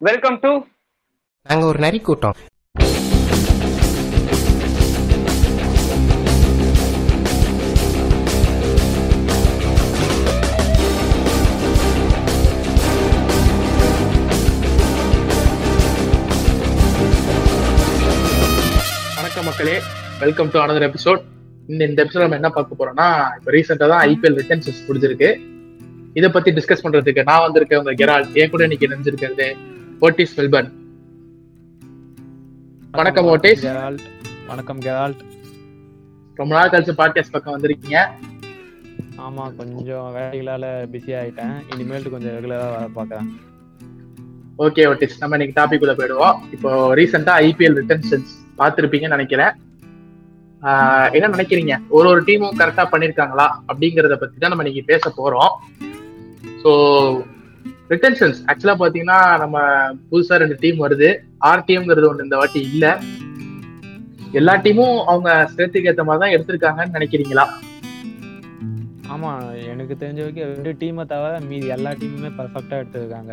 Welcome to நாங்க ஒரு நரி கூட்டம். வணக்கம் மக்களே. வெல்கம் டு அனதர் எபிசோட் இந்த இந்த எபிசோட் நம்ம என்ன பார்க்க போறோம்னா இப்போ ரீசெண்டா தான் ஐபிஎல் ரிட்டர்ன்ஸ் முடிஞ்சிருக்கு. இதை பத்தி டிஸ்கஸ் பண்றதுக்கு நான் வந்திருக்கேன் உங்க கெரால் என் கூட இன்னைக்கு நினைஞ்சிருக்கிறது ஓட்டிஸ் மெல்பர்ன். வணக்கம் ஓட்டிஸ். வணக்கம் கெரால்ட் ரொம்ப நாள் கழிச்சு பாட்காஸ்ட் பக்கம் வந்திருக்கீங்க. ஆமா கொஞ்சம் வேலைகளால பிஸி ஆயிட்டேன். இனிமேல்ட்டு கொஞ்சம் ரெகுலரா வர பார்க்கறேன். ஓகே ஓட்டிஸ். நம்ம இன்னைக்கு டாபிக் உள்ள போயிடுவோம். இப்போ ரீசெண்டா ஐபிஎல் ரிட்டர்ன்ஸ் பார்த்துருப்பீங்கன்னு நினைக்கிறேன். என்ன நினைக்கிறீங்க? ஒரு ஒரு டீமும் கரெக்டா பண்ணிருக்காங்களா? அப்படிங்கறத பத்தி தான் நம்ம இன்னைக்கு பேச போறோம். ஸோ ரிட்டன்ஷன்ஸ் ஆக்சுவலா பாத்தீங்கன்னா நம்ம புதுசா ரெண்டு டீம் வருது. ஆர்டிஎம்ங்கிறது ஒண்ணு இந்த வாட்டி இல்ல. எல்லா டீமும் அவங்க ஸ்ட்ரென்த்துக்கு ஏத்த மாதிரி தான் எடுத்திருக்காங்கன்னு நினைக்கிறீங்களா? ஆமா எனக்கு தெரிஞ்ச வரைக்கும் ரெண்டு டீமை தவிர மீதி எல்லா டீமுமே பர்ஃபெக்டா எடுத்திருக்காங்க.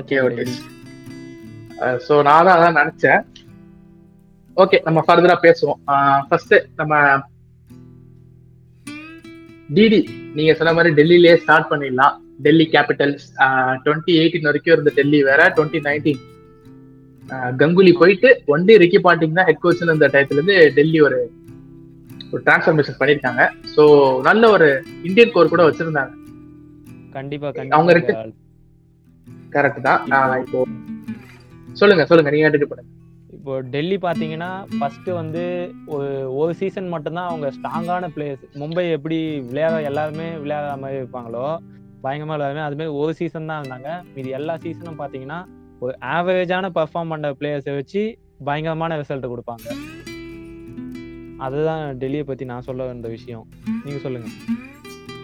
ஓகே ஓகே ஸோ நான் தான் அதான் நினைச்சேன். ஓகே நம்ம ஃபர்தரா பேசுவோம். ஃபர்ஸ்ட் நம்ம டிடி நீங்க சொன்ன மாதிரி டெல்லியிலேயே ஸ்டார்ட் பண்ணிடலாம். டெல்லி கேபிட்டல்ஸ் டுவெண்ட்டி எயிட்டீன் வரைக்கும் இருந்த டெல்லி வேற டுவெண்ட்டி நைன்டீன் கங்குலி போயிட்டு ஒன் டே ரிக்கி பாண்டிங் தான் ஹெட் கோச் இந்த டயத்துல இருந்து டெல்லி ஒரு ஒரு டிரான்ஸ்ஃபர்மேஷன் பண்ணிருக்காங்க. ஸோ நல்ல ஒரு இந்தியன் கோர் கூட வச்சிருந்தாங்க. கண்டிப்பா அவங்க. கெரால்ட். கரெக்ட் தான். இப்போ சொல்லுங்க சொல்லுங்க நீங்க எடுத்து பண்ணுங்க இப்போ டெல்லி பாத்தீங்கன்னா ஃபர்ஸ்ட் வந்து ஒரு ஒரு சீசன் மட்டும்தான் அவங்க ஸ்ட்ராங்கான பிளேயர்ஸ் மும்பை எப்படி விளையாட எல்லாருமே விளையாடுற மாதிரி இருப்பாங்களோ பயங்கரமா விளையாடுமே அது மாதிரி ஒரு சீசன் தான் இருந்தாங்க மீதி எல்லா சீசனும் பாத்தீங்கன்னா ஒரு ஆவரேஜான பெர்ஃபார்ம் பண்ண பிளேயர்ஸை வச்சு பயங்கரமான ரிசல்ட் கொடுப்பாங்க. அதுதான் டெல்லியை பத்தி நான் சொல்ல வந்த விஷயம். நீங்க சொல்லுங்க.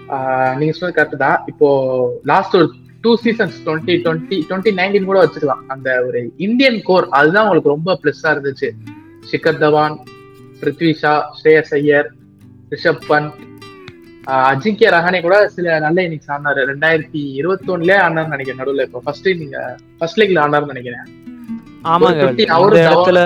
ஆஹ் நீங்க சொன்னது கரெக்ட் தான். இப்போ லாஸ்ட் ஒரு two seasons twenty twenty twenty nineteen கூட வச்சுக்கலாம். அந்த ஒரு இந்தியன் கோர் அதுதான் உங்களுக்கு ரொம்ப பிளஸ்ஸா இருந்துச்சு. ஷிகர் தவான் பிருத்வி ஷா ஸ்ரேயஸ் ஐயர் ரிஷப் பந்த் அஜிங்கிய ரஹானே கூட சில நல்ல இன்னிங்ஸ் ஆனாரு ரெண்டாயிரத்தி இருபத்தி ஒண்ணுலயே ஆனார்னு நினைக்கிறேன் நடுவில் இப்போ. ஃபர்ஸ்ட் நீங்க ஃபர்ஸ்ட் லீக்ல ஆனார்னு நினைக்கிறேன். ஆமாங்க ஒரு 50 இந்த இடத்துல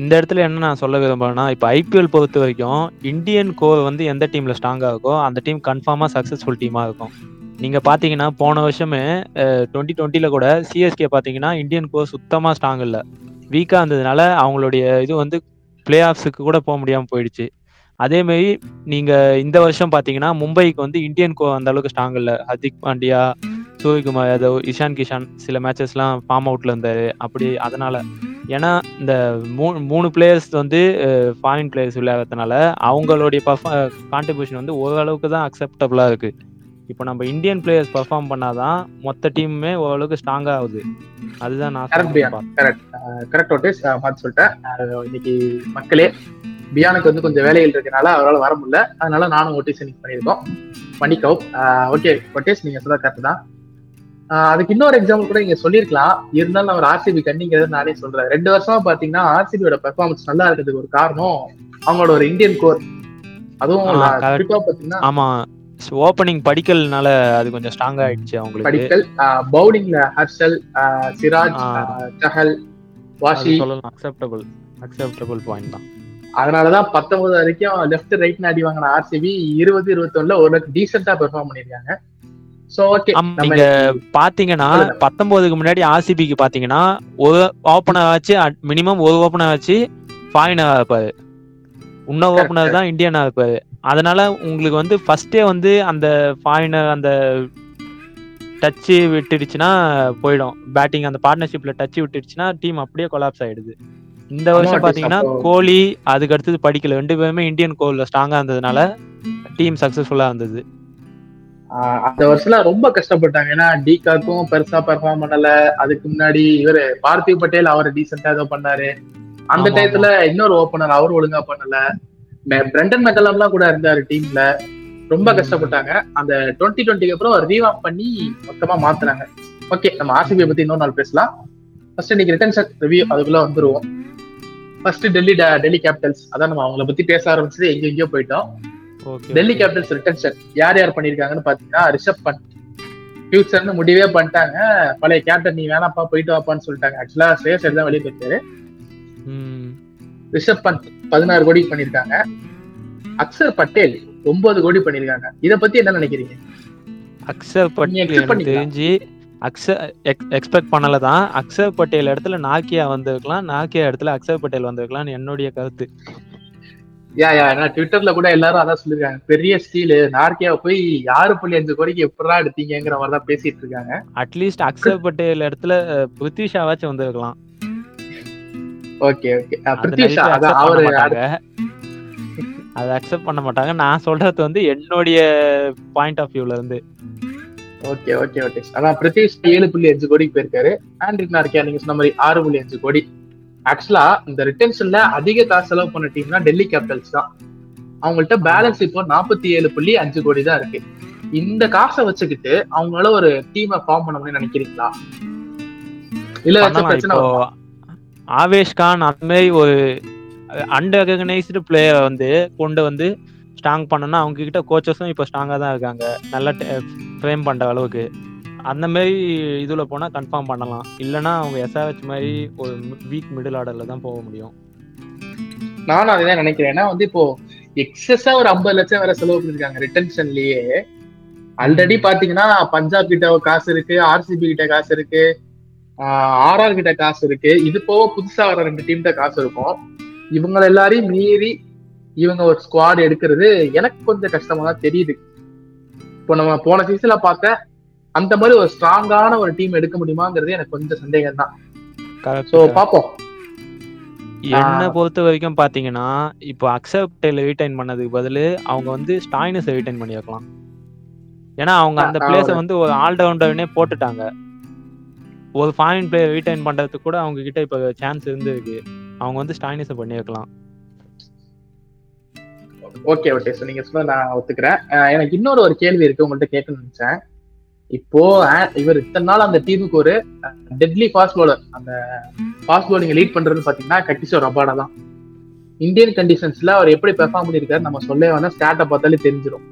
இந்த இடத்துல என்ன நான் சொல்ல விரும்புறேன்னா இப்போ ஐபிஎல் பொறுத்த வரைக்கும் இந்தியன் கோர் வந்து எந்த டீம்ல ஸ்ட்ராங்கா இருக்கோ அந்த டீம் கன்ஃபார்மா சக்சஸ்ஃபுல் டீமா இருக்கும். நீங்க பாத்தீங்கன்னா போன வருஷமே டுவெண்ட்டி டுவெண்ட்டில கூட சிஎஸ்கே பாத்தீங்கன்னா இந்தியன் கோர் சுத்தமா ஸ்ட்ராங் இல்ல. வீக்கா இருந்ததுனால அவங்களுடைய இது வந்து பிளே ஆஃப்ஸுக்கு கூட போக முடியாம போயிடுச்சு. அதே மாதிரி நீங்க இந்த வருஷம் பாத்தீங்கன்னா மும்பைக்கு வந்து இந்தியன் கோ அந்த அளவுக்கு ஸ்ட்ராங் இல்ல. ஹர்திக் பாண்டியா சூரியகுமார் யாதவ் இஷான் கிஷான் சில மேட்சஸ்லாம் ஃபார்ம் அவுட்ல இருந்தாரு. அப்படி அதனால ஏன்னா இந்த மூணு மூணு பிளேயர்ஸ் வந்து ஃபாரின் பிளேயர்ஸ் விளையாடுறதுனால அவங்களுடைய கான்ட்ரிபியூஷன் வந்து ஓரளவுக்கு தான் அக்செப்டபுளா இருக்கு. இப்போ நம்ம இந்தியன் பிளேயர்ஸ் பர்ஃபார்ம் பண்ணாதான் மொத்த டீமுமே ஓரளவுக்கு ஸ்ட்ராங்கா ஆகுது. அதுதான் நான் Correct, கரெக்ட் கரெக்ட் பார்த்து சொல்லிட்டேன். இன்னைக்கு மக்களே பியானுக்கு வந்து கொஞ்சம் வேலைகள் இருக்கனால அவரால் வர முடியல. அதனால நானும் ஓட்டிஸ் இன்னைக்கு பண்ணியிருக்கோம். மன்னிக்கவும் ஓகே ஓட்டேஸ் நீங்க சொல்ல கரெக்ட் தான். அதுக்கு இன்னொரு எக்ஸாம்பிள் கூட நீங்க சொல்லியிருக்கலாம். இருந்தாலும் அவர் ஆர்சிபி கண்டிங்கிறது நானே சொல்றேன். ரெண்டு வருஷமா பாத்தீங்கன்னா ஆர்சிபியோட பெர்ஃபார்மன்ஸ் நல்லா இருக்கிறதுக்கு ஒரு காரணம் அவங்களோட ஒரு இந்தியன் கோர் அதுவும். குறிப்பா பாத்தீங்கன்னா ஆமா ஓப்பனிங் படிக்கல்னால அது கொஞ்சம் ஸ்ட்ராங் ஆயிடுச்சு அவங்களுக்கு. படிக்கல் பவுலிங்ல ஹர்ஷல் சிராஜ் சஹல் வாஷி. சொல்லலாம். அக்செப்டபிள் அக்செப்டபிள் பாயிண்ட் தான். அதனாலதான் பத்தொன்பது வரைக்கும் லெஃப்ட் ரைட் அடி வாங்கின ஆர்சிபி இருபது இருபத்தொன்னுல ஓரளவுக்கு டீசெண்டா பெர்ஃபார்ம் பண்ணிருக்காங்க நீங்க பாத்தீங்கன்னா. பத்தொன்பதுக்கு முன்னாடி ஆர்சிபிக்கு பாத்தீங்கன்னா ஒரு ஓப்பனர் ஆச்சு மினிமம் ஒரு ஓப்பனர் ஆச்சு ஃபாரினர் இருப்பாரு. இன்னொரு ஓப்பனர் தான் இந்தியனா இருப்பாரு. அதனால உங்களுக்கு வந்து ஃபர்ஸ்டே வந்து அந்த ஃபாரினர் அந்த டச்சு விட்டுடுச்சுன்னா போயிடும். பேட்டிங் அந்த பார்ட்னர்ஷிப்ல டச் விட்டுடுச்சுன்னா டீம் அப்படியே கொலாப்ஸ் ஆயிடுது. இந்த வருஷம் பாத்தீங்கன்னா கோலி அதுக்கு அடுத்தது படிக்கல. ரெண்டு பேருமே இந்தியன் கோல்ல ஸ்ட்ராங்கா இருந்ததுனால டீம் சக்சஸ்ஃபுல்லா இருந்தது. அந்த வருஷம் ரொம்ப கஷ்டப்பட்டாங்க. ஏன்னா டிகாக்கும் பெருசா பெர்ஃபார்ம் பண்ணல. அதுக்கு முன்னாடி இவரு பார்த்திவ் பட்டேல் அவர் டீசெண்டா ஏதோ பண்ணாரு. அந்த டயத்துல இன்னொரு ஓப்பனர் அவர் ஒழுங்கா பண்ணல. பிரெண்டன் மெக்கலம்லாம் கூட இருந்தாரு டீம்ல ரொம்ப. கஷ்டப்பட்டாங்க. அந்த டுவெண்ட்டி டுவெண்ட்டிக்கு அப்புறம் ரீவாப் பண்ணி மொத்தமா மாத்துனாங்க. ஓகே நம்ம ஆர்சிபியை பத்தி இன்னொரு நாள் பேசலாம். ஃபர்ஸ்ட் இன்னைக்கு ரிவ்யூ அதுக்குள்ள வந்துருவோம். ஃபர்ஸ்ட் டெல்லி டெல்லி கேபிட்டல்ஸ் அதான் நம்ம அவங்கள பத்தி பேச ஆரம்பிச்சது எங்க எங்கேயோ போயிட்டோம். டெல்லி கேபிட்டல்ஸ் ரிட்டன்ஷன் யார் யார் பண்ணிருக்காங்கன்னு பாத்தீங்கன்னா ரிஷப் பண்ட் ஃபியூச்சர்னு முடிவே பண்ணிட்டாங்க. பழைய கேப்டன் நீ வேணாப்பா போயிட்டு வாப்பான்னு சொல்லிட்டாங்க. ஆக்சுவலா ஸ்ரேயஸ் தான் வெளியே போயிட்டாரு. ரிஷப் பந்த் பதினாறு கோடி பண்ணிருக்காங்க அக்சர் பட்டேல் ஒன்பது கோடி பண்ணிருக்காங்க இத பத்தி என்ன நினைக்கிறீங்க? அக்ஷர் பட்டேல்? தெரிஞ்சு அக்ஷர் எக்ஸ்பெக்ட் பண்ணல தான். அக்ஷர் பட்டேல் இடத்துல நாக்கியா வந்திருக்கலாம். நாக்கியா இடத்துல அக்ஷர் பட்டேல் வந்திருக்கலாம்னு என்னுடைய கருத்து. யா யா ஏன்னா ட்விட்டர்ல கூட எல்லாரும் அதான் சொல்லிருக்காங்க. பெரிய ஸ்டீலு நார்கியாவை போய் ஆறு புள்ளி அஞ்சு கோடிக்கு எப்படா எடுத்தீங்கிற மாதிரி தான் பேசிட்டு இருக்காங்க. அட்லீஸ்ட் அக்ஷர் பட்டேல் இடத்துல அஹ், பிருத்வி ஷாவாச்சும் வந்திருக்கலாம். Okay okay. பிரித்திஷ் அதான் அவரு அதை அக்செப்ட் பண்ண மாட்டாங்க. நான் சொல்றது வந்து என்னுடைய பாயிண்ட் ஆஃப் வியூல இருந்து. Okay okay okay. அதான் பிரித்திஷ் ஏழு புள்ளி அஞ்சு கோடிக்கு போயிருக்காரு. ஆண்ட்ரிக் நார்கியா நீங்க சொன்ன மாதிரி ஆறு புள்ளி அஞ்சு கோடி. ஆக்சுவலா இந்த ரிட்டன்ஷன்ல அதிக காசு செலவு பண்ண டீம்னா டெல்லி கேபிட்டல்ஸ் தான். அவங்கள்ட்ட பேலன்ஸ் இப்போ நாற்பத்தி ஏழு புள்ளி அஞ்சு கோடி தான் இருக்கு. இந்த காசை வச்சுக்கிட்டு அவங்களால ஒரு டீமை ஃபார்ம் பண்ண முடியும்னு நினைக்கிறீங்களா? இல்ல பிரச்சனை? ஆவேஷ் கான் அந்த மாதிரி ஒரு அன்ரெகனைஸ்டு பிளேயரை வந்து கொண்டு வந்து ஸ்ட்ராங் பண்ணனா அவங்க கிட்ட கோச்சஸும் இப்போ ஸ்ட்ராங்காக தான் இருக்காங்க. நல்லா ஃப்ரேம் பண்ணுற அளவுக்கு. அந்த மாதிரி இதில் போனால் கன்ஃபார்ம் பண்ணலாம். இல்லைன்னா அவங்க எஸ்ஆர்ஹெச் மாதிரி ஒரு வீக் மிடில் ஆர்டரில் தான் போக முடியும். நானும் அதை தான் நினைக்கிறேன். ஏன்னா வந்து இப்போ எக்ஸஸா ஒரு ஐம்பது லட்சம் வேற செலவு பண்ணிருக்காங்க ரிட்டன்ஷன்லயே ஆல்ரெடி பாத்தீங்கன்னா பஞ்சாப் கிட்ட காசு இருக்கு ஆர்சிபி கிட்ட காசு இருக்கு ஆர்ஆர் கிட்ட காசு இருக்கு. இது போக புதுசா வர ரெண்டு டீம்கிட்ட காசு இருக்கும். இவங்க எல்லாரையும் மீறி இவங்க ஒரு ஸ்குவாட் எடுக்கிறது எனக்கு கொஞ்சம் கஷ்டமா தான் தெரியுது. இப்போ நம்ம போன சீசன்ல பார்த்த அந்த மாதிரி ஒரு ஸ்ட்ராங்கான ஒரு டீம் எடுக்க முடியுமாங்கிறது எனக்கு கொஞ்சம் சந்தேகம் தான் சோ பாப்போம் என்னை. பொறுத்த வரைக்கும் பாத்தீங்கன்னா இப்போ அக்ஷர் பட்டேல ரீடைன் பண்ணதுக்கு பதிலு அவங்க வந்து ஸ்டாயினஸை ரீடைன் பண்ணி வைக்கலாம் ஏன்னா அவங்க அந்த பிளேஸை வந்து ஒரு ஆல்ரவுண்டர்னே போட்டுட்டாங்க. ஒரு ஃபாரின் பிளேயர் ரீடைன் பண்றதுக்கு கூட அவங்க கிட்ட இப்போ சான்ஸ் இருந்திருக்கு. அவங்க வந்து ஸ்டாயினஸை பண்ணி வைக்கலாம் ஓகே ஓகே ஸோ நீங்க சொன்ன நான் ஒத்துக்கிறேன். எனக்கு இன்னொரு ஒரு கேள்வி இருக்கு. உங்கள்ட்ட கேட்கணும்னு நினைச்சேன். இப்போ இவர் இத்தனை நாள் அந்த டீமுக்கு ஒரு டெட்லி ஃபாஸ்ட் பவுலர் அந்த ஃபாஸ்ட் பவுலிங் லீட் பண்றதுன்னு பாத்தீங்கன்னா கட்டிசோ ரபாடா தான். இந்தியன் கண்டிஷன்ஸ்ல அவர் எப்படி பெர்ஃபார்ம் பண்ணிருக்காரு நம்ம சொல்ல வேணா ஸ்டாட்டை பார்த்தாலே தெரிஞ்சிடும்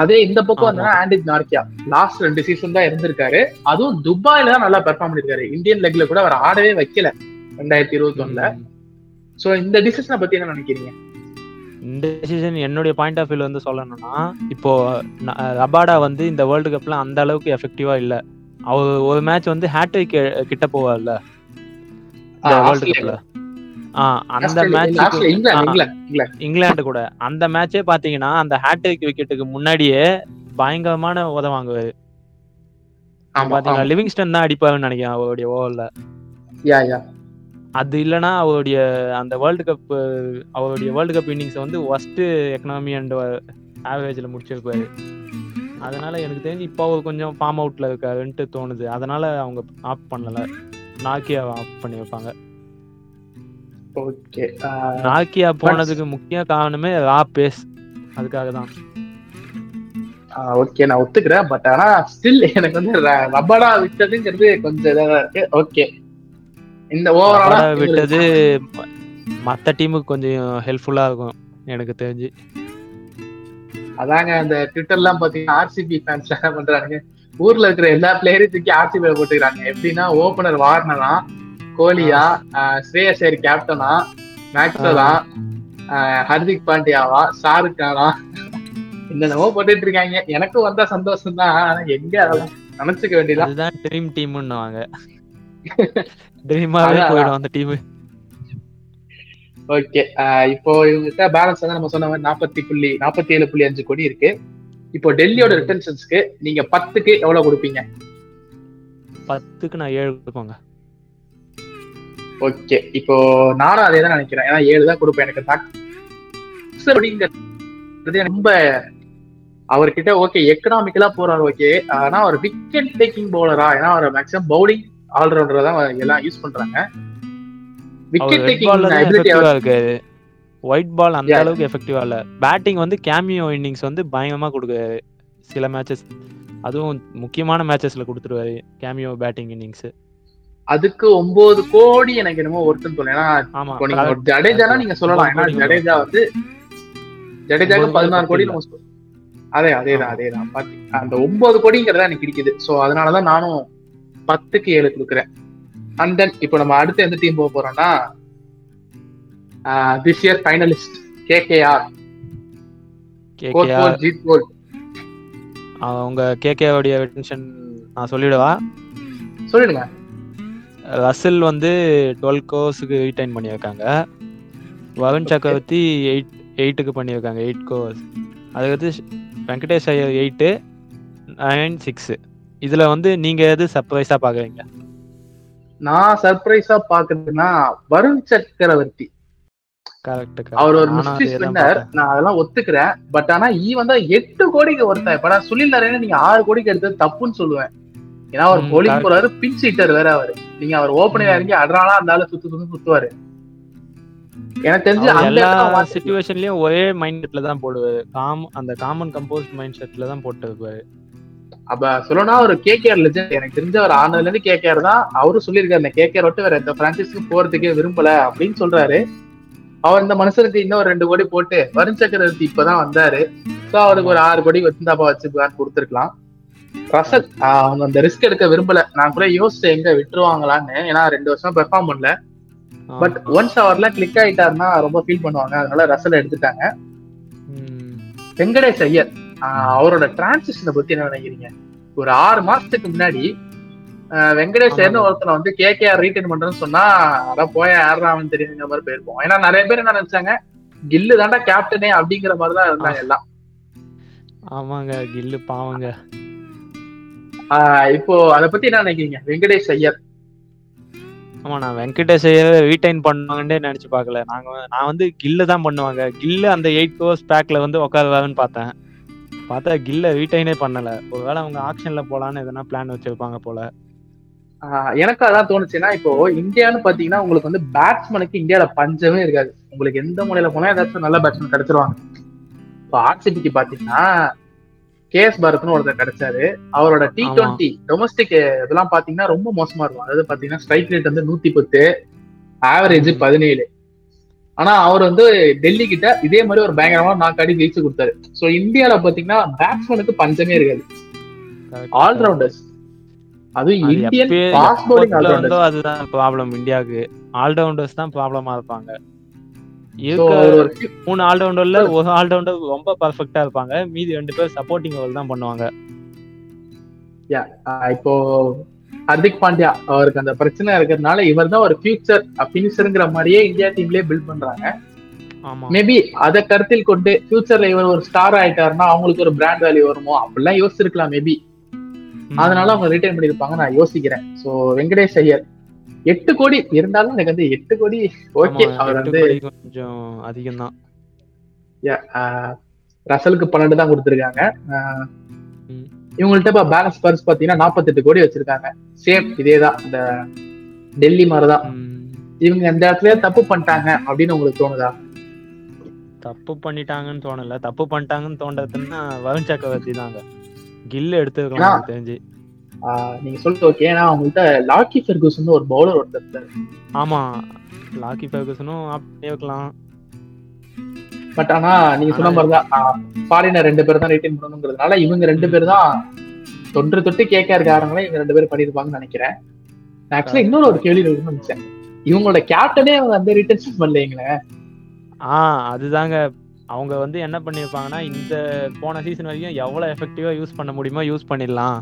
அதே இந்த பக்கம். வந்து ஆண்டிக் நார்கியா லாஸ்ட் ரெண்டு சீசன் தான் இருந்திருக்காரு. அதுவும் துபாயில தான் நல்லா பெர்ஃபார்ம் பண்ணிருக்காரு. இந்தியன் லெக்ல கூட அவர் ஆடவே வைக்கல. ரெண்டாயிரத்தி இருபத்தி ஒண்ணுல. சோ இந்த டிசிஷனை பத்தி என்ன நினைக்கிறீங்க? இந்த டிசிஷன் என்னுடைய பாயிண்ட் ஆஃப் வியூல வந்து சொல்லணும்னா இப்போ ரபாடா வந்து இந்த வேர்ல்டு கப்ல அந்த அளவுக்கு எஃபெக்டிவா இல்ல. அவர் ஒரு மேட்ச் வந்து ஹேட்ரிக் கிட்ட போவார்ல. வேர்ல்டு. கப்ல அந்த மேட்ச் இங்கிலாந்து கூட. அந்த மேட்சே பாத்தீங்கன்னா அந்த ஹேட்ரிக் விக்கெட்டுக்கு முன்னாடியே பயங்கரமான உத வாங்குவாரு. ஆமா. லிவிங்ஸ்டன் தான் அடிப்பாருன்னு நினைக்கிறேன் அவருடைய ஓவர்ல. யா யா அது இல்லைன்னா அவருடைய அந்த வேர்ல்டு கப் அவருடைய வேர்ல்டு கப் இன்னிங்ஸ் வந்து ஒஸ்ட் எக்கனாமி அண்ட் ஆவரேஜ்ல முடிச்சிருப்பாரு. அதனால எனக்கு தெரிஞ்சு இப்போ அவர் கொஞ்சம் ஃபார்ம் அவுட்ல இருக்காருன்ட்டு தோணுது. அதனால அவங்க ஆஃப் பண்ணல. நாக்கியா ஆஃப் பண்ணி வைப்பாங்க. ஓகே நாக்கியா போனதுக்கு முக்கிய காரணமே ரா பேஸ் அதுக்காக தான். ஓகே நான் ஒத்துக்கிறேன். பட் ஆனா ஸ்டில் எனக்கு வந்து ர- ரப்படா விட்டதுங்கிறது கொஞ்சம் இதா தான் இருக்கு. ஓகே இந்த ஓவராலா விட்டது மத்த டீமுக்கு கொஞ்சம் ஹெல்ப்ஃபுல்லா இருக்கும் எனக்கு தெரிஞ்சு. அதாங்க அந்த ட்விட்டர்லாம் பாத்தீங்கன்னா ஆர்சிபி ஃபேன்ஸ் என்ன பண்றாங்க ஊர்ல இருக்கிற எல்லா பிளேயரையும் தூக்கி ஆர்சிபி போட்டுக்கிறாங்க. எப்படின்னா ஓபனர் வார்னரா கோலியா ஸ்ரேயஸ் ஐயர் கேப்டனா ஆஹ் ஹர்திக் பாண்டியாவா ஷாருக் கானா என்னென்னமோ போட்டுட்டு இருக்காங்க எனக்கும் வந்தா சந்தோஷம் தான் ஆனா எங்க அதெல்லாம் நினைச்சுக்க வேண்டியதான் ட்ரீம் டீம்னுவாங்க ட்ரீமாவே போயிடும் அந்த டீம் ஓகே இப்போ இவங்ககிட்ட பேலன்ஸ் வந்து நம்ம சொன்ன மாதிரி நாற்பத்தி புள்ளி நாற்பத்தி ஏழு புள்ளி அஞ்சு கோடி இருக்கு. இப்போ டெல்லியோட ரிட்டன்ஷன்ஸ்க்கு நீங்க பத்துக்கு எவ்வளவு கொடுப்பீங்க? பத்துக்கு நான் ஏழு கொடுப்போங்க. ஓகே இப்போ நானும் அதே தான் நினைக்கிறேன். ஏன்னா ஏழு தான் கொடுப்பேன் எனக்கு tax அப்படிங்கிறது ரொம்ப அவர்கிட்ட ஓகே எக்கனாமிக்கலா போறாரு ஓகே ஆனா அவர் விக்கெட் டேக்கிங் பவுலரா ஏன்னா அவர் மேக்ஸிமம் பவுலிங் ஆல்ரவுண்டர் தான் எல்லாம் யூஸ் பண்றாங்க. விக்கெட் டேக்கிங் இருக்காரு. ஒயிட் பால் அந்த. அளவுக்கு எஃபெக்டிவா இல்ல. பேட்டிங் வந்து கேமியோ இன்னிங்ஸ் வந்து பயங்கரமா கொடுக்குறாரு. சில மேட்சஸ் அதுவும் முக்கியமான மேட்சஸ்ல கொடுத்துருவாரு கேமியோ பேட்டிங் இன்னிங்ஸ் அதுக்கு ஒன்பது கோடி எனக்கு என்னமோ ஒருத்தன் தோணும். ஏன்னா இப்போ நீங்க சொல்லலாம். ஏன்னா ஜடேஜா வந்து ஜடேஜாக்கு பதினாறு கோடி அதே அதேதான் அதேதான் பாத்தி அந்த ஒன்பது கோடிங்கிறதா எனக்கு கிடைக்குது சோ அதனாலதான் நானும் பத்துக்கு ஏழு கொடுக்குறேன். அண்ட் தென் இப்போ நம்ம அடுத்து எந்த டீம் போக போறோம்னா திஸ் இயர் ஃபைனலிஸ்ட் கேகேஆர் அவங்க கேகேவுடைய டென்ஷன் நான் சொல்லிடவா? சொல்லிடுங்க. ரசில் வந்து டுவெல் கோர்ஸுக்கு ரீடைன் பண்ணியிருக்காங்க. வருண் சக்கரவர்த்தி எயிட் எயிட்டுக்கு பண்ணியிருக்காங்க எயிட் கோர்ஸ் அதுக்கடுத்து Venkatesh Iyer eight nine six இதில் வந்து நீங்கள் எது சர்ப்ரைஸாக பார்க்குறீங்க நான் சர்ப்ரைஸா பாக்குறதுன்னா வருண் சக்கரவர்த்தி. அவர் ஒரு நான் அதெல்லாம் ஒத்துக்கிறேன். பட் ஆனா ஈ வந்தா எட்டு கோடிக்கு ஒருத்தன். இப்ப நான் சுனில் நரேன நீங்க ஆறு கோடிக்கு எடுத்தது தப்புன்னு சொல்லுவேன். ஏன்னா அவர் போலிங். போறாரு பின் சீட்டர் வேற அவரு. நீங்க அவர் ஓப்பனிங். இறங்கி அட்ரானா இருந்தாலும் சுத்து சுத்து சுத்துவாரு. எனக்கு தெரிஞ்சு அந்த எல்லா சுச்சுவேஷன்லயும் ஒரே மைண்ட் செட்ல தான் போடுவாரு. காம் அந்த காமன் கம்போஸ்ட் மைண்ட் செட்ல தான் போட்டு அப்ப சொல்லணும்னா ஒரு கேகேஆர் லெஜெண்ட் எனக்கு தெரிஞ்ச ஒரு ஆனதுல இருந்து கேகேஆர் தான் அவரும் சொல்லியிருக்காரு. இந்த கேகேஆர் விட்டு வேற எந்த பிரான்சைஸ்க்கும் போறதுக்கே விரும்பல அப்படின்னு சொல்றாரு. அவர் இந்த மனுஷனுக்கு இன்னும் ஒரு ரெண்டு கோடி போட்டு வருண் சக்கரவர்த்தி இப்பதான் வந்தாரு. சோ அவருக்கு ஒரு ஆறு கோடி வச்சிருந்தாப்பா வச்சுக்கலான்னு கொடுத்துருக்கலாம். ரசல் அவங்க அந்த ரிஸ்க் எடுக்க விரும்பல. நான் கூட யோசிச்சேன் எங்க விட்டுருவாங்களான்னு. ஏன்னா ரெண்டு வருஷம் பெர்ஃபார்ம் பண்ணல. பட் ஒன்ஸ் அவர்லாம் கிளிக் ஆயிட்டாருன்னா ரொம்ப ஃபீல் பண்ணுவாங்க. அதனால ரசல் எடுத்துட்டாங்க. வெங்கடேஷ் ஐயர். அவரோட டிரான்சிஷனை பத்தி என்ன நினைக்கிறீங்க? ஒரு ஆறு மாசத்துக்கு முன்னாடி ஆஹ் வெங்கடேஷ் ஐயர்னு ஆமாங்க. ஒருத்தனை வந்து கேகேஆர் ரீட்டைன் பண்றேன்னு சொன்னா அதான் போய அவன் தெரியுங்கிற மாதிரி போயிருப்போம். ஏன்னா நிறைய பேர் என்ன நினைச்சாங்க கில்லு தாண்டா கேப்டனே அப்படிங்கிற மாதிரி தான் இருந்தாங்க எல்லாம். ஆமாங்க கில்லு பாவங்க. இப்போ அதை பத்தி என்ன நினைக்கிறீங்க? வெங்கடேஷ் ஐயர். ஆமா நான் வெங்கடேஷ் ரீடைன் பண்ணுவாங்கன்னே நினைச்சு பார்க்கல. நாங்க நான் வந்து கில்லு தான் பண்ணுவாங்க. கில்லு அந்த எயிட் கோர்ஸ் பேக்ல வந்து உட்காருவாருன்னு பார்த்தேன். பார்த்தா கில்ல ரீடைனே பண்ணல. ஒருவேளை அவங்க ஆக்ஷன்ல போலான்னு எதனா பிளான் வச்சிருப்பாங்க போல. ஆஹ் எனக்கு அதான் தோணுச்சுன்னா இப்போ இந்தியான்னு பாத்தீங்கன்னா உங்களுக்கு வந்து பேட்ஸ்மேனுக்கு இந்தியால பஞ்சமே இருக்காது. உங்களுக்கு எந்த முறையில போனா ஏதாச்சும் நல்ல பேட்ஸ்மேன் கிடைச்சிருவாங்க. இப்போ ஆர்சிபிக்கு பாத்தீங்கன்னா கேஎஸ் பாரத்னு ஒருத்தர் கிடைச்சாரு. அவரோட டி. டுவெண்ட்டி டொமஸ்டிக் இதெல்லாம் பாத்தீங்கன்னா ரொம்ப மோசமா இருக்கும். அதாவது பாத்தீங்கன்னா ஸ்ட்ரைக் ரேட் வந்து நூத்தி பத்து ஆவரேஜ். பதினேழு. ஆனா அவர் வந்து டெல்லி கிட்ட இதே மாதிரி ஒரு பயங்கரமான நாக்கு அடி ஜெயிச்சு கொடுத்தாரு. சோ இந்தியால பாத்தீங்கன்னா பேட்ஸ்மேனுக்கு பஞ்சமே இருக்காது. ஆல்ரவுண்டர்ஸ் அது இந்தியன் ஃபாஸ்ட் பவுலிங் அதுதான் ப்ராப்ளம் இந்தியாவுக்கு. ஆல்ரவுண்டர்ஸ் தான் ப்ராப்ளமா இருப்பாங்க. மூணு ஆல்ரவுண்டர்ல ஒரு ஆல்ரவுண்டர் ரொம்ப பர்ஃபெக்டா இருப்பாங்க. மீதி ரெண்டு பேர் சப்போர்ட்டிங் ரோல் தான் பண்ணுவாங்க. இப்போ ஹர்திக் பாண்டியா அவருக்கு அந்த பிரச்சனை இருக்கிறதுனால இவர் தான் ஒரு ஃபியூச்சர் பினிஷருங்கிற மாதிரியே இந்தியா டீம்லயே பில்ட் பண்றாங்க. மேபி அதை கருத்தில் கொண்டு ஃபியூச்சர்ல இவர் ஒரு ஸ்டார் ஆயிட்டாருன்னா அவங்களுக்கு ஒரு பிராண்ட் வேல்யூ வருமோ? அப்படிலாம் யோசிச்சிருக்கலாம் மேபி. அதனால அவங்க ரிட்டைன் பண்ணிருப்பாங்க நான் யோசிக்கிறேன். சோ வெங்கடேஷ் ஐயர் எட்டு கோடி இருந்தாலும் எனக்கு வந்து எட்டு கோடி ஓகே அவர் வந்து கொஞ்சம் அதிகம் தான் ரசலுக்கு பன்னெண்டு தான் கொடுத்துருக்காங்க. இவங்கள்ட்ட இப்ப பேலன்ஸ் பர்ஸ் பாத்தீங்கன்னா நாற்பத்தெட்டு கோடி வச்சிருக்காங்க. சேம் இதேதான் இந்த டெல்லி மாதிரிதான். இவங்க இந்த இடத்துல தப்பு பண்ணிட்டாங்க அப்படின்னு உங்களுக்கு தோணுதா? தப்பு பண்ணிட்டாங்கன்னு தோணல. தப்பு பண்ணிட்டாங்கன்னு தோன்றதுன்னா வருண் சக்கரவர்த்தி தாங்க. கில் எடுத்துக்கலாம் தெரிஞ்சு. நீங்க சொல்லிட்டு ஓகே ஏன்னா அவங்கள்ட்ட லாக்கி ஃபெர்கூசன் ஒரு பவுலர் ஒருத்தர் ஆமா. லாக்கி ஃபெர்குசனும் ஆப் பண்ணிருக்கலாம் பட் ஆனா நீங்க சொன்ன மாதிரிதான் ஃபாரினர் ரெண்டு பேர் தான் ரிட்டைன் பண்ணணுங்கிறதுனால இவங்க ரெண்டு பேர் தான் தொன்று தொட்டு கேட்க இருக்காரங்களே இவங்க ரெண்டு பேரும் பண்ணிருப்பாங்கன்னு நினைக்கிறேன். ஆக்சுவலா இன்னொரு ஒரு கேள்வி நினைச்சேன். இவங்களோட கேப்டனே அவங்க வந்து ரிட்டர்ன்ஷிப் பண்ணலைங்களே ஆ அதுதாங்க. அவங்க வந்து என்ன பண்ணியிருப்பாங்கன்னா இந்த போன சீசன் வரைக்கும் எவ்வளோ எஃபெக்டிவா யூஸ் பண்ண முடியுமோ யூஸ் பண்ணிடலாம்.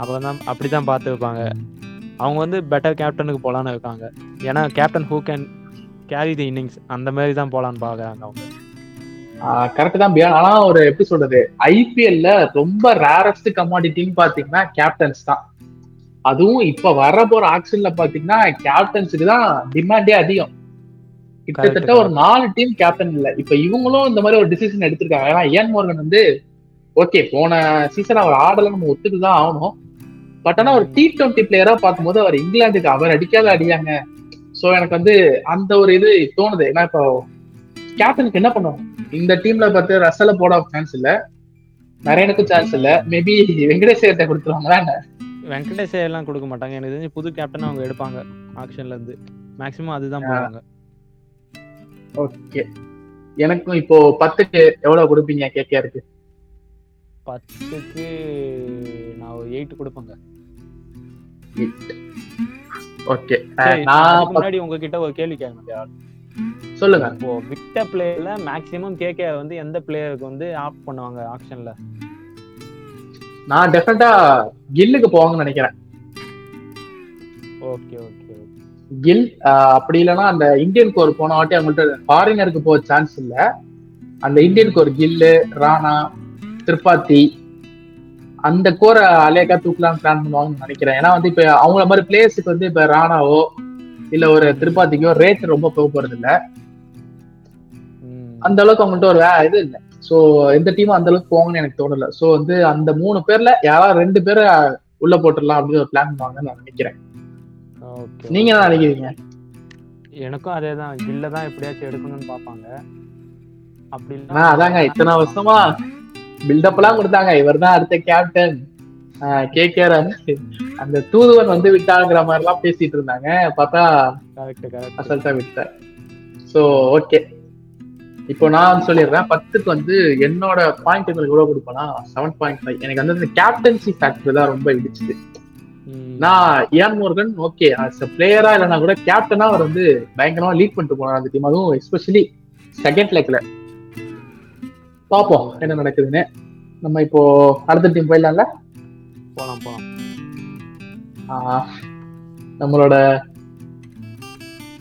அப்பதான் அப்படிதான் பார்த்துருப்பாங்க. அவங்க வந்து பெட்டர் கேப்டனுக்கு போலான்னு இருக்காங்க. ஏன்னா captain who can carry the innings அந்த மாதிரி தான் போலான்னு பார்க்கறாங்க அவங்க. கரெக்ட் தான் பியான். ஆனா ஒரு எப்படி சொல்றது? ஐபிஎல்ல ரொம்ப ரேரஸ்ட் கமாடிட்டின்னு பாத்தீங்கன்னா கேப்டன்ஸ் தான். அதுவும் இப்ப வர போற ஆக்ஷன்ல பாத்தீங்கன்னா கேப்டன்ஸுக்கு தான் டிமாண்டே அதிகம். கிட்டத்தட்ட ஒரு நாலு டீம் கேப்டன் இல்ல. இப்ப இவங்களும் இந்த மாதிரி ஒரு டிசிஷன் எடுத்திருக்காங்க. ஏன்னா ஏன் மோர்கன் வந்து ஓகே போன சீசன் அவர் ஆடல நம்ம ஒத்துக்குதான் ஆகணும். பட் ஆனா ஒரு டி டுவெண்ட்டி பிளேயரா பார்க்கும்போது அவர் இங்கிலாந்துக்கு அவர் அடிக்காத அடியாங்க. சோ எனக்கு வந்து அந்த ஒரு இது தோணுது. ஏன்னா இப்போ கேப்டனுக்கு என்ன பண்ணுவாங்க? இந்த டீம்ல பார்த்து ரசல போட சான்ஸ் இல்ல. நரேனுக்கும் சான்ஸ் இல்ல. மேபி வெங்கடேஷ் கொடுத்துருவாங்களா? வெங்கடேஷ் எல்லாம் கொடுக்க மாட்டாங்க. எனக்கு தெரிஞ்சு புது கேப்டன் அவங்க எடுப்பாங்க. ஆக்ஷன்ல இருந்து. மேக்ஸிமம் அதுதான். போவாங்க ஓகே எனக்கும் இப்போ பத்துக்கு எவ்வளவு கொடுப்பீங்க கேகேஆருக்கு பத்துக்கு நான் ஒரு எயிட் கொடுப்பேங்க. ஓகே நான் முன்னாடி உங்ககிட்ட ஒரு கேள்வி கேட்க சொல்லுங்க. இப்போ விட்ட பிளேயர்ல மேக்ஸிமம் கேகே வந்து எந்த பிளேயருக்கு வந்து ஆப் பண்ணுவாங்க ஆப்ஷன்ல நான் டெஃபினட்டா கில்லுக்கு போவாங்கன்னு நினைக்கிறேன். ஓகே ஓகே கில் அப்படி இல்லைன்னா அந்த இந்தியன் கோர் போன வாட்டி அவங்கள்ட்ட ஃபாரினருக்கு போக சான்ஸ் இல்ல. அந்த இந்தியன் கோர் கில்லு ராணா திரிபாத்தி அந்த கோரை அலேக்கா தூக்கலாம் பிளான் பண்ணுவாங்கன்னு நினைக்கிறேன். ஏன்னா வந்து இப்ப அவங்கள மாதிரி பிளேயர்ஸுக்கு வந்து இப்ப ராணாவோ இல்ல ஒரு திருப்பாத்திக்கோ ரேட் ரொம்ப போக போறது இல்ல அந்த அளவுக்கு அவங்கள்ட்ட ஒரு வே- இது இல்லை. சோ எந்த டீமும் அந்த அளவுக்கு போவாங்கன்னு எனக்கு தோணல. சோ வந்து அந்த மூணு பேர்ல யாராவது ரெண்டு பேரை உள்ள போட்டுடலாம் அப்படின்னு ஒரு பிளான் பண்ணுவாங்கன்னு நான் நினைக்கிறேன். நீங்க என்ன நினைக்கிறீங்க? எனக்கும் அதே தான் கில்ல தான் எப்படியாச்சும் எடுக்கணும்னு பார்ப்பாங்க. அப்படி அதாங்க இத்தனை வருஷமா பில்டப் எல்லாம் கொடுத்தாங்க. இவர் தான் அடுத்த கேப்டன் கேகேஆர் அந்த தூதுவன் வந்து விட்டாங்கிற மாதிரி எல்லாம் பேசிட்டு இருந்தாங்க. பார்த்தா அசல்ட்டா விட்டார். சோ ஓகே இப்போ நான் சொல்லிடுறேன். பத்துக்கு வந்து என்னோட பாயிண்ட் உங்களுக்கு எவ்வளவு கொடுப்பேன்னா செவன் பாயிண்ட் ஃபைவ் எனக்கு வந்து கேப்டன்சி ஃபேக்டர் தான் ரொம்ப இடிச்சுது. நான் இயான் மோர்கன் ஓகே அஸ் பிளேயரா இல்லைனா கூட கேப்டனா அவர் வந்து பயங்கரமா லீட் பண்ணிட்டு போனார் அந்த டீம் அதுவும் எஸ்பெஷலி செகண்ட் லெக்ல பாப்போம் என்ன நடக்குதுன்னு. நம்ம இப்போ அடுத்த டீம் போயிடலாம்ல? போலாம் போலாம். ஆஹ், நம்மளோட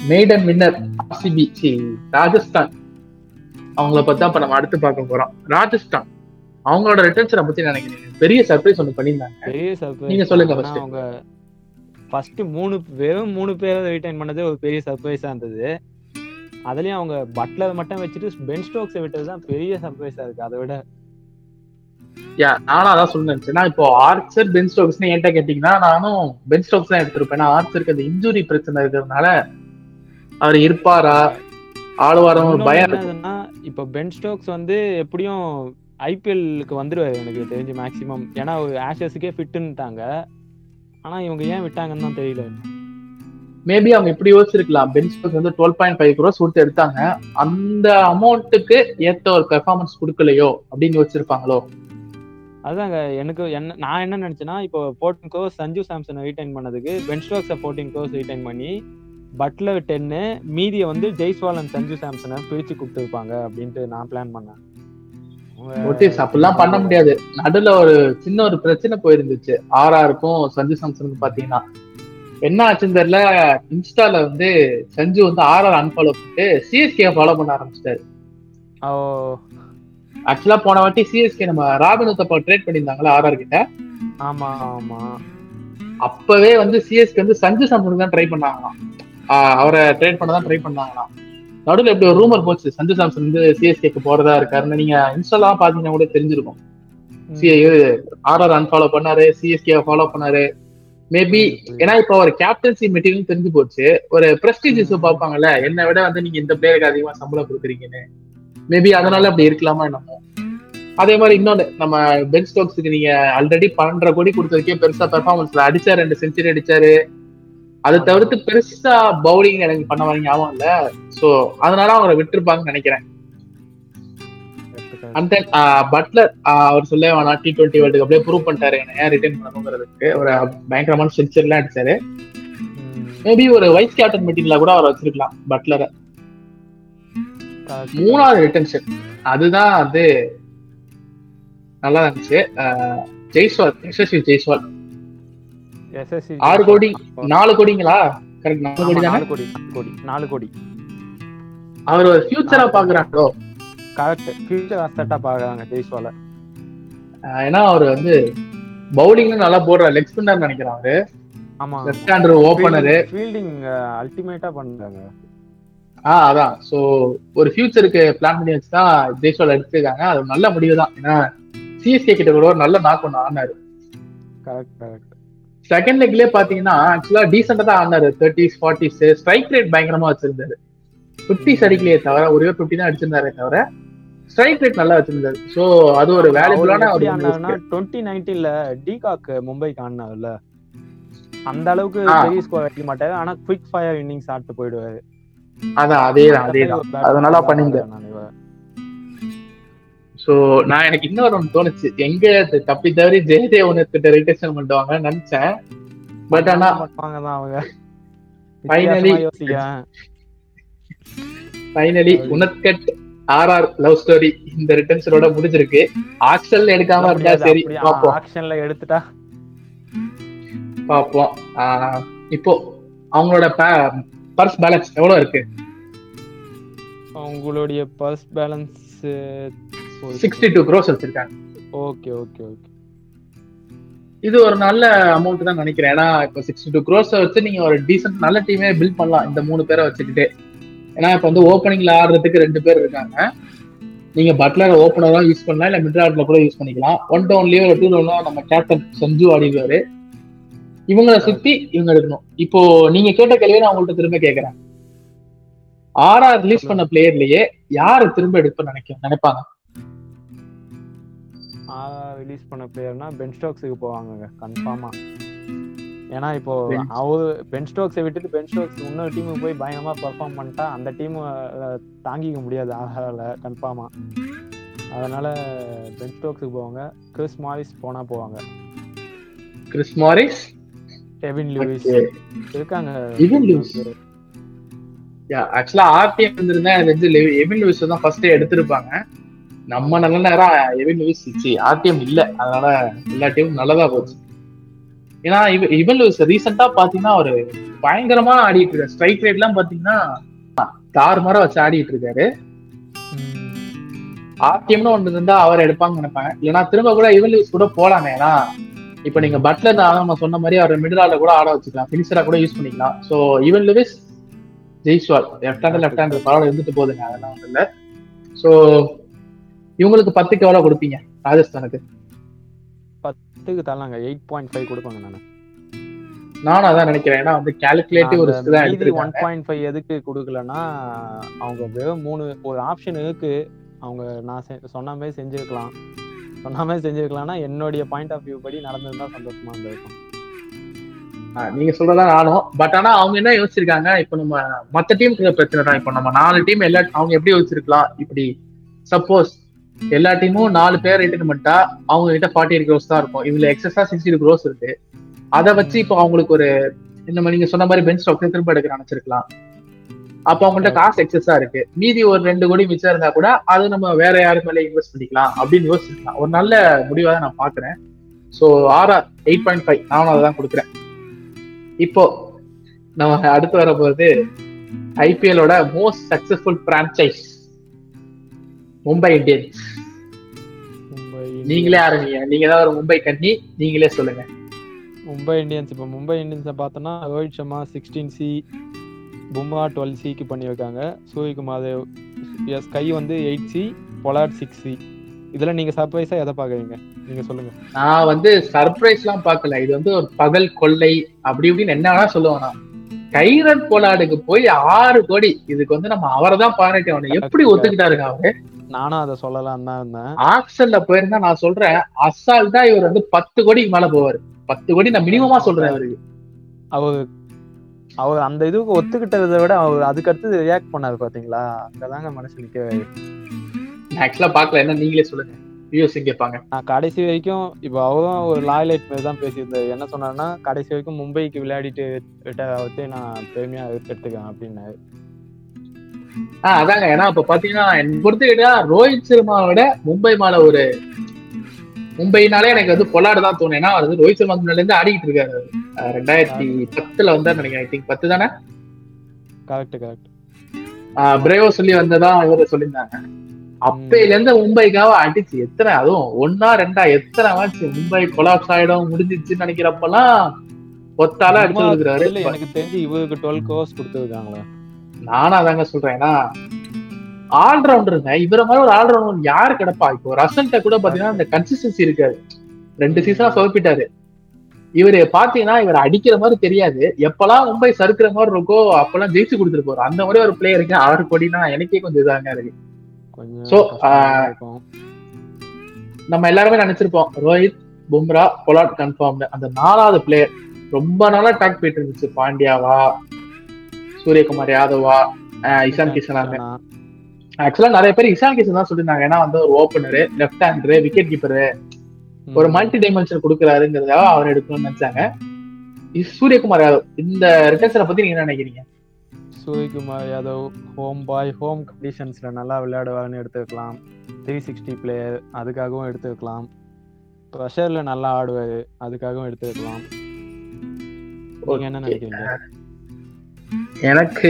மெய்டன் வின்னர் ஆர்சிபி ராஜஸ்தான். அவங்கள பத்தி இப்ப நம்ம அடுத்து பார்க்க போறோம். ராஜஸ்தான். அவங்களோட ரிட்டர்ன்ஸை பத்தி நினைக்கிறேன் பெரிய சர்ப்ரைஸ் ஒன்று பண்ணியிருந்தாங்க. பெரிய சர்ப்ரைஸ் நீங்க சொல்லுங்க first. அவங்க ஃபர்ஸ்ட் மூணு வெறும் மூணு பேரை ரிட்டைன் பண்ணதே ஒரு பெரிய சர்ப்ரைஸா இருந்தது. அதுலயும் அவங்க பட்லர் மட்டும் வச்சுட்டு பென் ஸ்டோக்ஸை விட்டது தான் பெரிய சர்ப்ரைஸா இருக்கு. அதை விட யா நானும் அதான் சொல்ல நினைச்சேன் இப்போ ஆர்ச்சர் பென் ஸ்டோக்ஸ் என்கிட்ட கேட்டீங்கன்னா நானும் பென் ஸ்டோக்ஸ் தான் எடுத்திருப்பேன். ஆர்ச்சருக்கு அந்த இன்ஜுரி பிரச்சனை இருக்கிறதுனால அவர் இருப்பாரா? ஆளுவாரம் ஒரு பயம் இருக்கு. என்னதுன்னா இப்போ பென் ஸ்டோக்ஸ் வந்து எப்படியும் ஐபிஎல்லுக்கு வந்துருவாரு எனக்கு தெரிஞ்சு மேக்ஸிமம் ஏன்னா ஆஷஸுக்கே ஃபிட்டுன்ட்டாங்க ஆனா இவங்க ஏன் விட்டாங்கன்னு தான் தெரியல. மேபி அவங்க இப்படி யோசிச்சிருக்கலாம். பென் ஸ்டோக்ஸ் வந்து டுவெல் பாயிண்ட் ஃபைவ் க்ரோஸ் கொடுத்து எடுத்தாங்க. அந்த அமௌண்ட்டுக்கு ஏத்த ஒரு பெர்ஃபார்மன்ஸ் கொடுக்கலையோ அப்படின்னு யோசிச்சிருப்பாங்களோ? அதாங்க எனக்கு என்ன நான் என்ன நினைச்சேன்னா இப்போ ஃபோர்டீன் கோர்ஸ் சஞ்சு சாம்சனை ரீடைன் பண்ணதுக்கு பென் ஸ்டோக்ஸை ஃபோர்டீன் கோர்ஸ் ரீடைன் பண்ணி பட்லர் டென்னு மீதியை வந்து ஜெய்ஸ்வால் அண்ட் சஞ்சு சாம்சனை பிரிச்சு கொடுத்துருப்பாங்க அப்படின்ட்டு நான் பிளான் பண்ணேன். அப்படிலாம் பண்ண முடியாது. நடுல ஒரு சின்ன ஒரு பிரச்சனை போயிருந்துச்சு. ஆர்ஆருக்கும் சஞ்சு சாம்சனுக்கும் பாத்தீங்கன்னா என்ன ஆச்சுன்னு தெரியல இன்ஸ்டால வந்து சஞ்சு வந்து ஆர்ஆர் அன்ஃபாலோ பண்ணிட்டு சிஎஸ்கே ஃபாலோ பண்ண ஆரம்பிச்சிட்டாரு. ஓ ஆக்சுவலா போன வாட்டி சிஎஸ்கே நம்ம ராபின் உத்தப்பா ட்ரேட் பண்ணியிருந்தாங்களா ஆர்ஆர் கிட்ட. ஆமா ஆமா. அப்பவே வந்து சிஎஸ்கே வந்து சஞ்சு சாம்சனுக்கு தான் ட்ரை பண்ணாங்களாம். அவரை ட்ரேட் பண்ண தான் ட்ரை பண்ணாங்களாம். நடுவில் இப்படி ஒரு ரூமர் போச்சு சஞ்சு சாம்சன் வந்து சிஎஸ்கேக்கு போறதா இருக்காருன்னு நீங்க இன்ஸ்டாலாம் பாத்தீங்கன்னா கூட தெரிஞ்சிருக்கும். ஆர்ஆர் அன்ஃபாலோ பண்ணாரு சிஎஸ்கே ஃபாலோ பண்ணாரு. மேபி ஏன்னா இப்போ ஒரு கேப்டன்சி மெட்டீரியல் தெரிஞ்சு போச்சு. ஒரு பிரஸ்டீஜியஸ் பார்ப்பாங்கல்ல என்னை விட வந்து நீங்க இந்த பிளேயருக்கு அதிகமா சம்பளம் கொடுக்குறீங்கன்னு. மேபி அதனால அப்படி இருக்கலாமா என்னமோ. அதே மாதிரி இன்னொன்னு நம்ம பென் ஸ்டோக்ஸுக்கு நீங்க ஆல்ரெடி பன்னெண்டரை கோடி கொடுத்ததுக்கே பெருசா பெர்ஃபார்மன்ஸ்ல அடிச்சாரு ரெண்டு செஞ்சுரி அடிச்சாரு. அதை தவிர்த்து பெருசா பவுலிங் எனக்கு பண்ண வரீங்க ஞாபகம் இல்ல. சோ அதனால அவரை விட்டுருப்பாங்கன்னு நினைக்கிறேன். அண்ட் தென் பட்லர் அவர் சொல்ல வேணாம் டி டுவெண்ட்டி வேர்ல்டு அப்படியே ப்ரூவ் பண்ணிட்டாரு என்ன ஏன் ரிட்டர்ன் பண்ணணுங்கிறதுக்கு. ஒரு பயங்கரமான செஞ்சுரி எல்லாம் அடிச்சாரு. மேபி ஒரு வைஸ் கேப்டன் மீட்டிங்ல கூட அவர் வச்சிருக்கலாம் பட்லரை மூணாவது ரிட்டன்ஷன் அதுதான் வந்து நல்லா இருந்துச்சு ஜெய்ஸ்வால் எஸ்எஸ்வி ஜெய்ஸ்வால். ஆறு கோடி நாலு கோடிங்களா? கரெக்ட் நாலு கோடி தானே நாலு கோடி கோடி நாலு கோடி. அவர் ஒரு ஃபியூச்சரா பாக்குறாங்களோ கரெக்ட் ஃபியூச்சர் அசட்டா பாக்குறாங்க ஜெய்ஸ்வால. ஏன்னா அவர் வந்து பவுலிங்ல நல்லா போடுற லெக் ஸ்பின்னர் நினைக்கிறேன் அவரு. ஆமா லெஃப்ட் ஹேண்டர் ஓபனரு ஃபீல்டிங் அல்டிமேட்டா பண்றாங்க ஆஹ் அதான். சோ ஒரு ஃபியூச்சருக்கு பிளான் பண்ணி வச்சுதான் ஜெய்ஸ்வால் எடுத்திருக்காங்க. அது நல்ல முடிவு தான் ஏன்னா சிஎஸ்கே கிட்ட கூட ஒரு நல்ல நாக் ஒன்று ஆனாரு. கரெக்ட் கரெக்ட் செகண்ட் லெக்லயே பாத்தீங்கன்னா ஆக்சுவலா டீசெண்டா தான் ஆனாரு. தேர்ட்டிஸ் ஃபார்ட்டிஸ் ஸ்ட்ரைக் ரேட் பயங்கரமா வச்சிருந்தாரு. பிப்டிஸ் அடிக்கலையே தவிர ஒரே பிப்டி தான் அடிச்சிருந்தாரே தவிர ஸ்ட்ரைக் ரேட் நல்லா வச்சிருந்தாரு. சோ அது ஒரு வேல்யூபிளான ஒரு டுவெண்ட்டி நைன்டீன்ல டிகாக் மும்பைக்கு ஆடினார்ல அந்த அளவுக்கு. பெரிய ஸ்கோர் அடிக்க மாட்டாரு. ஆனா குவிக் ஃபயர் இன்னிங்ஸ் ஆட்டு போயிடுவாரு. அதான் அதேதான் அதேதான். அது நல்லா பண்ணியிருந்தாரு. சோ நான் எனக்கு இன்னொரு ஒன்று தோணுச்சு. எங்க தப்பி தவறி ஜெயதேவ் கிட்ட ரிட்டேஷன் பண்ணுவாங்கன்னு நினைச்சேன். பட் ஆனா பண்ணுவாங்க அவங்க. யோசிக்கிறேன் finally Unadkat RR love story இந்த ரிட்டன்ஷனோட முடிஞ்சிருக்கு. ஆக்சல் எடுக்காம இருந்தா சரி பார்ப்போம் ஆக்ஷன்ல எடுத்துட்டா? பார்ப்போம் ஆஹ் இப்போ அவங்களோட பர்ஸ் பேலன்ஸ் எவ்வளவு இருக்கு? உங்களுடைய purse balance sixty two crores வச்சிருக்காங்க. Okay okay okay. இது ஒரு நல்ல அமௌண்ட் தான் நினைக்கிறேன். ஏன்னா இப்போ சிக்ஸ்டி டூ க்ரோஸ் வச்சு நீங்க ஒரு டீசென்ட் நல்ல டீமே பில்ட் பண்ணலாம். இந்த மூணு பேரை வச்சுக்கிட்டு. ஏன்னா இப்போ வந்து ஓப்பனிங்ல ஆடுறதுக்கு ரெண்டு பேர் இருக்காங்க. நீங்க பட்லர் ஓப்பனரா யூஸ் பண்ணலாம். இல்ல மிட் ஆர்ட்ல கூட யூஸ் பண்ணிக்கலாம். ஒன் டவுன்லயோ டூ டவுன்லயோ நம்ம கேப்டன் சஞ்சு ஆடிடுவாரு இவங்களை சுத்தி இவங்க எடுக்கணும். இப்போ நீங்க கேட்ட கேள்வியை நான் உங்கள்ட்ட திரும்ப கேக்குறேன். ஆர்ஆர் ரிலீஸ் பண்ண பிளேயர்லயே யாரு திரும்ப எடுப்ப நினைக்க நினைப்பாங்க? ரிலீஸ் பண்ண பிளேயர்னா பென் ஸ்டோக்ஸுக்கு போவாங்க கன்ஃபார்மா ஏன்னா இப்போ அவரு பென் ஸ்டோக்ஸை விட்டுட்டு பென் ஸ்டோக்ஸ் இன்னொரு டீமுக்கு போய் பயங்கரமா பெர்ஃபார்ம் பண்ணிட்டா அந்த டீம் தாங்கிக்க முடியாது ஆகால கன்ஃபார்மா அதனால பென் ஸ்டோக்ஸுக்கு போவாங்க கிறிஸ் மாரிஸ் போனா போவாங்க. Chris Morris Evin Lewis. இருக்காங்க. Evin Lewis. ஆக்சுவலா ஆர்டிஎம் இருந்திருந்தா எனக்கு தெரிஞ்சு எவின் லூயிஸ் தான் ஃபர்ஸ்ட் எடுத்திருப்பாங்க. நம்ம நல்ல நேரம் எவின் லூயிஸ் சி ஆர்டிஎம் இல்ல. அதனால எல்லா டீமும் நல்லதா போச்சு. ஏன்னா இவ இவன் லூயிஸ் ரீசெண்டா பாத்தீங்கன்னா ஒரு பயங்கரமா ஆடிட்டு இருக்காரு. ஸ்ட்ரைக் ரேட் எல்லாம் பாத்தீங்கன்னா தாறு மாற வச்சு ஆடிட்டு இருக்காரு. ஆர்டிஎம்னு ஒன்று இருந்தா அவர் எடுப்பாங்கன்னு நினைப்பேன் இல்லைன்னா திரும்ப கூட இவன் லூயிஸ் கூட போலாமே. ஏன்னா இப்ப நீங்க பட்லர் நம்ம சொன்ன மாதிரி அவர் மிடில் ஆர்டர் கூட ஆட வச்சுக்கலாம். பினிஷரா கூட யூஸ் பண்ணிக்கலாம். So even Lewis Jaiswal left hander left hander பரவாயில்ல இருந்துட்டு போகுதுங்க. அதெல்லாம் ஒன்றும் இல்ல. சோ இவங்களுக்கு பத்துக்கு எவ்வளவு கொடுப்பீங்க ராஜஸ்தானுக்கு? பத்துக்கு தரலாங்க. எயிட் பாயிண்ட் ஃபைவ் கொடுப்பாங்க நான். நானும் அதான் நினைக்கிறேன். ஏன்னா வந்து கால்குலேட்டிவ் ரிஸ்க் தான் ஒன் பாயிண்ட் ஃபைவ் எதுக்கு கொடுக்கலன்னா அவங்க வெறும் மூணு ஒரு ஆப்ஷன் இருக்கு. அவங்க நான் சொன்ன மாதிரி செஞ்சிருக்கலாம். சொன்ன மாதிரி செஞ்சிருக்கலாம்னா என்னுடைய பாயிண்ட் ஆஃப் வியூ படி நடந்திருந்தா சந்தோஷமா இருந்திருக்கும். நீங்க சொல்றதா நானும். பட் ஆனா அவங்க என்ன யோசிச்சிருக்காங்க? இப்ப நம்ம மத்த டீமுக்கு பிரச்சனை தான். இப்ப நம்ம நாலு டீம் எல்லா அவங்க எப்படி யோசிச்சிருக்கலாம்? இப்படி சப்போஸ் எல்லா டீமும் நாலு பேர் ரிட்டர்ன் பண்ணிட்டா அவங்க கிட்ட ஃபார்ட்டி எயிட் க்ரோஸ் தான் இருக்கும். இதுல எக்ஸஸா சிக்ஸ்டி க்ரோஸ் இருக்கு. அதை வச்சு இப்போ அவங்களுக்கு ஒரு இந்த நீங்க சொன்ன மாதிரி பெஞ்ச் ஸ்டாக் திரும்ப எடுக்க நினைச்சிருக்கலாம். அப்ப அவங்கள்ட்ட காசு எக்ஸஸா இருக்கு. மீதி ஒரு ரெண்டு கோடி மிச்சம் இருந்தா கூட அது நம்ம வேற யாரு மேல இன்வெஸ்ட் பண்ணிக்கலாம் அப்படின்னு யோசிச்சிருக்கலாம். ஒரு நல்ல முடிவா தான் நான் பாக்குறேன். So RR eight point five நானும் அதை தான் கொடுக்குறேன். இப்போ நம்ம அடுத்து வர போறது ஐபிஎலோட most successful franchise Mumbai Indians. Mumbai நீங்களே ஆரம்பிங்க. நீங்க தான் ஒரு மும்பை கண்ணி நீங்களே சொல்லுங்க. மும்பை இந்தியன்ஸ். இப்போ மும்பை இந்தியன்ஸை பார்த்தோன்னா Rohit Sharma sixteen C Bumrah twelve சிக்கு பண்ணியிருக்காங்க. சூரியகுமார் எஸ் கை வந்து eight C Pollard six C இதில் நீங்கள் சர்ப்ரைஸாக எதை பார்க்குறீங்க? நீங்கள் சொல்லுங்கள் நான் வந்து சர்ப்ரைஸ் எல்லாம் பார்க்கல. இது வந்து ஒரு பகல் கொள்ளை அப்படி இப்படின்னு என்ன வேணா சொல்லுவேன். கைரன் போலாடுக்கு போய் ஆறு கோடி. இதுக்கு வந்து நம்ம அவரை தான் பாராட்டணும் எப்படி ஒத்துக்கிட்டாருங்க அவரு? நானும் அதை சொல்லலாம் தான் இருந்தேன். ஆக்சன்ல போயிருந்தா நான் சொல்றேன் அசால்ட்டா இவர் வந்து பத்து கோடிக்கு மேல போவாரு. பத்து கோடி நான் மினிமமா சொல்றேன் அவருக்கு. அவர் அவர் அந்த இதுக்கு ஒத்துக்கிட்டதை விட அவர் அதுக்கு அடுத்து ரியாக்ட் பண்ணாரு பாத்தீங்களா? அங்கதாங்க மனசு நிக்க நான் ஆக்சுவலா பாக்கல என்ன நீங்களே சொல்லுங்க. நான் கடைசி வரைக்கும் இப்போ அவரும் ஒரு லாயலைட் மாதிரி தான் பேசியிருந்தாரு. என்ன சொன்னாருன்னா கடைசி வரைக்கும் மும்பைக்கு விளையாடிட்டு ஆகிட்டு நான் பெருமையா எடுத்துக்கிறேன் அப்படின்னாரு. அதாங்க. ஏன்னா இப்ப பாத்தீங்கன்னா என்ன பொறுத்துக்கிட்டா ரோஹித் சர்மாவோட மும்பை மேல ஒரு மும்பைனாலே எனக்கு வந்து பொலாடு தான் தோணும். ஏன்னா வந்து ரோஹித் சர்மா முன்னால இருந்து ஆடிக்கிட்டு இருக்காரு. ரெண்டாயிரத்தி பத்துல வந்தா நினைக்கிறேன். ஐ திங்க் பத்து தானே? கரெக்ட் கரெக்ட் பிரேவோ சொல்லி வந்ததா இவரு சொல்லியிருந்தாங்க. அப்பையில இருந்து மும்பைக்காக அடிச்சு எத்தனை அதுவும் ஒன்னா ரெண்டா எத்தனை மேட்ச் மும்பை கொலாப்ஸ் ஆயிடும் முடிஞ்சிச்சுன்னு நினைக்கிறப்பெல்லாம் ஒத்தால அடிச்சு எனக்கு தெரிஞ்சு இவருக்கு டுவெல் கோர்ஸ் கொடுத்துருக்காங்களே. நானும் அதாங்க சொல்றேன். ஏன்னா ஆல்ரவுண்டருங்க. இவர மாதிரி ஒரு ஆல்ரவுண்டர் யாரு கிடப்பா? இப்போ ரசல்ட்ட கூட பாத்தீங்கன்னா இந்த கன்சிஸ்டன்சி இருக்காது. ரெண்டு சீசனா சொதப்பிட்டாரு. இவரு பாத்தீங்கன்னா இவர் அடிக்கிற மாதிரி தெரியாது. எப்பெல்லாம் மும்பை சறுக்குற மாதிரி இருக்கோ அப்பெல்லாம் ஜெயிச்சு கொடுத்துட்டு அந்த மாதிரி ஒரு பிளேயருக்கு ஆறு கோடினா எனக்கே கொஞ்சம் இதாங்க இருக்கு. இருக்கும். நம்ம எல்லாருமே நினைச்சிருப்போம். ரோஹித் பும்ரா பொலாட் கன்ஃபார்ம் அந்த நாலாவது பிளேயர் ரொம்ப நாளா டாக் போயிட்டு இருந்துச்சு. பாண்டியாவா சூரியகுமார் யாதவா இஷான் கிஷனாங்க. ஆக்சுவலா நிறைய பேர் இஷான் கிஷன் தான் சொல்லியிருந்தாங்க. ஏன்னா வந்து ஒரு opener left hander wicket keeper ஒரு மல்டி டைமென்ஷன் கொடுக்குறாருங்கிறதால அவர் எடுக்கணும்னு நினைச்சாங்க. சூரியகுமார் யாதவ். இந்த ரிட்டர்ன்ஸனை பத்தி நீங்க என்ன நினைக்கிறீங்க? Suryakumar Yadav home boy home கண்டிஷன்ஸ்ல நல்லா விளையாடுவாருன்னு எடுத்துக்கலாம். த்ரீ சிக்ஸ்டி பிளேயர் அதுக்காகவும் எடுத்துக்கலாம். ப்ரெஷர்ல நல்லா ஆடுவாரு அதுக்காகவும் எடுத்துக்கலாம். என்ன. நினைக்கிறீங்க? எனக்கு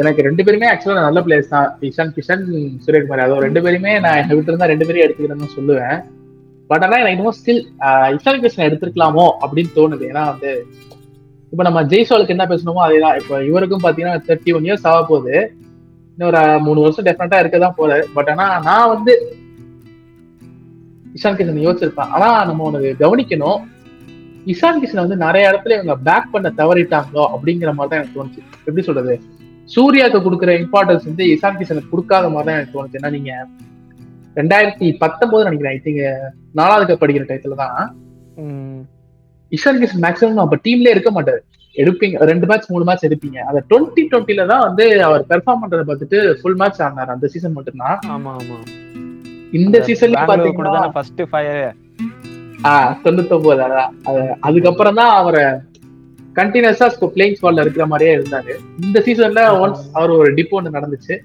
எனக்கு ரெண்டு பேருமே ஆக்சுவலா நல்ல பிளேயர்ஸ் தான். இஷான் கிஷன் சுரேஷ்குமார் அதோ ரெண்டு பேருமே நான் என்ன விட்டு இருந்தா ரெண்டு பேரையும் எடுத்துக்கிறேன்னு சொல்லுவேன். பட் ஆனா எனக்கு இன்னும் ஸ்டில் இஷான் கிஷன் எடுத்துருக்கலாமோ அப்படின்னு தோணுது. ஏன்னா வந்து இப்ப நம்ம ஜெய்ஸ்வாலுக்கு என்ன பேசணுமோ அதேதான். இப்போ இவருக்கும் பாத்தீங்கன்னா தேர்ட்டி ஒன் இயர்ஸ் ஆக போகுது. இன்னொரு மூணு வருஷம் டெஃபினட்டா இருக்க தான் போறாரு. பட் ஆனா நான் வந்து இஷான் கிஷன் யோசிச்சிருப்பேன். ஆனா நம்ம உனக்கு கவனிக்கணும். இஷான் கிஷன் வந்து நிறைய இடத்துல இவங்க பேக் பண்ண தவறிட்டாங்களோ அப்படிங்கிற மாதிரி தான் எனக்கு தோணுச்சு. எப்படி சொல்றது? சூர்யாவுக்கு கொடுக்குற இம்பார்ட்டன்ஸ் வந்து இஷான் கிஷனுக்கு கொடுக்காத மாதிரி தான் எனக்கு தோணுச்சு. ஏன்னா நீங்க ரெண்டாயிரத்தி பத்தொன்பது நினைக்கிறேன் ஐ திங்க் நாலாவது படிக்கிற டயத்துல தான் இஷான் கிஷன் மேக்ஸிமம் அப்ப டீம்லயே இருக்க மாட்டாரு. எடுப்பீங்க. ரெண்டு மேட்ச் மூணு மேட்ச் எடுப்பீங்க. அந்த டுவெண்ட்டி டுவெண்ட்டில தான் வந்து அவர் பெர்ஃபார்ம் பண்றதை பார்த்துட்டு ஃபுல் மேட்ச் ஆடினார் அந்த சீசன் மட்டும்தான். ஆமா ஆமா. இந்த சீசன்ல பாத்தீங்கன்னா ஃபர்ஸ்ட் ஃபயர் ஆஹ் தொண்ணூத்தொன்பது அதான். அது- அதுக்கப்புறம் தான் அவரை கண்டினியூஸா பிளேயிங் ஸ்குவாட்ல இருக்கிற மாதிரியே இருந்தாரு. இந்த சீசன்ல ஒன்ஸ் அவர் ஒரு டிப் ஒன்று நடந்துச்சு.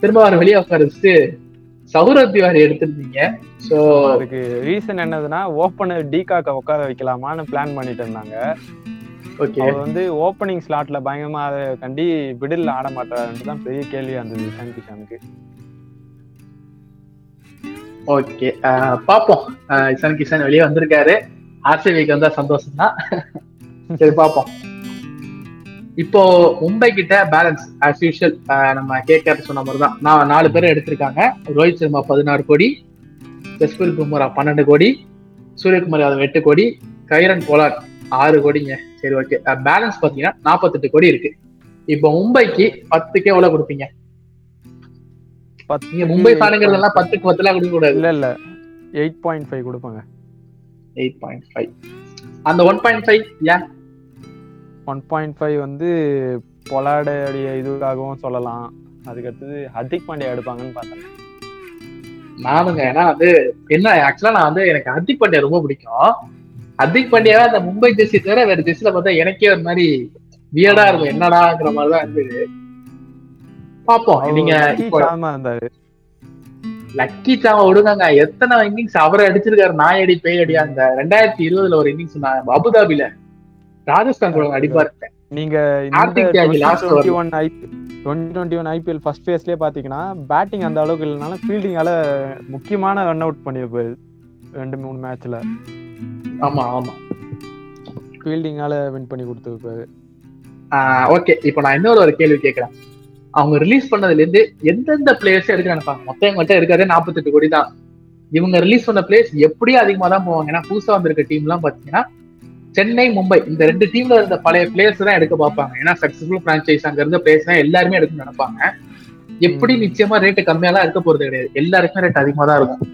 திரும்ப அவர் வெளியே உட்காரிச்சு சௌரவ் திவாரி எடுத்திருந்தீங்க. சோ அதுக்கு ரீசன் என்னதுன்னா ஓப்பனர் டிகாக்க உட்கார வைக்கலாமான்னு பிளான் பண்ணிட்டு இருந்தாங்க. ஓகே அவர் வந்து ஓப்பனிங் ஸ்லாட்ல பயங்கரமா அதை கண்டி மிடில் ஆட மாட்டாருன்ட்டு தான் பெரிய கேள்வியா இருந்தது இஷான் கிஷானுக்கு ஓகே பாப்போம். ஆஹ் இசான் கிஷன் வெளியே வந்திருக்காரு. ஆர்சிபிக்கு வந்தா சந்தோஷம் தான் சரி பாப்போம். இப்போ மும்பை கிட்ட பேலன்ஸ் ஆஸ் யூஷுவல் நம்ம கேட்கறது சொன்ன மாதிரி தான் நான் நாலு பேர் எடுத்திருக்காங்க. ரோஹித் சர்மா பதினாறு கோடி ஜஸ்பீர் பும்ரா பன்னெண்டு கோடி சூரியகுமார் யாதவ் எட்டு கோடி கைரன் போலார் ஆறு கோடிங்க. சரி ஓகே பேலன்ஸ் பாத்தீங்கன்னா நாற்பத்தெட்டு கோடி இருக்கு. இப்போ மும்பைக்கு பத்துக்கே எவ்வளோ கொடுப்பீங்க? நீங்க மும்பை ஃபேனுங்கிறதெல்லாம் பத்துக்கு பத்துலாம் கொடுக்க கூடாது இல்ல இல்ல. எயிட் பாயிண்ட் ஃபைவ் கொடுப்பாங்க. எயிட் பாயிண்ட் ஃபைவ் அந்த ஒன் பாயிண்ட் ஃபைவ் ஏன்? ஒன் பாயிண்ட் ஃபைவ் வந்து பொலாடைய இதுக்காகவும் சொல்லலாம். அதுக்கடுத்தது ஹர்திக் பாண்டியா எடுப்பாங்கன்னு பார்த்தேன். நானுங்க ஏன்னா வந்து என்ன ஆக்சுவலா நான் வந்து எனக்கு ஹர்திக் பாண்டியா ரொம்ப பிடிக்கும். ஹர்திக் பாண்டியாவே அந்த மும்பை ஜெர்சி தவிர வேற ஜெர்சில பார்த்தா எனக்கே ஒரு மாதிரி வியடா இருக்கும். என்னடாங்கிற மாதிரி தான் இருந்தது. பாப்போம். நீங்க லக்கி சாம விடுங்க எத்தனை இன்னிங்ஸ் அவரை அடிச்சிருக்காரு. நாய் அடி பேய் அந்த ரெண்டாயிரத்தி இருபதுல ஒரு இன்னிங்ஸ் நான் அபுதாபில ராஜஸ்தான் கூட அடிப்பாரு நீங்க twenty one IP twenty twenty one IPL first ஃபேஸ்லயே பாத்தீங்கன்னா பேட்டிங் அந்த அளவுக்கு இல்லைனாலும் ஃபீல்டிங்கால முக்கியமான ரன் அவுட் பண்ணியிருப்பாரு. ரெண்டு மூணு மேட்ச்ல ஆமா ஆமா. ஃபீல்டிங்கால வின் பண்ணி கொடுத்துருப்பாரு. ஓகே இப்போ நான் இன்னொரு ஒரு கேள்வி கேட்கறேன் அவங்க ரிலீஸ் பண்ணதுல இருந்து எந்தெந்த பிளேயர்ஸ் எடுக்க நினைப்பாங்க மொத்தம் எங்கள்கிட்ட இருக்காதே நாற்பத்தெட்டு கோடி தான். இவங்க ரிலீஸ் பண்ண பிளேயர்ஸ் எப்படியும் அதிகமா தான் போவாங்க. ஏன்னா புதுசா வந்திருக்க டீம் எல்லாம் பாத்தீங்கன்னா சென்னை மும்பை இந்த ரெண்டு டீம்ல இருந்த பழைய பிளேயர்ஸ் தான் எடுக்க பார்ப்பாங்க. ஏன்னா சக்சஸ்ஃபுல் பிரான்ச்சைஸ் அங்க இருந்த பிளேயர்ஸ் தான் எல்லாருமே எடுக்கணும்னு நினைப்பாங்க. எப்படி நிச்சயமா ரேட்டு கம்மியா தான் இருக்க போறது கிடையாது. எல்லாருக்குமே ரேட் அதிகமா தான் இருக்கும்.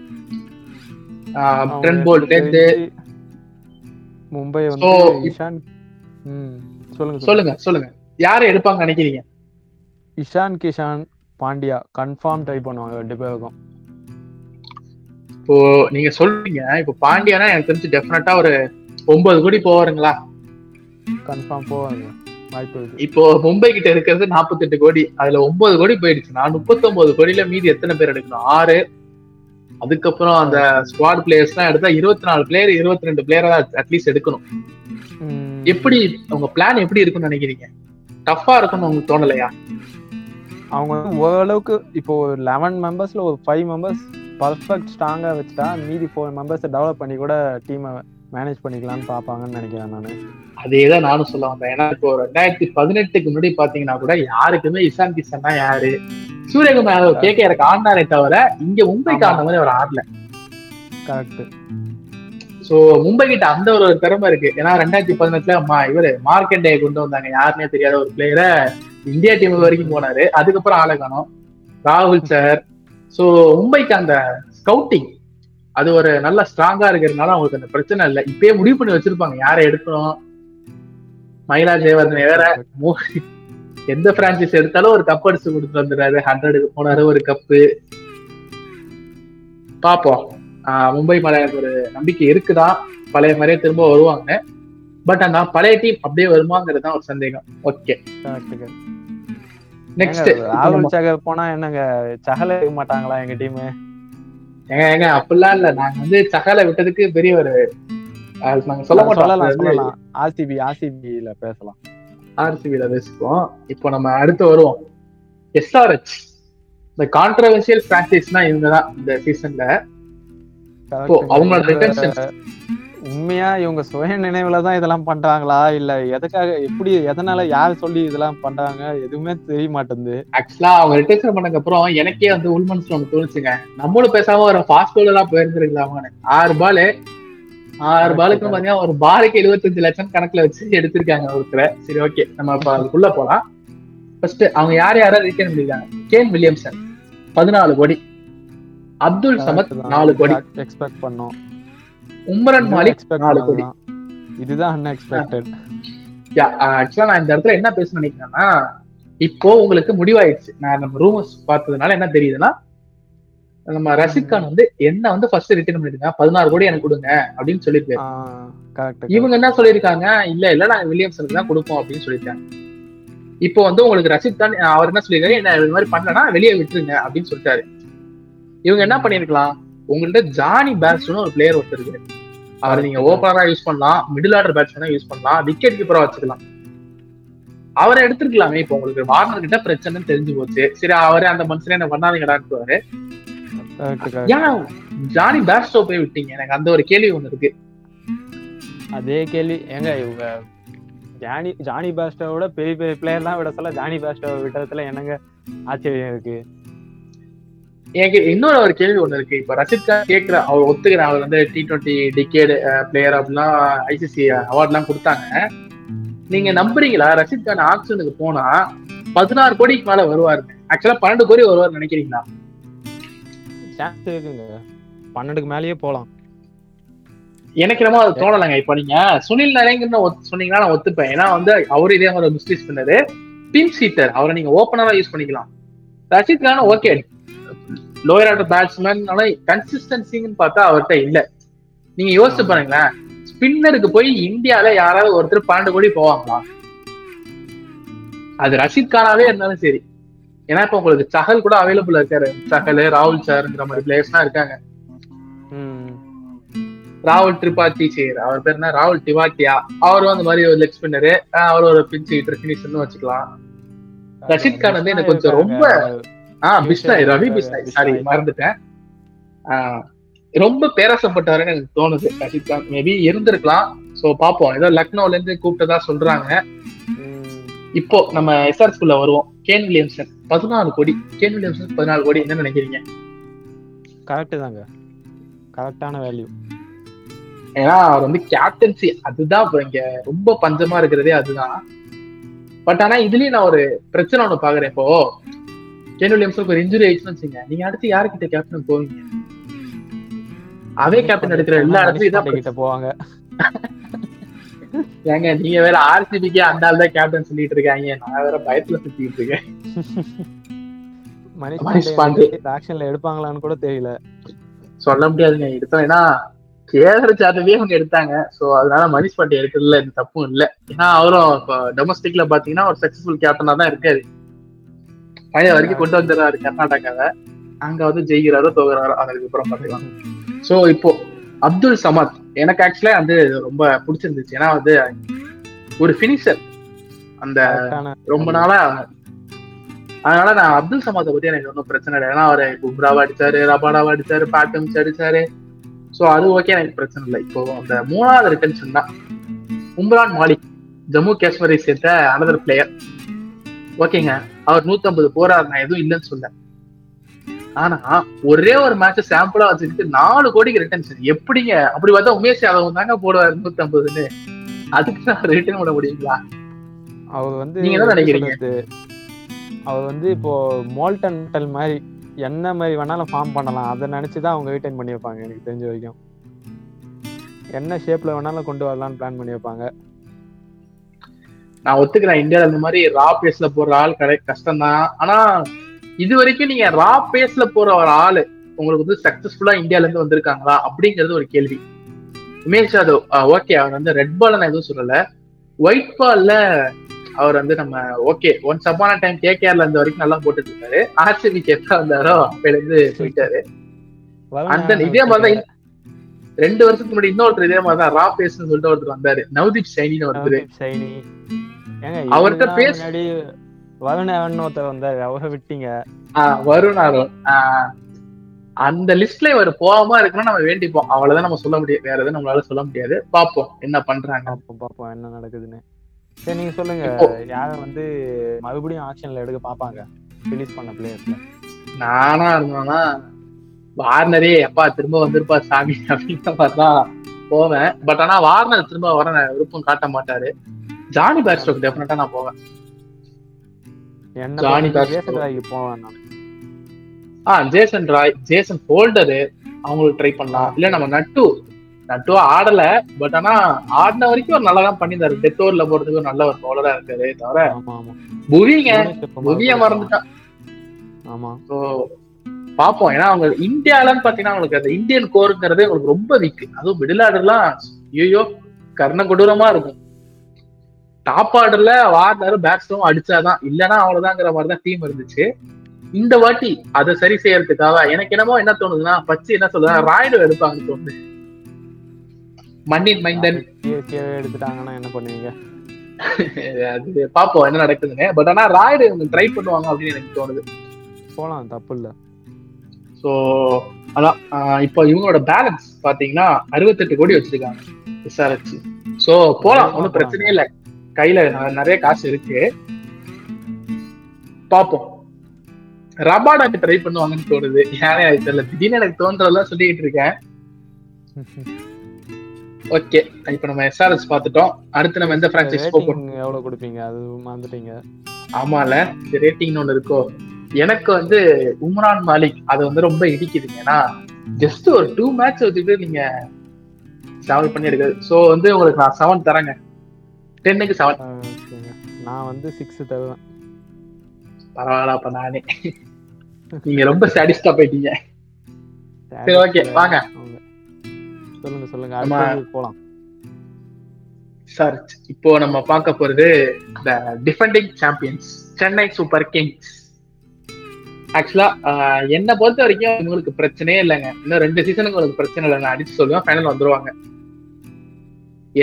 ட்ரெண்ட் போல்ட்ல இருந்து மும்பை வந்து சொல்லுங்க சொல்லுங்க. சொல்லுங்க யாரை எடுப்பாங்க நினைக்கிறீங்க? இஷான் கிஷான் பாண்டியா கன்ஃபார்ம் ட்ரை பண்ணுவாங்க ரெண்டு பேருக்கும். இப்போ நீங்க சொல்றீங்க இப்போ பாண்டியானா எனக்கு தெரிஞ்சு டெஃபினட்டா ஒரு ஒன்பது கோடி போவாருங்களா? கன்ஃபார்ம் போவாங்க வாய்ப்பு இப்போ மும்பை கிட்ட இருக்கிறது 48 கோடி அதுல ஒன்பது கோடி போயிடுச்சுன்னா முப்பத்தொன்பது கோடியில மீதி எத்தனை பேர் எடுக்கணும்? ஆறு. அதுக்கப்புறம் அந்த ஸ்குவாட் பிளேயர்ஸ் எல்லாம் எடுத்தா இருபத்தி நாலு பிளேயர் இருபத்தி ரெண்டு பிளேயரா அட்லீஸ்ட் எடுக்கணும். எப்படி உங்க பிளான் எப்படி இருக்கும்னு நினைக்கிறீங்க? டஃபா இருக்கும்னு உங்களுக்கு தோணலையா? அவங்க வந்து ஓரளவுக்கு இப்போ ஒரு லெவன் மெம்பர்ஸ்ல ஒரு ஃபைவ் மெம்பர்ஸ் பர்ஃபெக்ட் ஸ்ட்ராங்கா வச்சுட்டா மீதி ஃபோர் மெம்பர்ஸை டெவலப் பண்ணி கூட டீமை மேனேஜ் பண்ணிக்கலாம்னு பார்ப்பாங்கன்னு நினைக்கிறேன் நான். அதேதான் நானும் சொல்ல வந்தேன். ஏன்னா இப்போ ரெண்டாயிரத்தி பதினெட்டுக்கு முன்னாடி பாத்தீங்கன்னா கூட யாருக்குமே இசான் கிஷன்னா யாரு? சூரியகுமார் யாதவ் கேட்க எனக்கு ஆடினாரே தவிர இங்க மும்பைக்கு. ஆடின மாதிரி அவர் ஆடல. கரெக்ட் சோ மும்பை கிட்ட அந்த ஒரு திறமை இருக்கு. ஏன்னா ரெண்டாயிரத்தி பதினெட்டுல இவரு மார்க்கெண்டே கொண்டு வந்தாங்க. யாருன்னே தெரியாத ஒரு பிளேயரை இந்தியா டீம் வரைக்கும் போனாரு. அதுக்கப்புறம் ஆளை ராகுல் சார் சோ மும்பைக்கு அந்த ஸ்கவுட்டிங் அது ஒரு நல்ல ஸ்ட்ராங்கா இருக்கிறதுனால அவங்களுக்கு அந்த பிரச்சனை இல்லை. இப்பயே முடிவு பண்ணி வச்சிருப்பாங்க. யாரை எடுக்கணும்? மயிலா ஜெயவர்தன் வேற எந்த பிரான்சைஸ் எடுத்தாலும் ஒரு கப் அடிச்சு கொடுத்து வந்துடுறாரு. ஹண்ட்ரடுக்கு போனாரு ஒரு கப்பு பாப்போம் ஆஹ் மும்பை மேல ஒரு நம்பிக்கை இருக்குதான். பழைய மாதிரியே திரும்ப வருவாங்க. பட் அந்த பழைய டீம் அப்படியே வருமாங்கிறது தான் ஒரு சந்தேகம். ஓகே. நெக்ஸ்ட் ராகுல் சகர் போனா என்னங்க சகல இருக்க மாட்டாங்களா எங்க டீம் ஏங்க ஏங்க அப்படிலாம் இல்ல. நாங்க வந்து சகால விட்டதுக்கு பெரிய ஒரு நாங்க சொல்ல மாட்டோம். ஆர்சிபி ஆர்சிபில பேசலாம். ஆர்சிபில பேசுவோம். இப்போ நம்ம அடுத்து வருவோம். எஸ்ஆர்ஹெச் இந்த கான்ட்ரவர்சியல் பிராக்டிஸ்னா இவங்க தான் இந்த சீசன்ல. அவங்களோட retention. உண்மையா இவங்க சுய நினைவுல தான் இதெல்லாம் பண்றாங்களா? இல்ல எதுக்காக எப்படி எதனால யார் சொல்லி இதெல்லாம் பண்றாங்க? எதுவுமே தெரிய மாட்டேங்குது. ஆக்சுவலா அவங்க ரிட்டர்ன் பண்ணதுக்கு அப்புறம் எனக்கே வந்து உள்மன்ஸ்ல ஒன்று தோணுச்சுங்க. நம்மளும் பேசாம ஒரு ஃபாஸ்ட் பவுலர் எல்லாம் போயிருந்துருக்கலாமான்னு ஆறு பால். ஆறு பாலுக்கு பாத்தீங்கன்னா ஒரு பாலுக்கு எழுபத்தஞ்சு லட்சம் கணக்குல வச்சு எடுத்திருக்காங்க ஒருத்தரை. சரி ஓகே நம்ம இப்ப அதுக்குள்ள போலாம். ஃபர்ஸ்ட் அவங்க யார் யாரா ரிட்டர்ன் பண்ணிருக்காங்க? கேன் வில்லியம்சன் பதினாலு கோடி. அப்துல் சமத் நாலு கோடி. எக்ஸ்பெக்ட் பண்ணோம். உம்ரன் மாலிக் நாலு கோடி. இதுதான் அன்எக்ஸ்பெக்டட் ஆக்சுவலா நான் இந்த இடத்துல என்ன பேச நினைக்கிறேன்னா இப்போ உங்களுக்கு முடிவாயிடுச்சு. நான் நம்ம ரூமர்ஸ் பார்த்ததுனால என்ன தெரியுதுன்னா நம்ம ரஷித் கான் வந்து என்ன வந்து ஃபர்ஸ்ட் ரிட்டர்ன் பண்ணிருக்காங்க? பதினாறு கோடி எனக்கு கொடுங்க அப்படின்னு சொல்லியிருக்காரு. இவங்க என்ன சொல்லியிருக்காங்க? இல்ல இல்ல நாங்க வில்லியம்சனுக்கு தான் கொடுப்போம் அப்படின்னு சொல்லியிருக்காங்க. இப்போ வந்து உங்களுக்கு ரஷித் கான் அவர் என்ன சொல்லியிருக்காரு? என்ன இது மாதிரி பண்ணலன்னா வெளியே விட்டுருங்க அப்படின்னு சொல்லிட்டாரு. இவங்க என்ன பண்ணிருக்கலாம் உங்கள்ட்ட ஜானி பேட்ஸ்னு ஒரு பிளேயர் ஒருத்தர் இருக்கு. அவர் நீங்க ஓப்பனரா யூஸ் பண்ணலாம் மிடில் ஆர்டர் பேட்ஸ்மேனா யூஸ் பண்ணலாம் விக்கெட் கீப்பரா வச்சுக்கலாம். அவரை எடுத்துருக்கலாமே இப்போ உங்களுக்கு வார்னர் கிட்ட பிரச்சனைன்னு தெரிஞ்சு போச்சு. சரி அவரே அந்த மனுஷனே என்ன பண்ணாதீங்கடான்னு ஏன் ஜானி பேட்ஸ்டோ போய் விட்டீங்க? எனக்கு அந்த ஒரு கேள்வி ஒண்ணு இருக்கு. அதே கேள்வி. ஏங்க இவங்க ஜானி ஜானி பாஸ்டோட பெரிய பெரிய பிளேயர் தான் விட சொல்ல ஜானி பாஸ்டோ விட்டதுல என்னங்க ஆச்சரியம் இருக்கு? எனக்கு இன்னொரு ஒரு கேள்வி ஒண்ணு இருக்கு. இப்ப ரஷித் கான் கேக்குற அவர் ஒத்துக்கிற அவர் வந்து டி டுவெண்ட்டி டிகேடு பிளேயர் அப்படிலாம் ஐசிசி அவார்ட் எல்லாம் கொடுத்தாங்க. நீங்க நம்புறீங்களா? ரஷித் கான் ஆக்ஷனுக்கு போனா பதினாறு கோடிக்கு மேல வருவாரு. ஆக்சுவலா பன்னெண்டு கோடி வருவார் நினைக்கிறீங்களா? சான்ஸ் இருக்குங்க. பன்னெண்டுக்கு மேலேயே போலாம். எனக்கு என்னமோ அது தோணலைங்க. இப்ப நீங்க சுனில் நரேங்கன்னு சொன்னீங்கன்னா நான் ஒத்துப்பேன். ஏன்னா வந்து அவரு இதே மாதிரி மிஸ்டேக் பண்ணது பின் சீட்டர் அவரை நீங்க ஓப்பனரா யூஸ் பண்ணிக்கலாம். Rashid Khan okay lower order batsman ஆனா கன்சிஸ்டன்சின்னு பார்த்தா அவர்கிட்ட இல்ல. நீங்க யோசிச்சு பாருங்களேன். ஸ்பின்னருக்கு போய் இந்தியால யாராவது ஒருத்தர் பன்னெண்டு கோடி போவாங்களா? அது ரஷித் கானாவே இருந்தாலும் சரி. ஏன்னா இப்ப உங்களுக்கு சஹல் கூட அவைலபிள் இருக்காரு. சஹல் ராகுல் சார்ங்கிற மாதிரி பிளேயர்ஸ்லாம் இருக்காங்க. ம். ராகுல் திரிபாத்தி சேர் அவர் பேர் என்ன? ராகுல் டிவாட்டியா அவரும் அந்த மாதிரி ஒரு லெக் ஸ்பின்னரு அவர் ஒரு பிச் ஹீட்டர் ஃபினிஷர்னு வச்சுக்கலாம். ரஷித் கான் வந்து எனக்கு கொஞ்சம் ரொம்ப ஆஹ் பிஸ்னாய் ரவி பிஸ்னாய் சாரி மறந்துட்டேன். ரொம்ப பேராசப்பட்டவருன்னு எனக்கு தோணுது. ரஷித் கான் மேபி இருந்திருக்கலாம். சோ பாப்போம் ஏதோ லக்னோல இருந்து கூப்பிட்டதா சொல்றாங்க. இப்போ நம்ம எஸ்ஆர் ஸ்கூல்ல வருவோம். கேன் வில்லியம்சன் பதினாலு கோடி. கேன் வில்லியம்சன் பதினாலு கோடி என்ன நினைக்கிறீங்க? கரெக்ட் தாங்க. கரெக்டான வேல்யூ ஏன்னா அவர் வந்து கேப்டன்சி அதுதான் இப்ப இங்க ரொம்ப பஞ்சமா இருக்கிறதே அதுதான். பட் ஆனா இதுலயும் நான் ஒரு பிரச்சனை ஒண்ணு பாக்குறேன் இப்போ. கேன் வில்லியம்ஸுக்கு ஒரு இன்ஜுரி ஆயிடுச்சுன்னு வச்சுங்க நீங்க அடுத்து யாருக்கிட்ட கேப்டன் போவீங்க? அவே கேப்டன் எடுக்கிற எல்லா இடத்துலயும் இதான் கிட்ட போவாங்க. ஏங்க நீங்க வேற ஆர்சிபிக்கே அந்த ஆள் தான் கேப்டன் சொல்லிட்டு இருக்காங்க. நான் வேற பயத்துல சுத்திட்டு இருக்கேன். மனிஷ் பாண்டே. ஆக்ஷன்ல எடுப்பாங்களான்னு கூட தெரியல. சொல்ல முடியாதுங்க எடுத்தோம். ஏன்னா கேதர் ஜாதவே அவங்க எடுத்தாங்க. சோ அதனால மனிஷ் பாண்டே எடுக்கிறதுல எந்த தப்பும் இல்ல. ஏன்னா அவரும் இப்போ டொமஸ்டிக்ல பாத்தீங்கன்னா ஒரு சக்சஸ்ஃபுல் கேப்டனா தான் இருக்காரு. பழைய வரைக்கும் கொண்டு வந்துடுறாரு கர்நாடகாவை அங்க வந்து ஜெயிக்கிறாரோ தோகுறாரோ அதுக்கப்புறம் பாத்துக்கலாம் சோ இப்போ அப்துல் சமத் எனக்கு ஆக்சுவலா வந்து ரொம்ப பிடிச்சிருந்துச்சு. ஏன்னா வந்து ஒரு பினிஷர் அந்த ரொம்ப நாளா அதனால நான் அப்துல் சமாத்தை பத்தி எனக்கு ஒன்றும் பிரச்சனை இல்லை. ஏன்னா அவரை பும்ராவா அடிச்சாரு ரபாடாவா அடிச்சாரு பேட்டம்ஸ் அடிச்சாரு. சோ அது ஓகே எனக்கு பிரச்சனை இல்லை. இப்போ அந்த மூணாவது ரிட்டன்ஷன் தான் உம்ரான் மாலிக் ஜம்மு காஷ்மீரை சேர்ந்த அனதர் பிளேயர் ஓகேங்க. அவர் 150 போறாரு நான் எதுவும் இல்லைன்னு சொல்ல. ஆனா ஒரே ஒரு மேட்ச் சாம்பிளா வச்சுக்கிட்டு நாலு கோடிக்கு ரிட்டன்ஷன் எப்படிங்க? அப்படி பார்த்தா உமேஷ் யாதவ் தாங்க போடுவாரு 150ன்னு அதுக்கு நான் ரிட்டர்ன் பண்ண முடியுங்களா? அவர் வந்து நீங்க என்ன நினைக்கிறீங்க? அவர் வந்து இப்போ மோல்டன் மாதிரி என்ன மாதிரி வேணாலும் ஃபார்ம் பண்ணலாம். அதை நினைச்சுதான் அவங்க ரிட்டைன் பண்ணி வைப்பாங்க எனக்கு தெரிஞ்ச வரைக்கும். என்ன ஷேப்ல வேணாலும் கொண்டு வரலாம்னு பிளான் பண்ணி வைப்பாங்க நான் ஒத்துக்கிறேன். இந்தியால இந்த மாதிரி ரா பேஸ்ல போற ஆள் கிடை கஷ்டம் தான் ஆனா இது வரைக்கும் நீங்க ரா பேஸ்ல போற ஒரு ஆளு உங்களுக்கு வந்து சக்சஸ்ஃபுல்லா இந்தியால இருந்து வந்திருக்காங்களா? அப்படிங்கிறது ஒரு கேள்வி. உமேஷ் யாதவ் ஓகே அவர் வந்து ரெட் பால் நான் எதுவும் சொல்லல. ஒயிட் பால்ல அவர் வந்து நம்ம ஓகே ஒன்ஸ் அப்பான டைம் கேகேஆர்ல இருந்த வரைக்கும் நல்லா போட்டுட்டு இருக்காரு. ஆர்சிபிக்கு எப்ப வந்தாரோ அப்பையில இருந்து போயிட்டாரு. அந்த இதே மாதிரிதான் ரெண்டு வருஷத்துக்கு முன்னாடி இன்னொருத்தர் இதே மாதிரிதான் ரா பேஸ்னு சொல்லிட்டு ஒருத்தர் வந்தாரு. நவ்தீப் சைனின்னு ஒருத்தர். சைனி அவர்கிட்ட பேச- வருணன் ஒருத்தர் வந்தாரு. அவரை விட்டீங்க. ஆஹ் வருண் அருண் அந்த லிஸ்ட்ல இவர் போகாம இருக்கணும் நம்ம வேண்டிப்போம். அவ்வளவுதான் நம்ம சொல்ல முடியும். வேற எதுவும் நம்மளால சொல்ல முடியாது. பாப்போம் என்ன பண்றாங்க. பார்ப்போம் என்ன நடக்குதுன்னு. சரி நீங்க சொல்லுங்க. யார வந்து மறுபடியும் ஆக்ஷன்ல எடுக்க பாப்பாங்க? ரிலீஸ் பண்ண பிளேயர்ஸ்ல நானா இருந்தோம்னா வார்னரே எப்பா திரும்ப வந்திருப்பா சாமி அப்படின்ற மாதிரிதான் போவேன். பட் ஆனா வார்னர் திரும்ப வர விருப்பம் காட்ட மாட்டாரு. ஜானி பேஸ்டோக்கு டெஃபினட்டா நான் போவேன். ஜானி. ஜேசன் ராய்க்கு போவேன் நான். ஆ ஜேசன் ராய் ஜேசன் ஃபோல்டரு அவங்களுக்கு ட்ரை பண்ணலாம். இல்ல நம்ம நட்டு நட்டு ஆடல. பட் ஆனா ஆடின வரைக்கும் ஒரு நல்லா தான் பண்ணியிருந்தாரு. டெத் ஓவர்ல போறதுக்கு ஒரு நல்ல ஒரு பவுலரா இருக்காரு தவிர ஆமா ஆமா. புவிங்க புவிய மறந்துட்டான் ஆமா. ஸோ பாப்போம். ஏன்னா அவங்க இந்தியாலன்னு பாத்தீங்கன்னா அவங்களுக்கு அந்த இந்தியன் கோருங்கிறதே உங்களுக்கு ரொம்ப வீக் அதுவும் மிடில் ஆர்டர்லாம் ஐயோ கர்ண கொடூரமா இருக்கும். டாப் ஆர்டர்ல வார்னர் பேட்ஸ்டும் அடிச்சாதான். இல்லைன்னா அவ்வளவுதாங்கிற மாதிரி தான் டீம் இருந்துச்சு. இந்த வாட்டி அதை சரி செய்யறதுக்காக எனக்கு என்னமோ என்ன தோணுதுன்னா பச்சு என்ன சொல்லுதுன்னா ராய்டு எடுப்பாங்கன்னு தோணுது. மண்ணின் மைந்தன். எடுத்துட்டாங்கன்னா என்ன பண்ணுவீங்க? அது பாப்போம் என்ன நடக்குதுன்னு. பட் ஆனா ராய்டு ட்ரை பண்ணுவாங்க அப்படின்னு எனக்கு தோணுது. போலாம் தப்பு இல்ல. ஸோ அதான் இப்போ இவங்களோட பேலன்ஸ் பாத்தீங்கன்னா அறுபத்தெட்டு கோடி வச்சிருக்காங்க விசாரிச்சு. ஸோ போலாம் ஒன்றும் பிரச்சனையே இல்லை. கையில நிறைய காசு இருக்கு. பார்ப்போம் ரபாடாக்கு ட்ரை பண்ணுவாங்கன்னு தோணுது. ஏனே தெரியல. திடீர்னு எனக்கு தோன்றதெல்லாம் சொல்லிக்கிட்டு இருக்கேன். ஓகே இப்போ நம்ம எஸ்ஆர்எஸ் பார்த்துட்டோம். அடுத்து நம்ம எந்த பிரான்ச்சைஸ் போக ரேட்டிங் எவ்வளவு கொடுப்பீங்க? அது மறந்துட்டீங்க. ஆமால ரேட்டிங்னு ஒண்ணு இருக்கோ? எனக்கு வந்து உம்ரான் மாலிக் அது வந்து ரொம்ப இடிக்குதுங்க. ஏன்னா ஜஸ்ட் ஒரு டூ மேட்ச் வச்சுட்டு நீங்க டிராவல் பண்ணி எடுக்குது ஸோ வந்து உங்களுக்கு நான் செவன் தரேங்க. டென்னுக்கு செவன். நான் வந்து சிக்ஸ் தருவேன். பரவாயில்ல அப்ப நானே. நீங்க ரொம்ப சாடிஸ்டா போயிட்டீங்க. சரி, okay, வாங்க. சொல்லுங்க சொல்லுங்க. அடுத்தது போலாம். சார் இப்போ நம்ம பார்க்க போறது the defending champions Chennai Super Kings ஆக்சுவலா என்னை பொறுத்த வரைக்கும் உங்களுக்கு பிரச்சனையே இல்லைங்க. இன்னும் ரெண்டு சீசனுக்கு உங்களுக்கு பிரச்சனை இல்லை நான் அடிச்சு சொல்லுவேன் ஃபைனல் வந்துருவாங்க.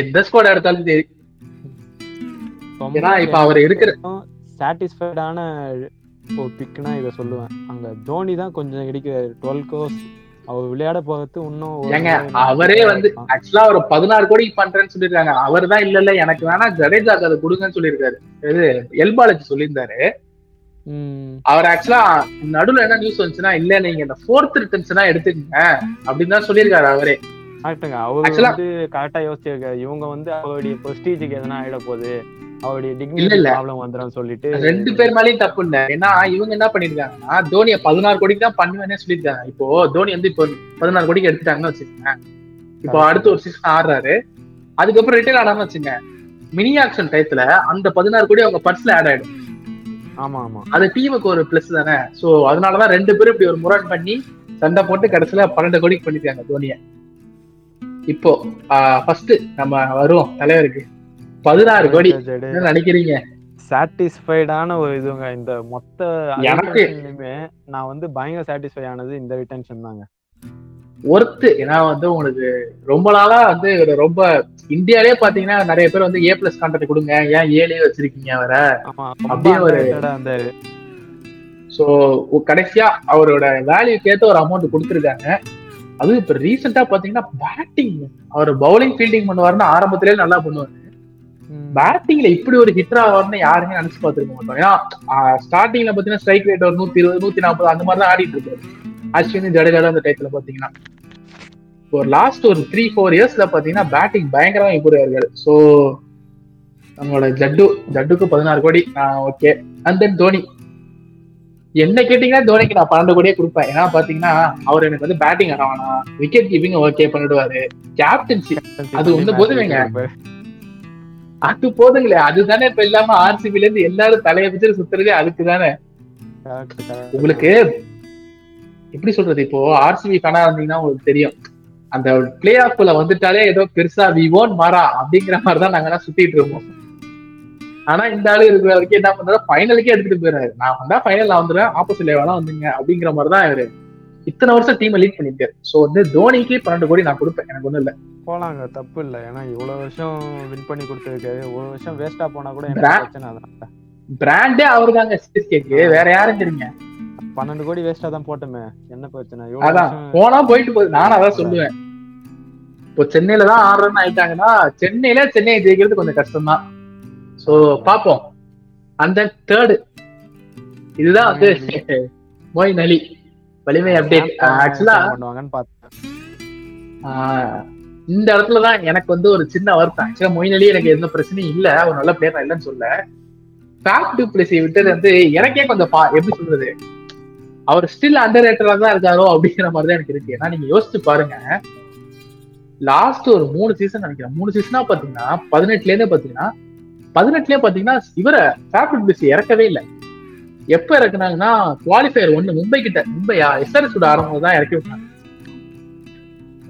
எந்த ஸ்குவாட் எடுத்தாலும் சரி. ஏன்னா இப்ப அவர் இருக்கிற சாட்டிஸ்ஃபைடான ஒரு பிக்னா இதை சொல்லுவேன். அங்க தோனி தான் கொஞ்சம் இடிக்கிறாரு. டுவெல் கோர்ஸ் அவர் விளையாட போறது இன்னும் ஏங்க அவரே வந்து. ஆக்சுவலா ஒரு பதினாறு கோடிக்கு பண்றேன்னு சொல்லியிருக்காங்க. அவர் தான் இல்ல இல்ல எனக்கு வேணா ஜடேஜாக்கு அதை கொடுங்கன்னு சொல்லியிருக்காரு. இது எல்பாலஜி சொல்லியிருந்தாரு. அவர் ஆக்சுவலா நடுவுல என்ன நியூஸ் வந்துச்சுன்னா இல்ல நீங்க இந்த ஃபோர்த் ரிட்டர்ன்ஸ் தான் எடுத்துக்கங்க அப்படின்னு தான் சொல்லியிருக்காரு அவரே. கரெக்ட்டுங்க அவர் வந்து கரெக்டா யோசிச்சிருக்காரு. இவங்க வந்து அவருடைய பிரஸ்டீஜுக்கு எதனா ஆயிட போகுது. அவருடைய டிக்னிட்டி. ப்ராப்ளம் வந்துடும் சொல்லிட்டு ரெண்டு பேர் மேலயும் தப்பு இல்ல. ஏன்னா இவங்க என்ன பண்ணிருக்காங்கன்னா தோனியை பதினாறு கோடிக்கு தான் பண்ணுவேன்னே சொல்லியிருக்காங்க. இப்போ தோனி வந்து இப்போ பதினாறு கோடிக்கு எடுத்துட்டாங்கன்னு வச்சுக்கோங்க. இப்போ அடுத்து ஒரு சீசன் ஆடுறாரு. அதுக்கப்புறம் ரிட்டையர் ஆனான்னு வச்சுங்க மினி ஆக்ஷன் டயத்துல அந்த பதினாறு கோடி அவங்க பர்ஸ்ல ஆட் ஆயிடும். ஆமா ஆமா. அது டீமுக்கு ஒரு பிளஸ் தானே? சோ அதனாலதான் ரெண்டு பேரும் இப்படி ஒரு முரண் பண்ணி சண்டை போட்டு கடைசியில பன்னெண்டு கோடிக்கு பண்ணிருக்காங்க தோனிய. இப்போ ஃபர்ஸ்ட் நம்ம வருவோம் தலைவருக்கு. பதினாறு கோடி. என்ன நினைக்கிறீங்க? சாட்டிஸ்ஃபைடான ஒரு இதுங்க இந்த மொத்த எனக்கு- நான் வந்து பயங்கர சாட்டிஸ்ஃபை ஆனது இந்த ரிட்டன்ஷன் தாங்க. ஒர்த்து ஏன்னா வந்து உங்களுக்கு ரொம்ப நாளா வந்து ரொம்ப இந்தியாலே பாத்தீங்கன்னா நிறைய பேர் வந்து ஏ பிளஸ் கான்ட்ராக்ட் கொடுங்க. ஏன் ஏழே வச்சிருக்கீங்க அவரை? ரொம்ப ஒரு- சோ கடைசியா அவரோட வேல்யூக்கு ஏத்த ஒரு அமௌண்ட் கொடுத்துருக்காங்க. அதுவும் இப்ப ரீசெண்டா பாத்தீங்கன்னா பேட்டிங் அவர் பவுலிங் ஃபீல்டிங் பண்ணுவாருன்னு ஆரம்பத்திலேயே நல்லா பண்ணுவாரு. பேட்டிங்ல இப்படி ஒரு ஹிட்டர் ஆவார்னு யாருமே நினைச்சு பார்த்திருக்க மாட்டோம். ஏன்னா ஸ்டார்டிங்ல பாத்தீங்கன்னா ஸ்ட்ரைக் ரேட் ஒரு நூத்தி இருபது நூத்தி நாற்பது அந்த மாதிரி தான் ஆடிட்டு இருக்காரு அஸ்வினி ஜடேஜா அந்த டைத்துல பாத்தீங்கன்னா ஒரு லாஸ்ட் ஒரு த்ரீ ஃபோர் இயர்ஸ்ல பாத்தீங்கன்னா பேட்டிங் பயங்கரமா இம்ப்ரூவ் ஆயிருக்காரு. ஸோ நம்மளோட ஜட்டு ஜட்டுக்கு பதினாறு கோடி. Okay and then Dhoni. என்ன கேட்டீங்கன்னா தோனிக்கு நான் பன்னெண்டு கோடியே கொடுப்பேன். ஏன்னா பாத்தீங்கன்னா அவர் எனக்கு வந்து பேட்டிங் ஆட வேணாம் விக்கெட் கீப்பிங் ஓகே பண்ணிடுவாரு. கேப்டன்சி அது வந்து போதுமேங்க. அது போதுங்களே. அதுதானே இப்ப இல்லாம ஆர்சிபில இருந்து எல்லாரும் தலையை வச்சு சுத்துறதே அதுக்கு தானே. உங்களுக்கு எப்படி சொல்றது இப்போ ஆர்சிபி ஃபேனா இருந்தீங்கன்னா உங்களுக்கு தெரியும். அந்த பிளே ஆஃப்ல வந்துட்டாலே ஏதோ பெருசா வி ஓன் மாறா அப்படிங்கிற மாதிரி தான் நாங்க எல்லாம் சுத்திட்டு இருப்போம் ஆனா இந்த ஆளு இருக்கிற வரைக்கும் என்ன பண்றாரு? ஃபைனலுக்கே எடுத்துட்டு போயிடுறாரு நான் வந்தா ஃபைனல்ல வந்துடுறேன் ஆப்போசிட்ல வேணா வந்துங்க அப்படிங்கிற மாதிரி தான் இவரு. இத்தனை வருஷம் டீமை லீட் பண்ணிருக்காரு சோ வந்து தோனிக்கு பன்னெண்டு கோடி நான் கொடுப்பேன். எனக்கு ஒண்ணும் இல்ல. போலாங்க தப்பு இல்ல. ஏன்னா இவ்வளவு வருஷம் வின் பண்ணி கொடுத்துருக்காரு. ஒரு வருஷம் வேஸ்டா போனா கூட பிரச்சனை பிராண்டே அவரு தாங்க சிஎஸ்கேக்கு வேற யாரும் தெரியுங்க? பன்னெண்டு கோடி வேஸ்டா தான் போட்டுமே. என்ன பிரச்சனை? அதான் போனா போயிட்டு போகுது. நானும் அதான் சொல்லுவேன். இப்போ சென்னையில தான் ஆறு ரன் ஆயிட்டாங்கன்னா சென்னையில சென்னையை ஜெயிக்கிறது கொஞ்சம் கஷ்டம் தான் சோ பாப்போம் அந்த தேர்டு இதுதான் வந்து மோயின் அலி வலிமை அப்டேட் ஆக்சுவலா இந்த இடத்துல தான் எனக்கு வந்து ஒரு சின்ன வருத்தம். ஆக்சுவலா மொயின் அலி எனக்கு எந்த பிரச்சனையும் இல்ல. ஒரு நல்ல பிளேயர் இல்லைன்னு சொல்ல ஃபேப் டூப்ளசி விட்டது வந்து எனக்கே கொஞ்சம் எப்படி சொல்றது? அவர் ஸ்டில் அண்டர் ரேட்டரா தான் இருக்காரோ அப்படிங்கிற மாதிரி தான் எனக்கு இருக்கு. ஏன்னா நீங்க யோசிச்சு பாருங்க. லாஸ்ட் ஒரு மூணு சீசன் நினைக்கிறேன். மூணு சீசனா பாத்தீங்கன்னா பதினெட்டுல இருந்தே பாத்தீங்கன்னா பதினெட்டுலயே பாத்தீங்கன்னா இவரை ஃபேப் டூப்ளசி இறக்கவே இல்லை. எப்ப இறக்குனாங்கன்னா குவாலிஃபயர் ஒண்ணு மும்பை கிட்ட மும்பையா? எஸ்ஆர்எஸ் கூட ஆரம்பம் தான் இறக்கி விட்டாங்க.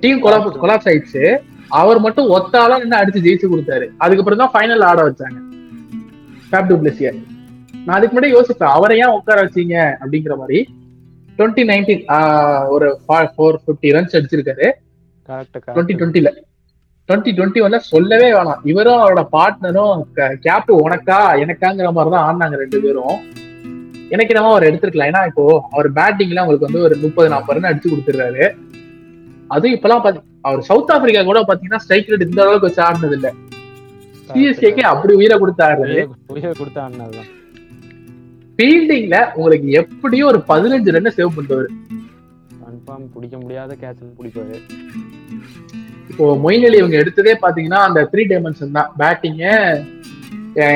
டீம் கொலாப்ஸ் கொலாப்ஸ் ஆயிடுச்சு. அவர் மட்டும் ஒத்தாலாம் நின்று அடிச்சு ஜெயிச்சு கொடுத்தாரு. அதுக்கப்புறம் தான் ஃபைனல் ஆட வச்சாங்க. ஃபேப் டூப்ளசிய நான் அதுக்கு முன்னாடி யோசிப்பேன். அவரை ஏன் உட்கார வச்சீங்க அப்படிங்கிற மாதிரி. டுவெண்ட்டி நைன்டீன் ஒரு ஃபோர் ஃபிஃப்டி ரன்ஸ் அடிச்சிருக்காரு. டுவெண்ட்டி டுவெண்ட்டில டுவெண்ட்டி டுவெண்ட்டி ஒன்ல சொல்லவே வேணாம். இவரும் அவரோட பார்ட்னரும் கேப் உனக்கா எனக்காங்கிற மாதிரி தான் ஆடினாங்க ரெண்டு பேரும். எனக்கு என்னமோ அவர் எடுத்திருக்கலாம் ஏன்னா இப்போ அவர் பேட்டிங்ல அவங்களுக்கு வந்து ஒரு முப்பது நாற்பது ரன் அடிச்சு கொடுத்துருக்காரு அதுவும் இப்பெல்லாம் பாத்தி அவர் சவுத் ஆப்பிரிக்கா கூட பாத்தீங்கன்னா ஸ்ட்ரைக் ரேட் இந்த அளவுக்கு வச்சு ஆடினது இல்ல சிஎஸ்கேக்கு அப்படி உயிரை கொடுத்தாரு உயர் கொடுத்த அண்ணன் ஃபீல்டிங்ல உங்களுக்கு எப்படியும் ஒரு பதினஞ்சு ரன் சேவ் பண்ணுவாரு கன்ஃபார்ம் பிடிக்க முடியாத கேட்ச் பிடிப்பாரு. இப்போ மொயின் அலி இவங்க எடுத்ததே பாத்தீங்கன்னா அந்த த்ரீ டைமென்ஷன் தான். பேட்டிங்க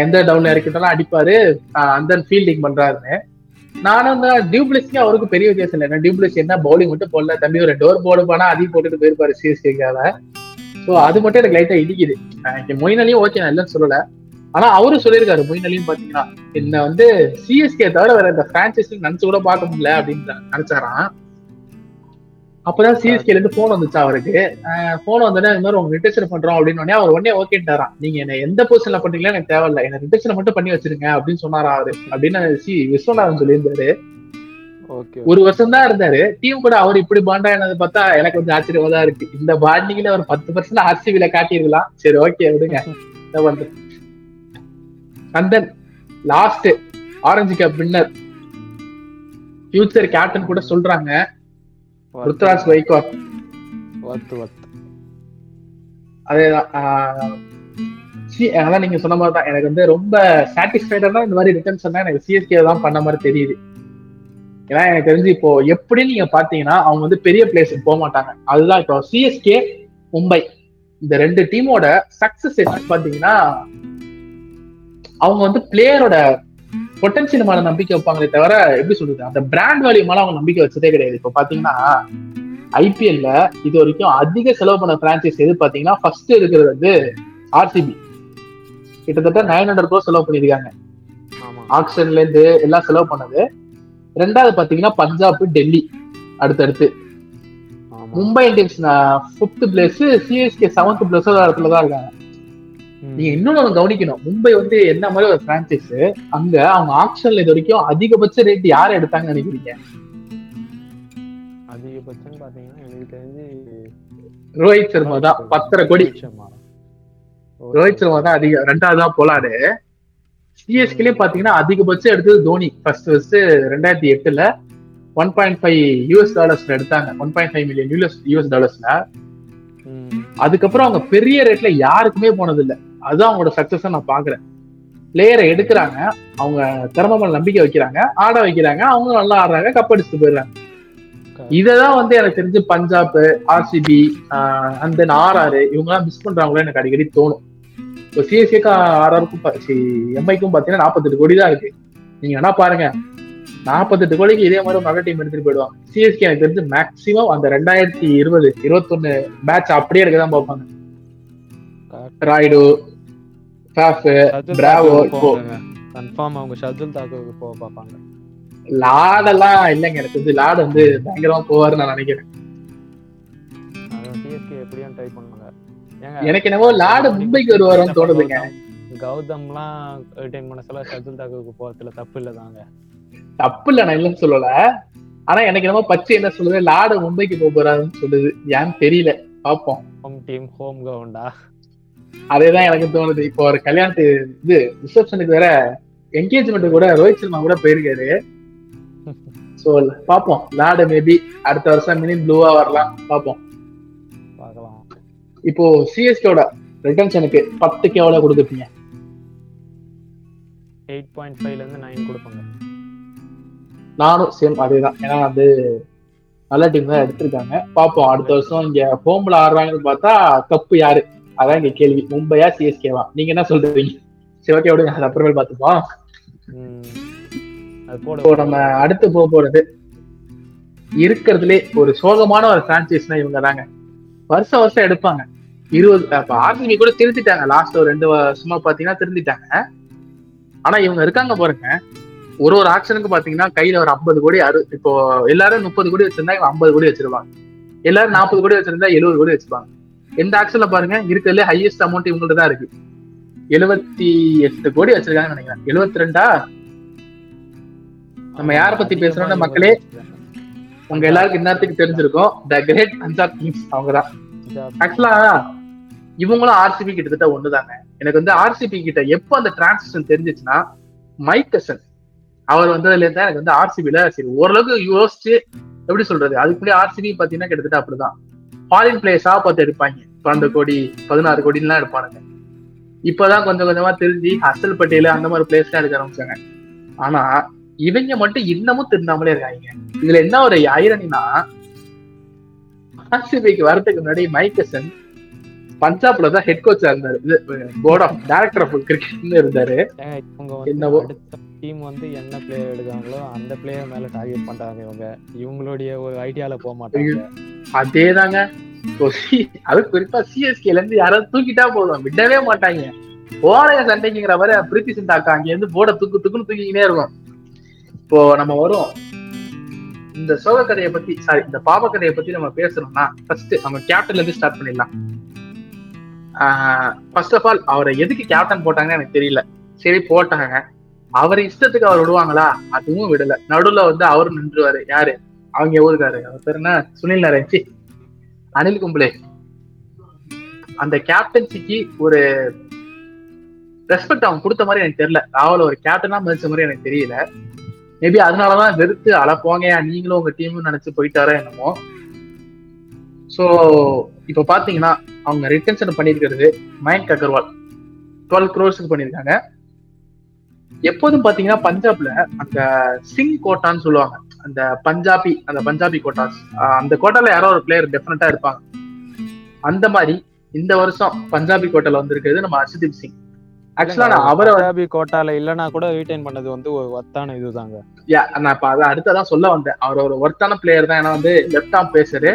எந்த டவுன்ல இறக்கிட்டாலும் அடிப்பாரு. அந்த ஃபீல்டிங் பண்றாருன்னு. நானும் தான் டியூப்ளஸி அவருக்கு பெரிய வித்தியாசம் இல்லை. ஏன்னா டியூப்ளஸி என்ன பவுலிங் மட்டும் போடல. தம்பி ஒரு டோர் போர்டு போனா அதையும் போட்டுட்டு போயிருப்பாரு சிஎஸ்கேக்காக ஸோ அது மட்டும் எனக்கு லைட்டா இடிக்குது. மொயின் அலியும் ஓகே நான் இல்லைன்னு சொல்லல. ஆனா அவரும் சொல்லியிருக்காரு மொயின் அலியும் பாத்தீங்கன்னா என்ன வந்து சிஎஸ்கே தவிர வேற இந்த பிரான்சைஸ் நினைச்சு கூட பார்க்க முடியல அப்படின்னு நினைச்சாராம். அப்பதான் சிஎஸ்கேல இருந்து போன் வந்துச்சு அவருக்கு. போன் வந்தோடனே இந்த மாதிரி உங்க ரிட்டர்ஷன் பண்றோம். அப்படின்னு அவர் உடனே ஓகேட்டாராம் நீங்க என்ன எந்த பொசிஷன்ல பண்றீங்களோ எனக்கு தேவையில்ல. என்ன ரிட்டர்ஷன் மட்டும் பண்ணி வச்சிருங்க அப்படின்னு சொன்னாரா அவரு. அப்படின்னு சி விஸ்வநாதன் சொல்லியிருந்தாரு. ஓகே ஒரு வருஷம் தான் இருந்தாரு. டீம் கூட அவர் இப்படி பாண்டா என்னது பார்த்தா எனக்கு கொஞ்சம் ஆச்சரியமா தான் இருக்கு. இந்த பாண்டிங்ல ஒரு பத்து பர்சன்ட் ஆர்சிபில காட்டியிருக்கலாம். சரி ஓகே விடுங்க. என்ன பண்றது? And then last orange cap winner future captain கூட சொல்றாங்க ருத்ராஜ் ஒத்து அதேதான் அதான் நீங்க சொன்ன மாதிரி தான் எனக்கு வந்து ரொம்ப சாட்டிஸ்ஃபைடா இந்த மாதிரி ரிட்டர்ன்ஸ் சொன்னா எனக்கு சிஎஸ்கே தான் பண்ண மாதிரி தெரியுது. ஏன்னா எனக்கு தெரிஞ்சு இப்போ எப்படி நீங்க பாத்தீங்கன்னா அவங்க வந்து பெரிய பிளேஸுக்கு போக மாட்டாங்க அதுதான் இப்போ சிஎஸ்கே மும்பை. இந்த ரெண்டு டீமோட சக்சஸ் பாத்தீங்கன்னா அவங்க வந்து பிளேயரோட பொட்டன்சியல் மேல நம்பிக்கை வைப்பாங்களே தவிர எப்படி சொல்றது அந்த பிராண்ட் வேல்யூ மேல அவங்க நம்பிக்கை வச்சதே கிடையாது. இப்போ பாத்தீங்கன்னா ஐபிஎல்ல இது வரைக்கும் அதிக செலவு பண்ண பிரான்ச்சைஸ் எது பாத்தீங்கன்னா ஃபர்ஸ்ட் இருக்கிறது வந்து ஆர்சிபி கிட்டத்தட்ட நைன் ஹண்ட்ரட் க்ரோஸ் செலவு பண்ணிருக்காங்க ஆமா. ஆக்ஷன்ல இருந்து எல்லாம் செலவு பண்ணது. ரெண்டாவது பாத்தீங்கன்னா பஞ்சாப் டெல்லி அடுத்தடுத்து. Mumbai Indians fifth place CSK seventh place இடத்துல தான் இருக்காங்க. நீங்க இன்னொன்னு கவனிக்கணும். மும்பை வந்து என்ன மாதிரி ஒரு பிரான்ச்சைஸ் அங்க அவங்க ஆக்ஷன்ல இது வரைக்கும் அதிகபட்ச ரேட் யாரை எடுத்தாங்கன்னு நினைக்கிறீங்க? அதிகபட்சம் பாத்தீங்கன்னா எனக்கு தெரிஞ்சு ரோஹித் சர்மா தான். பத்தரை கோடி. ரோஹித் சர்மா. தான். அதிக ரெண்டாவது தான் போலாரு சிஎஸ்கேலயும் பாத்தீங்கன்னா அதிகபட்சம் எடுத்தது தோனி. ஃபர்ஸ்ட் ஃபர்ஸ்ட் ரெண்டாயிரத்தி எட்டுல ஒன் பாயிண்ட் ஃபைவ் யூஎஸ் டாலர்ஸ்ல எடுத்தாங்க. One point five million US US டாலர்ஸ்ல. அதுக்கப்புறம் அவங்க பெரிய ரேட்ல யாருக்குமே போனது இல்ல அதுதான் அவங்களோட சக்சஸ் நான் பாக்குறேன் பிளேயரை எடுக்கிறாங்க அவங்க திறமை மேல நம்பிக்கை வைக்கிறாங்க ஆட வைக்கிறாங்க அவங்க நல்லா ஆடுறாங்க கப் அடிச்சுட்டு போயிடுறாங்க. இததான் வந்து எனக்கு தெரிஞ்சு Punjab RCB and then RR இவங்க எல்லாம் மிஸ் பண்றாங்களோ எனக்கு அடிக்கடி தோணும். இப்போ சிஎஸ்கேக்கு ஆர்ஆருக்கும் எம்ஐக்கும் பாத்தீங்கன்னா நாற்பத்தெட்டு கோடி தான் இருக்கு. நீங்க என்ன பாருங்க. நாற்பத்தெட்டு கோடிக்கு இதே மாதிரி நல்ல டீம் எடுத்துட்டு போயிடுவாங்க. சிஎஸ்கே எனக்கு தெரிஞ்சு மேக்சிமம் அந்த ரெண்டாயிரத்தி இருபது இருபத்தொன்னு மேட்ச் அப்படியே எடுக்க தான் பார்ப்பாங்க. ராய்டு காஃப் Bravo, இப்போ. கன்ஃபார்ம் அவங்க ஷர்துல் தாக்கூருக்கு போக பார்ப்பாங்க. லாடெல்லாம் இல்லைங்க எனக்கு வந்து லாடு வந்து பயங்கரமா போவாருன்னு நான் நினைக்கிறேன். சிஎஸ்கே எப்படியும் ட்ரை பண்ணுவாங்க. எனக்கு என்னவோ லாடு மும்பைக்கு வருவாருன்னு தோணுதுங்க. கௌதம்லாம் ரிட்டைன் பண்ண சொல்ல ஷர்துல் தாக்கூருக்கு போறதுல தப்பு இல்ல தாங்க. தப்பு இல்ல நான் இல்லைன்னு சொல்லல. ஆனா எனக்கு என்னமோ பச்சை என்ன சொல்லுது? லாடு மும்பைக்கு போக போறாருன்னு சொல்லுது. ஏன்னு தெரியல. பாப்போம் ஹோம் டீம் ஹோம் கிரவுண்டா அதேதான் எனக்கு தோணுது. இப்போ ஒரு கல்யாணத்து இது ரிசப்ஷனுக்கு வேற என்கேஜ்மெண்ட் கூட ரோஹித் சர்மா கூட போயிருக்காரு. சோ பாப்போம் லாடு மேபி அடுத்த வருஷம் மினி ப்ளூவா வரலாம். பாப்போம் பார்க்கலாம். இப்போ சிஎஸ்கேவோட ரிட்டர்ன்ஷனுக்கு பத்துக்கு எவ்வளவு கொடுத்துருப்பீங்க? எயிட் பாயிண்ட் ஃபைவ்ல இருந்து நைன் கொடுப்பாங்க. நானும் சேம் அதேதான். ஏன்னா வந்து நல்ல டீம் தான் எடுத்திருக்காங்க. பாப்போம் அடுத்த வருஷம் இங்க ஹோம்ல ஆடுறாங்கன்னு பார்த்தா கப்பு யாரு? அதான் இங்க கேள்வி. மும்பையா சிஎஸ்கேவா நீங்க என்ன சொல்றீங்க? சரி ஓகே விடுங்க. அது அப்புறமேல் பார்த்துப்போம். இப்போ நம்ம அடுத்து போக போறது இருக்கிறதுலே ஒரு சோகமான ஒரு பிரான்ச்சைஸ்னா இவங்க தாங்க வருஷம் வருஷம் எடுப்பாங்க. இருபது அப்ப ஆர்சிபி கூட திருத்திட்டாங்க. லாஸ்ட் ஒரு ரெண்டு வருஷமா பாத்தீங்கன்னா திருந்திட்டாங்க. ஆனா இவங்க இருக்காங்க பாருங்க. ஒரு ஒரு ஆக்ஷனுக்கு பாத்தீங்கன்னா கையில ஒரு ஐம்பது கோடி அறு இப்போ எல்லாரும் முப்பது கோடி வச்சிருந்தா இவங்க ஐம்பது கோடி வச்சிருப்பாங்க எல்லாரும் நாற்பது கோடி வச்சிருந்தா எழுபது கோடி வச்சிருப்பாங்க. எந்த ஆக்ஷன்ல பாருங்க இருக்கிறதுல ஹையஸ்ட் அமௌண்ட் இவங்கள்ட்ட தான் இருக்கு. எழுபத்தி எட்டு கோடி வச்சிருக்காங்கன்னு நினைக்கிறேன். எழுபத்தி ரெண்டா நம்ம யார பத்தி பேசுறோம்னா மக்களே உங்க எல்லாருக்கும் இந்நேரத்துக்கு தெரிஞ்சிருக்கும். த கிரேட் பஞ்சாப் கிங்ஸ் அவங்கதான். ஆக்சுவலா இவங்களும் ஆர்சிபி கிட்டத்தட்ட ஒண்ணுதாங்க. எனக்கு வந்து ஆர்சிபி கிட்ட எப்போ அந்த டிரான்சிஷன் தெரிஞ்சிச்சுன்னா மைக்கசன் அவர் வந்ததுல இருந்தா எனக்கு வந்து ஆர்சிபில சரி ஓரளவுக்கு யோசிச்சு எப்படி சொல்றது? அதுக்கு முன்னாடி ஆர்சிபி பாத்தீங்கன்னா கிட்டத்தட்ட அப்படிதான். ஃபாரின் பிளேயர்ஸா பார்த்து எடுப்பாங்க. பன்னெண்டு கோடி பதினாறு கோடிலாம் எடுப்பானுங்க. இப்பதான் கொஞ்சம் கொஞ்சமா தெரிஞ்சு ஹசல் பட்டேல் அந்த மாதிரி தான் எடுக்க ஆரம்பிச்சாங்க. ஆனா இவங்க மட்டும் இன்னமும் திருந்தாமலே இருக்காங்க. இதுல என்ன ஒரு ஐரணினா ஆர்சிபிக்கு வரதுக்கு முன்னாடி மைக்கசன் பஞ்சாப்ல தான் ஹெட் கோச்சா இருந்தாரு. போர்ட் ஆஃப் டைரக்டர் ஆஃப் கிரிக்கெட்னு இருந்தாரு. என்னவோ. டீம் வந்து என்ன பிளேயர் எடுக்காங்களோ அந்த பிளேயர் மேல டார்கெட் பண்றாங்க இவங்க. இவங்களுடைய ஒரு ஐடியால போக மாட்டாங்க. அதேதாங்க. அது குறிப்பா சிஎஸ்கேல இருந்து யாராவது தூக்கிட்டா போதும். விடவே மாட்டாங்க. போறைய சண்டைக்குங்கிற வர பிரீத்தி சிந்தாக்கா அங்க இருந்து போட தூக்கு தூக்குன்னு தூக்கிக்கினே இருக்கும். இப்போ நம்ம வரும். இந்த சோக கதையை பத்தி சாரி இந்த பாப கதையை பத்தி நம்ம பேசணும்னா ஃபர்ஸ்ட் அவங்க கேப்டன்ல இருந்து ஸ்டார்ட் பண்ணிடலாம். ஃபர்ஸ்ட் ஆஃப் ஆல் அவரை எதுக்கு கேப்டன் போட்டாங்கன்னு எனக்கு தெரியல. சரி போட்டாங்க. அவர் இஷ்டத்துக்கு அவர் விடுவாங்களா? அதுவும் விடல. நடுவுல வந்து அவரும் நின்றுவாரு. யாரு? அவங்க ஊருக்காரு. அவர் பேர் என்ன? சுனில் நரேன்சி அனில் கும்பலே. அந்த கேப்டன்சிக்கு ஒரு ரெஸ்பெக்ட் அவன் கொடுத்த மாதிரி எனக்கு தெரியல. ராவல ஒரு கேப்டனா மதிச்ச மாதிரி எனக்கு தெரியல. மேபி அதனாலதான் வெறுத்து அழப்போங்க நீங்களும் உங்க டீமும் நினைச்சு போயிட்டாரோ என்னமோ. சோ இப்போ பாத்தீங்கன்னா அவங்க ரிட்டன்ஷன் பண்ணியிருக்கிறது மயங்க் அகர்வால். டுவெல் க்ரோர்ஸுக்கு பண்ணியிருக்காங்க எப்போதும் பாத்தீங்கன்னா பஞ்சாப்ல அந்த சிங் கோட்டான்னு சொல்லுவாங்க. அந்த பஞ்சாபி அந்த பஞ்சாபி கோட்டாஸ். அந்த கோட்டால யாரோ ஒரு பிளேயர் டெஃபினட்டா இருப்பாங்க. அந்த மாதிரி இந்த வருஷம் பஞ்சாபி கோட்டால வந்திருக்கிறது நம்ம ஹர்ஷதீப் சிங். ஆக்சுவலா நான் அவரை பஞ்சாபி கோட்டால இல்லனா கூட ரீடைன் பண்ணது வந்து ஒரு ஒத்தான இதுதாங்க. Yeah, நான் இப்ப அதை அடுத்ததான் சொல்ல வந்தேன். அவர் ஒரு ஒர்த்தான பிளேயர் தான். ஏன்னா வந்து லெஃப்ட் ஆம் பேசரு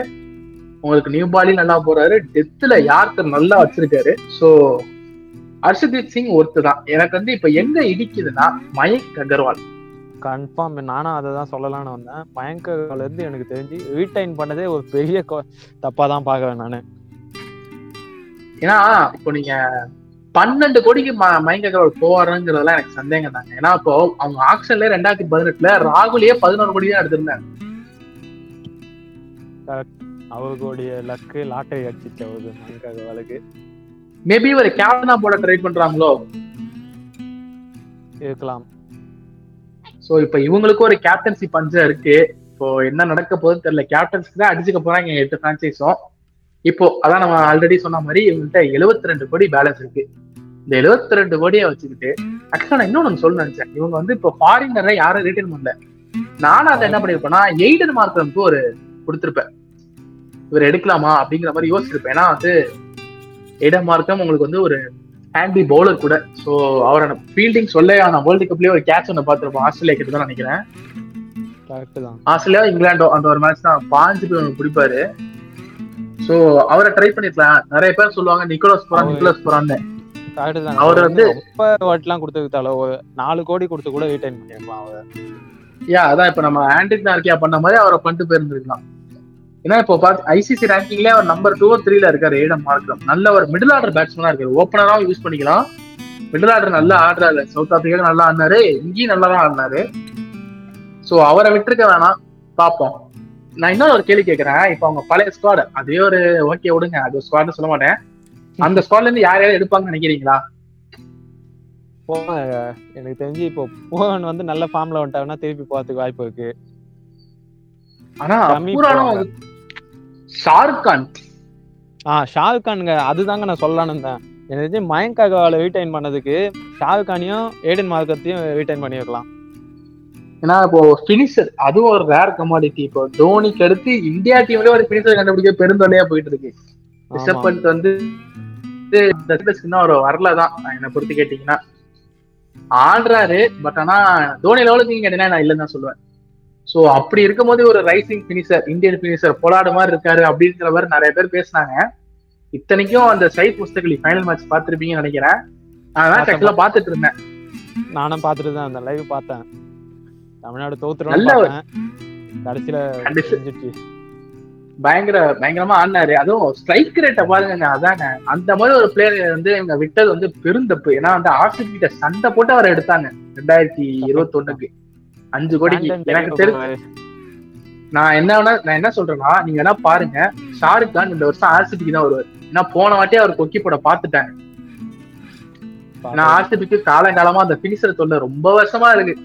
உங்களுக்கு நியூ பாலி நல்லா போறாரு. டெத்துல யார்கிட்ட நல்லா வச்சிருக்காரு. சோ ஹர்ஷதீப் சிங் ஒருத்து தான் எனக்கு வந்து இப்ப எங்க இடிக்குதுன்னா மயங்க் அகர்வால். கன்ஃபார்ம் நானும் அதை தான் சொல்லலாம்னு வந்தேன். பயங்கர இருந்து எனக்கு தெரிஞ்சு ரீடைன் பண்ணதே ஒரு பெரிய தப்பா தான் பாக்குறேன் நானு. ஏன்னா இப்போ நீங்க பன்னெண்டு கோடிக்கு மயங்க் அகர்வால் போவாருங்கிறதெல்லாம் எனக்கு சந்தேகம் தாங்க. ஏன்னா இப்போ அவங்க ஆக்ஷன்ல ரெண்டாயிரத்தி பதினெட்டுல ராகுலியே பதினோரு கோடி தான் எடுத்திருந்தாங்க. அவர்களுடைய லக்கு லாட்டரி அடிச்சிச்சு அவருக்கு மயங்காக வேலைக்கு மேபி ஒரு கேப்டனா போட ட்ரை பண்றாங்களோ? இருக்கலாம். சோ இப்ப இவங்களுக்கும் ஒரு கேப்டன்சி பஞ்சம் இருக்கு. இப்போ என்ன நடக்க போகுதுன்னு தெரியல. கேப்டன்ஸ்க்கு தான் அடிச்சுக்க போறாங்க எட்டு பிரான்ச்சைஸும் இப்போ அதான் நம்ம ஆல்ரெடி சொன்ன மாதிரி இவங்கள்ட்ட 72 ரெண்டு கோடி பேலன்ஸ் இருக்கு. இந்த 72 ரெண்டு கோடியை வச்சுக்கிட்டு ஆக்சுவலா நான் இன்னொன்னு சொல்ல நினைச்சேன். இவங்க வந்து இப்போ ஃபாரினரை யாரும் ரிட்டர்ன் பண்ணல. நானும் அதை என்ன பண்ணிருப்பேன்னா எய்டன் மார்க்கனுக்கு ஒரு கொடுத்திருப்பேன். இவர் எடுக்கலாமா அப்படிங்கிற மாதிரி யோசிச்சிருப்பேன். ஏன்னா வந்து எய்டன் மார்க்கம் உங்களுக்கு வந்து ஒரு ஹேண்டி பவுலர் கூட. ஸோ அவரோட ஃபீல்டிங் சொல்ல நான் வேர்ல்டு கப்லயே ஒரு கேட்ச் ஒன்று பார்த்துருப்போம். ஆஸ்திரேலியா கிட்ட தான் நினைக்கிறேன். ஆஸ்திரேலியா இங்கிலாண்டோ அந்த ஒரு மேட்ச் தான். பாஞ்சு போய் பிடிப்பாரு. ஸோ அவரை ட்ரை பண்ணிருக்கலாம். நிறைய பேர் சொல்லுவாங்க நிக்கோலஸ் போறான் அவரு- நிக்கோலஸ் போறான்னு. அவர் அவர் வந்து- ரொம்ப ஒரு நாலு கோடி கொடுத்து கூட ரீடைன் பண்ணிருக்கலாம் அவர். யா அதான் இப்ப நம்ம ஆண்ட்ரிக் நார்கியா பண்ண மாதிரி அவரை பண்ணிட்டு போயிருந்திருக்கலாம். ஏன்னா இப்போ பார்த்து ஐசிசி ரேங்கிங்ல அவர் நம்பர் டூ த்ரீல இருக்காரு ஏடம் மார்க்கம் நல்ல ஒரு மிடில் ஆர்டர் பேட்ஸ்மேனா இருக்காரு. ஓப்பனராகவும் யூஸ் பண்ணிக்கலாம். மிடில் ஆர்டர் நல்லா ஆடுறாரு. சவுத் ஆப்பிரிக்கா நல்லா ஆடினாரு. இங்கேயும் நல்லா தான் ஆடினாரு. ஸோ அவரை விட்டுருக்க வேணாம். பார்ப்போம். நான் இன்னொரு ஒரு கேள்வி கேட்கறேன். இப்போ அவங்க பழைய ஸ்குவாட் அதே ஒரு ஓகே விடுங்க. அது ஸ்குவாட்னு சொல்ல மாட்டேன். அந்த ஸ்குவாட்ல இருந்து யார் யாரும் எடுப்பாங்கன்னு நினைக்கிறீங்களா? எனக்கு தெரிஞ்சு இப்போ போவன் வந்து நல்ல ஃபார்ம்ல வந்துட்டாங்கன்னா திருப்பி போறதுக்கு வாய்ப்பு இருக்கு. ஆனா ரமி பூரானும் போவாங்க. ஷாருக் கான். ஆ ஷாருக் கானுங்க. அதுதாங்க நான் சொல்லலாம்னு இருந்தேன். எனக்கு மயங்க் அகர்வாலை ரீடைன் பண்ணதுக்கு ஷாருக் கானையும் ஏடன் மார்க்கத்தையும் ரீடைன் பண்ணிருக்கலாம். ஏன்னா இப்போ ஃபினிஷர் அதுவும் ஒரு ரேர் கமாடிட்டி இப்போ தோனிக்கு அடுத்து இந்தியா டீம்ல ஒரு ஃபினிஷர் கண்டுபிடிக்க பெருந்தொல்லையா போயிட்டு இருக்கு ரிஷப். பண்ட் வந்து இன்னும் ஒரு வரலதான். என்னை பொறுத்து கேட்டீங்கன்னா. ஆடுறாரு பட் ஆனா தோனி லெவலுக்கு நீங்க கேட்டீங்கன்னா நான் இல்லைன்னு தான் சொல்லுவேன். சோ அப்படி இருக்கும்போது ஒரு rising finisher Indian finisher Pollard மாதிரி இருக்காரு அப்படிங்கிற மாதிரி நிறைய பேர் பேசுனாங்க. இத்தனைக்கும் அந்த சைட் முஸ்தகலி ஃபைனல் மேட்ச் பார்த்திருப்பீங்கன்னு நினைக்கிறேன். நான் ஆக்சுவலா பார்த்துட்டு இருந்தேன் நானும் பார்த்துட்டு தான் அந்த லைவ் பார்த்தேன். தமிழ்நாடு பார்த்தேன். கடைசியில பயங்கர பயங்கரமா ஆடினாரு. அதுவும் ஸ்ட்ரைக் ரேட்டை பாருங்க அதாங்க. அந்த மாதிரி ஒரு பிளேயர் வந்து இவங்க விட்டது வந்து பெருந்தப்பு ஏன்னா வந்து ஆர்சிபி கிட்ட சண்டை போட்டு அவரை எடுத்தாங்க ரெண்டாயிரத்தி இருபத்தி ஒண்ணுக்கு அஞ்சு கோடிக்கு. எனக்கு தெரிஞ்சு நான் என்ன வேணா நான் என்ன சொல்றேன்னா நீங்க வேணா பாருங்க. ஷாருக் கான் இந்த வருஷம் ஆர்சிபிக்கு தான் வருவார். ஏன்னா போன வாட்டி அவர் கொக்கி போட பாத்துட்டாங்க ஏன்னா ஆர்சிபிக்கு காலங்காலமா அந்த பினிஷர் தொல்லை ரொம்ப வருஷமா இருக்கு.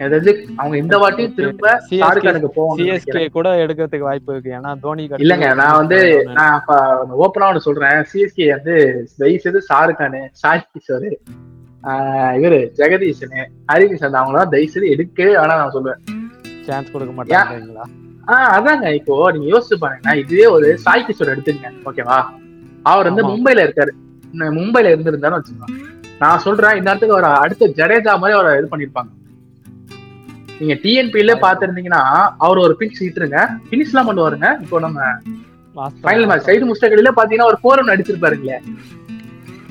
தெரிஞ்சு அவங்க இந்த வாட்டியும் திரும்ப CSK ஷாருக் கானுக்கு போவாங்க கூட எடுக்கிறதுக்கு வாய்ப்பு இருக்கு. ஏன்னா தோனி இல்லங்க நான் வந்து நான் ஓப்பனா ஒன்று சொல்றேன். சிஎஸ்கே வந்து தயவு செய்து ஷாருக் கானு சாய் கிஷோர் இவரு ஜெகதீஷனு ஹரிகிஷன் அவங்களாம் தயவு செய்து எடுக்கவே வேணாம் நான் சொல்லுவேன் சான்ஸ் கொடுக்க மாட்டாங்களா ஆஹ் அதாங்க. இப்போ நீங்க யோசிச்சு பாருங்க. இதுவே ஒரு சாய் கிஷோர் எடுத்துங்க ஓகேவா அவர் வந்து. மும்பைல இருக்காரு. மும்பைல இருந்திருந்தாருன்னு வச்சுக்கோங்க. நான் சொல்றேன் இந்த இடத்துக்கு ஒரு அடுத்த ஜடேஜா மாதிரி அவரை இது பண்ணிருப்பாங்க. நீங்க டிஎன்பில பாத்திருந்தீங்கன்னா அவர் ஒரு பின்ச் இட்டுருங்க. பினிஷ் எல்லாம் பண்ணுவாருங்க. இப்போ நம்ம ஃபைனல் மேட்ச் சைடு முஸ்டகடியில பாத்தீங்கன்னா ஒரு ஃபோர் அடிச்சிருப்பாருங்களே.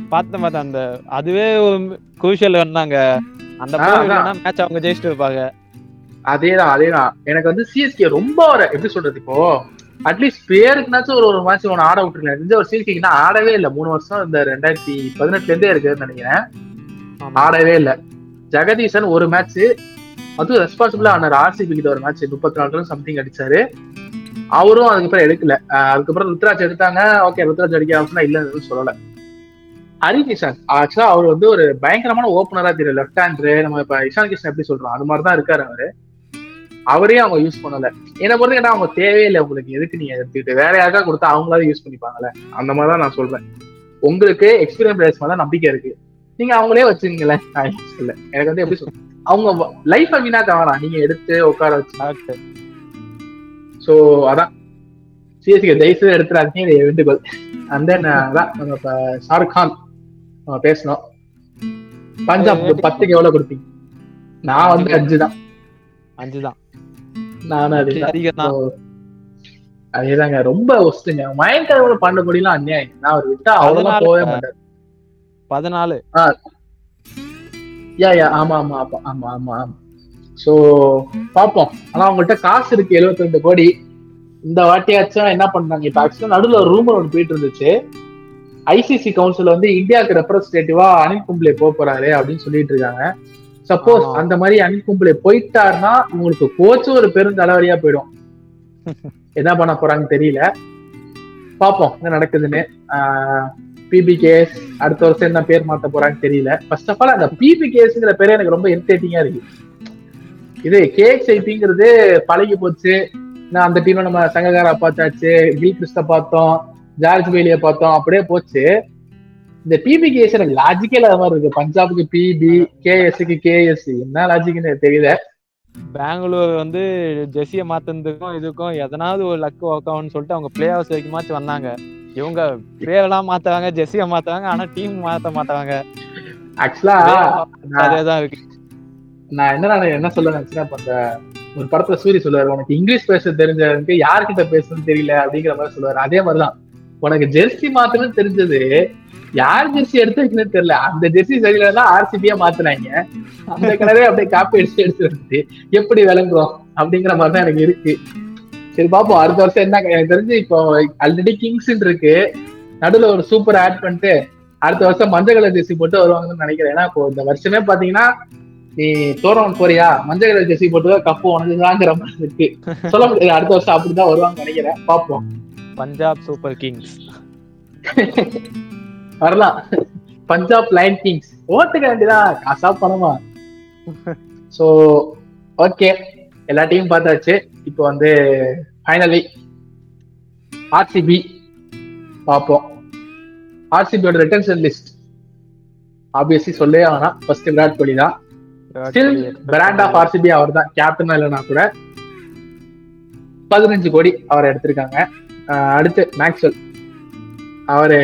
பார்த்தேன் பார்த்தேன். அந்த அதுவே ஒரு குரூஷியல் வந்தாங்க அந்த. மேட்ச் அவங்க ஜெயிச்சுட்டு இருப்பாங்க. அதேதான் அதேதான். எனக்கு வந்து சிஎஸ்கே ரொம்ப ஒரு எப்படி சொல்றது இப்போ? அட்லீஸ்ட் பேருக்குனாச்சும் ஒரு ஒரு மேட்ச் ஒன்று ஆட விட்டுருங்க இந்த ஒரு சிஎஸ்கேனா ஆடவே இல்லை. மூணு வருஷம் இந்த ரெண்டாயிரத்தி பதினெட்டுல இருந்தே இருக்குதுன்னு நினைக்கிறேன். ஆடவே இல்லை. ஜெகதீசன் ஒரு மேட்ச் அதுவும் ரெஸ்பான்சிபிளா ஆனார். ஆர்சிபி கிட்ட ஒரு மேட்ச் முப்பத்தி நாலு ரன் சம்திங் அடிச்சாரு. அவரும் அதுக்கப்புறம் எடுக்கல. அதுக்கப்புறம் ருத்ராஜ் எடுத்தாங்க. ஓகே ருத்ராஜ் அடிக்க ஆப்ஷனா இல்லைன்னு சொல்லல. ஹரிகிஷன் ஆக்சுவலா அவர் வந்து ஒரு பயங்கரமான ஓப்பனரா தெரியும் லெஃப்ட் ஹேண்டரு நம்ம இப்ப இஷான் கிருஷ்ணன் எப்படி சொல்றோம் அது மாதிரி தான் இருக்காரு அவரு. அவரே அவங்க யூஸ் பண்ணல. என்னை பொறுத்த கேட்டா அவங்க தேவையில்லை உங்களுக்கு. எதுக்கு நீங்க எடுத்துக்கிட்டு வேற யாருக்கா கொடுத்தா அவங்களாவது யூஸ் பண்ணிப்பாங்கல்ல அந்த மாதிரி தான் நான் சொல்றேன். உங்களுக்கு எக்ஸ்பீரியன்ஸ் பிளேயர்ஸ் மேல நம்பிக்கை இருக்கு. நீங்க அவங்களே வச்சுங்களேன் இல்ல எனக்கு வந்து எப்படி சொல்றது? அவங்க லைஃப் வீணாக்க வேணாம் நீங்க எடுத்து உட்கார வச்சு. சோ அதான். சிஎஸ்கே தயவுசெய்து எடுத்துறாங்க வேண்டுகோள். தென் அதான் நம்ம ஷாருக் கான். பேசணும். பஞ்சாப் பத்துக்கு எவ்வளவு கொடுப்பீங்க? நான் வந்து அஞ்சு தான். அஞ்சு தான். நானும் அதே தான் அதிகம் தான். So, அதேதாங்க. ரொம்ப ஒஸ்ட்டுங்க. மயங்கரோட பண்ண முடியலாம் அநியாயம். நான் அவர் விட்டா அதனால- போகவே மாட்டார் பதினாலு. யா யா ஆமா ஆமா ஆமா ஆமா ஆமா ஆமா. சோ பாப்போம். ஆனா அவங்கள்ட்ட காசு இருக்கு 72 ரெண்டு கோடி. இந்த வாட்டியாச்சும் என்ன பண்றாங்க? இப்ப ஆக்சுவலா நடுவுல ஒரு ரூமர் ஒன்று போயிட்டு இருந்துச்சு. ஐசிசி கவுன்சில் வந்து இந்தியாவுக்கு ரெப்ரஸன்டேட்டிவா அனில் கும்ப்ளே போக போறாரு அப்படின்னு சொல்லிட்டு இருக்காங்க. சப்போஸ். அந்த மாதிரி அனில் கும்ப்ளே போயிட்டாருன்னா உங்களுக்கு கோச்சும் ஒரு பெரும் தலைவலியா போயிடும். என்ன பண்ண போறாங்கன்னு தெரியல. பாப்போம் என்ன நடக்குதுன்னு. பிபிகேஎஸ் அடுத்த வருஷம் என்ன பேர் மாத்த போறாங்கன்னு தெரியல. ஃபர்ஸ்ட் ஆஃப் ஆல் அந்த பிபிகேஎஸ்ங்கிற பேரே எனக்கு ரொம்ப இரிட்டேட்டிங்கா இருக்கு. இது கேஎக்ஸ்ஐபிங்கிறது பழகி போச்சு. நான் அந்த டீம்ல நம்ம சங்ககாரா பார்த்தாச்சு கில் கிறிஸ்ட பார்த்தோம். ஜார்ஜ் பெயிலிய பார்த்தோம் அப்படியே போச்சு. இந்த பிபிகேஎஸ் எனக்கு லாஜிக்கே இல்லாத மாதிரி இருக்கு. பஞ்சாபுக்கு பிபி கேஎஸ்க்கு கேஎஸ் என்ன லாஜிக்னு தெரியல. பெங்களூர் வந்து ஜெர்சியை மாத்துனதுக்கும் இதுக்கும் எதனாவது ஒரு லக் ஒர்க் ஆகும்னு சொல்லிட்டு அவங்க பிளே ஹவுஸ் வரைக்குமாச்சும் வந்தாங்க. இவங்க பிளேயர்லாம் மாத்துவாங்க ஜெர்சியை மாத்துவாங்க ஆனா டீம் மாத்த மாட்டாங்க. ஆக்சுவலா அதேதான் இருக்கு. நான் என்ன நான் என்ன சொல்ல நினைச்சேன்னா இப்ப ஒரு படத்துல சூரி சொல்லுவாரு உனக்கு இங்கிலீஷ் பேச தெரிஞ்சவனுக்கு யார்கிட்ட பேசணும்னு தெரியல? அப்படிங்கிற மாதிரி சொல்லுவாரு. அதே மாதிரிதான். உனக்கு ஜெர்சி மாத்தணும்னு தெரிஞ்சது. யார் ஜெர்சி எடுத்து வைக்கணும்னு தெரியல. அந்த ஜெர்சி சரியில தான் ஆர்சிபியா மாத்துனாங்க. அந்த கலரே அப்படியே காப்பி அடிச்சு எடுத்து வந்து எப்படி விளங்குறோம் அப்படிங்கிற மாதிரி தான் எனக்கு இருக்கு. சரி பாப்போம். அடுத்த வருஷம் என்ன எனக்கு தெரிஞ்சு இப்போ ஆல்ரெடி கிங்ஸ் இருக்கு. நடுவுல ஒரு சூப்பர் ஆட் பண்ணிட்டு அடுத்த வருஷம் மஞ்சள் கலர் ஜெர்சி போட்டு வருவாங்கன்னு நினைக்கிறேன். ஏன்னா இப்போ இந்த வருஷமே பாத்தீங்கன்னா நீ தோரம் போறியா? மஞ்சள் கலர் ஜெர்சி போட்டு கப்பு உனக்குதாங்கிற மாதிரி இருக்கு. சொல்ல முடியாது. அடுத்த வருஷம் அப்படிதான் வருவாங்கன்னு நினைக்கிறேன். பாப்போம். பஞ்சாப் சூப்பர் கிங்ஸ் வரலாம் பஞ்சாப் லைன் கிங்ஸ் ஓட்டுக்க வேண்டியதான் காசா பணமா? சோ ஓகே எல்லா டீமும் பார்த்தாச்சு. இப்போ வந்து ஃபைனலி ஆர்சிபி பார்ப்போம். ஆர்சிபியோட ரிட்டர்ன்ஸ் லிஸ்ட் ஆப்வியஸ்லி சொல்லவே வேணாம். ஃபர்ஸ்ட் விராட் கோலி தான். ஸ்டில் பிராண்ட் ஆஃப் ஆர்சிபி அவர் தான் கேப்டன் இல்லைனா கூட பதினஞ்சு கோடி அவர் எடுத்திருக்காங்க. அடுத்து மேக்ஸ்வெல். அவரு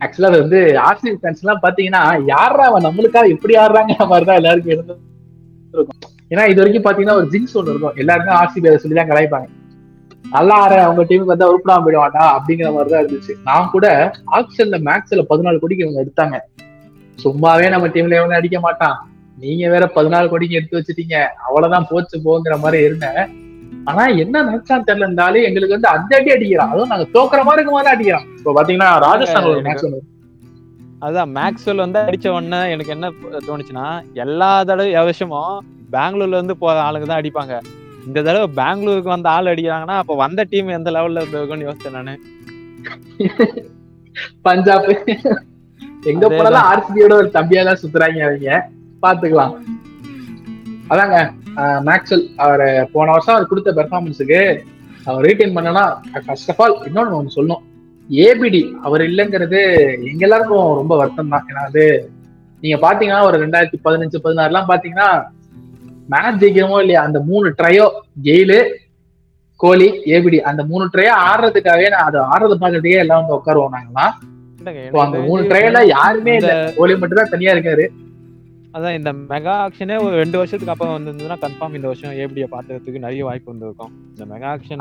ஆக்சுவலா அது வந்து ஆர்சிபி ஃபேன்ஸ் எல்லாம் பாத்தீங்கன்னா யாரா அவன் நம்மளுக்காக எப்படி ஆடுறாங்க மாதிரிதான் எல்லாருக்கும் இருந்து இருக்கும் ஏன்னா இது வரைக்கும் பாத்தீங்கன்னா ஒரு ஜிங்ஸ் ஒன்று இருக்கும். எல்லாருமே ஆர்சிபி அதை சொல்லிதான் கலாய்ப்பாங்க. நல்லா ஆற அவங்க டீமுக்கு வந்தா உருப்படாம போயிடுவாண்டா அப்படிங்கிற மாதிரி தான் இருந்துச்சு. நான் கூட ஆக்ஷன்ல மேக்ஸ்ல பதினாலு கோடிக்கு இவங்க எடுத்தாங்க. சும்மாவே நம்ம டீம்ல இவங்க அடிக்க மாட்டான். நீங்க வேற பதினாலு கோடிக்கு எடுத்து வச்சுட்டீங்க. அவ்வளவுதான் போச்சு போங்கிற மாதிரி இருந்தேன். ஆனா என்ன நினைச்சான்னு தெரியல இருந்தாலும் எங்களுக்கு வந்து அந்த அடி அடிக்கிறான். அதுவும் நாங்க தோக்குற மாதிரி இருக்க மாதிரி அடிக்கிறான். இப்போ பாத்தீங்கன்னா ராஜஸ்தான் ஒரு மேட்ச் ஒன்று அதான் மேக்ஸ்வெல் வந்து அடிச்ச உடனே எனக்கு என்ன தோணுச்சுன்னா எல்லா தடவை வருஷமும் பெங்களூர்ல இருந்து போற ஆளுங்க தான் அடிப்பாங்க. இந்த தடவை பெங்களூருக்கு வந்த ஆள் அடிக்கிறாங்கன்னா அப்ப வந்த டீம் எந்த லெவல்ல இருந்திருக்கும்னு யோசிச்சேன் நானு. பஞ்சாப். எங்க. போனாலும் ஆர்சிபியோட ஒரு தம்பியா தான் சுத்துறாங்க அவங்க பாத்துக்கலாம். அதாங்க மேக்ஸ்வெல் அவர் போன வருஷம் அவர் கொடுத்த பெர்ஃபார்மன்ஸுக்கு அவர் ரீட்டைன் பண்ணனா ஃபர்ஸ்ட் ஆஃப் ஆல் இன்னொன்னு ஒன்று சொல்லணும். ஏபிடி அவர் இல்லைங்கிறது எங்க எல்லாருக்கும் ரொம்ப வருத்தம் தான் ஏன்னா அது நீங்க பாத்தீங்கன்னா ஒரு ரெண்டாயிரத்தி பதினஞ்சு பதினாறுலாம் பாத்தீங்கன்னா மேட்ச் ஜெயிக்கிறோமோ இல்லையா அந்த மூணு ட்ரையோ கெயிலு கோலி ஏபிடி அந்த மூணு ட்ரையோ ஆடுறதுக்காகவே நான் அதை ஆடுறதை பார்க்கறதுக்கே எல்லாம் வந்து உட்காருவோம் நாங்களாம் அந்த மூணு தெரிஞ்சு ட்ரையல்ல யாருமே இல்ல. கோலி மட்டும் தான் தனியா இருக்காரு. அதான் இந்த மெகா ஆக்ஷனே ஒரு ரெண்டு வருஷத்துக்கு அப்புறம் வந்திருந்ததுன்னா கன்ஃபார்ம் இந்த வருஷம் ஏபிடியை பாத்துறதுக்கு நிறைய வாய்ப்பு வந்திருக்கும். இந்த மெகா ஆக்ஷன்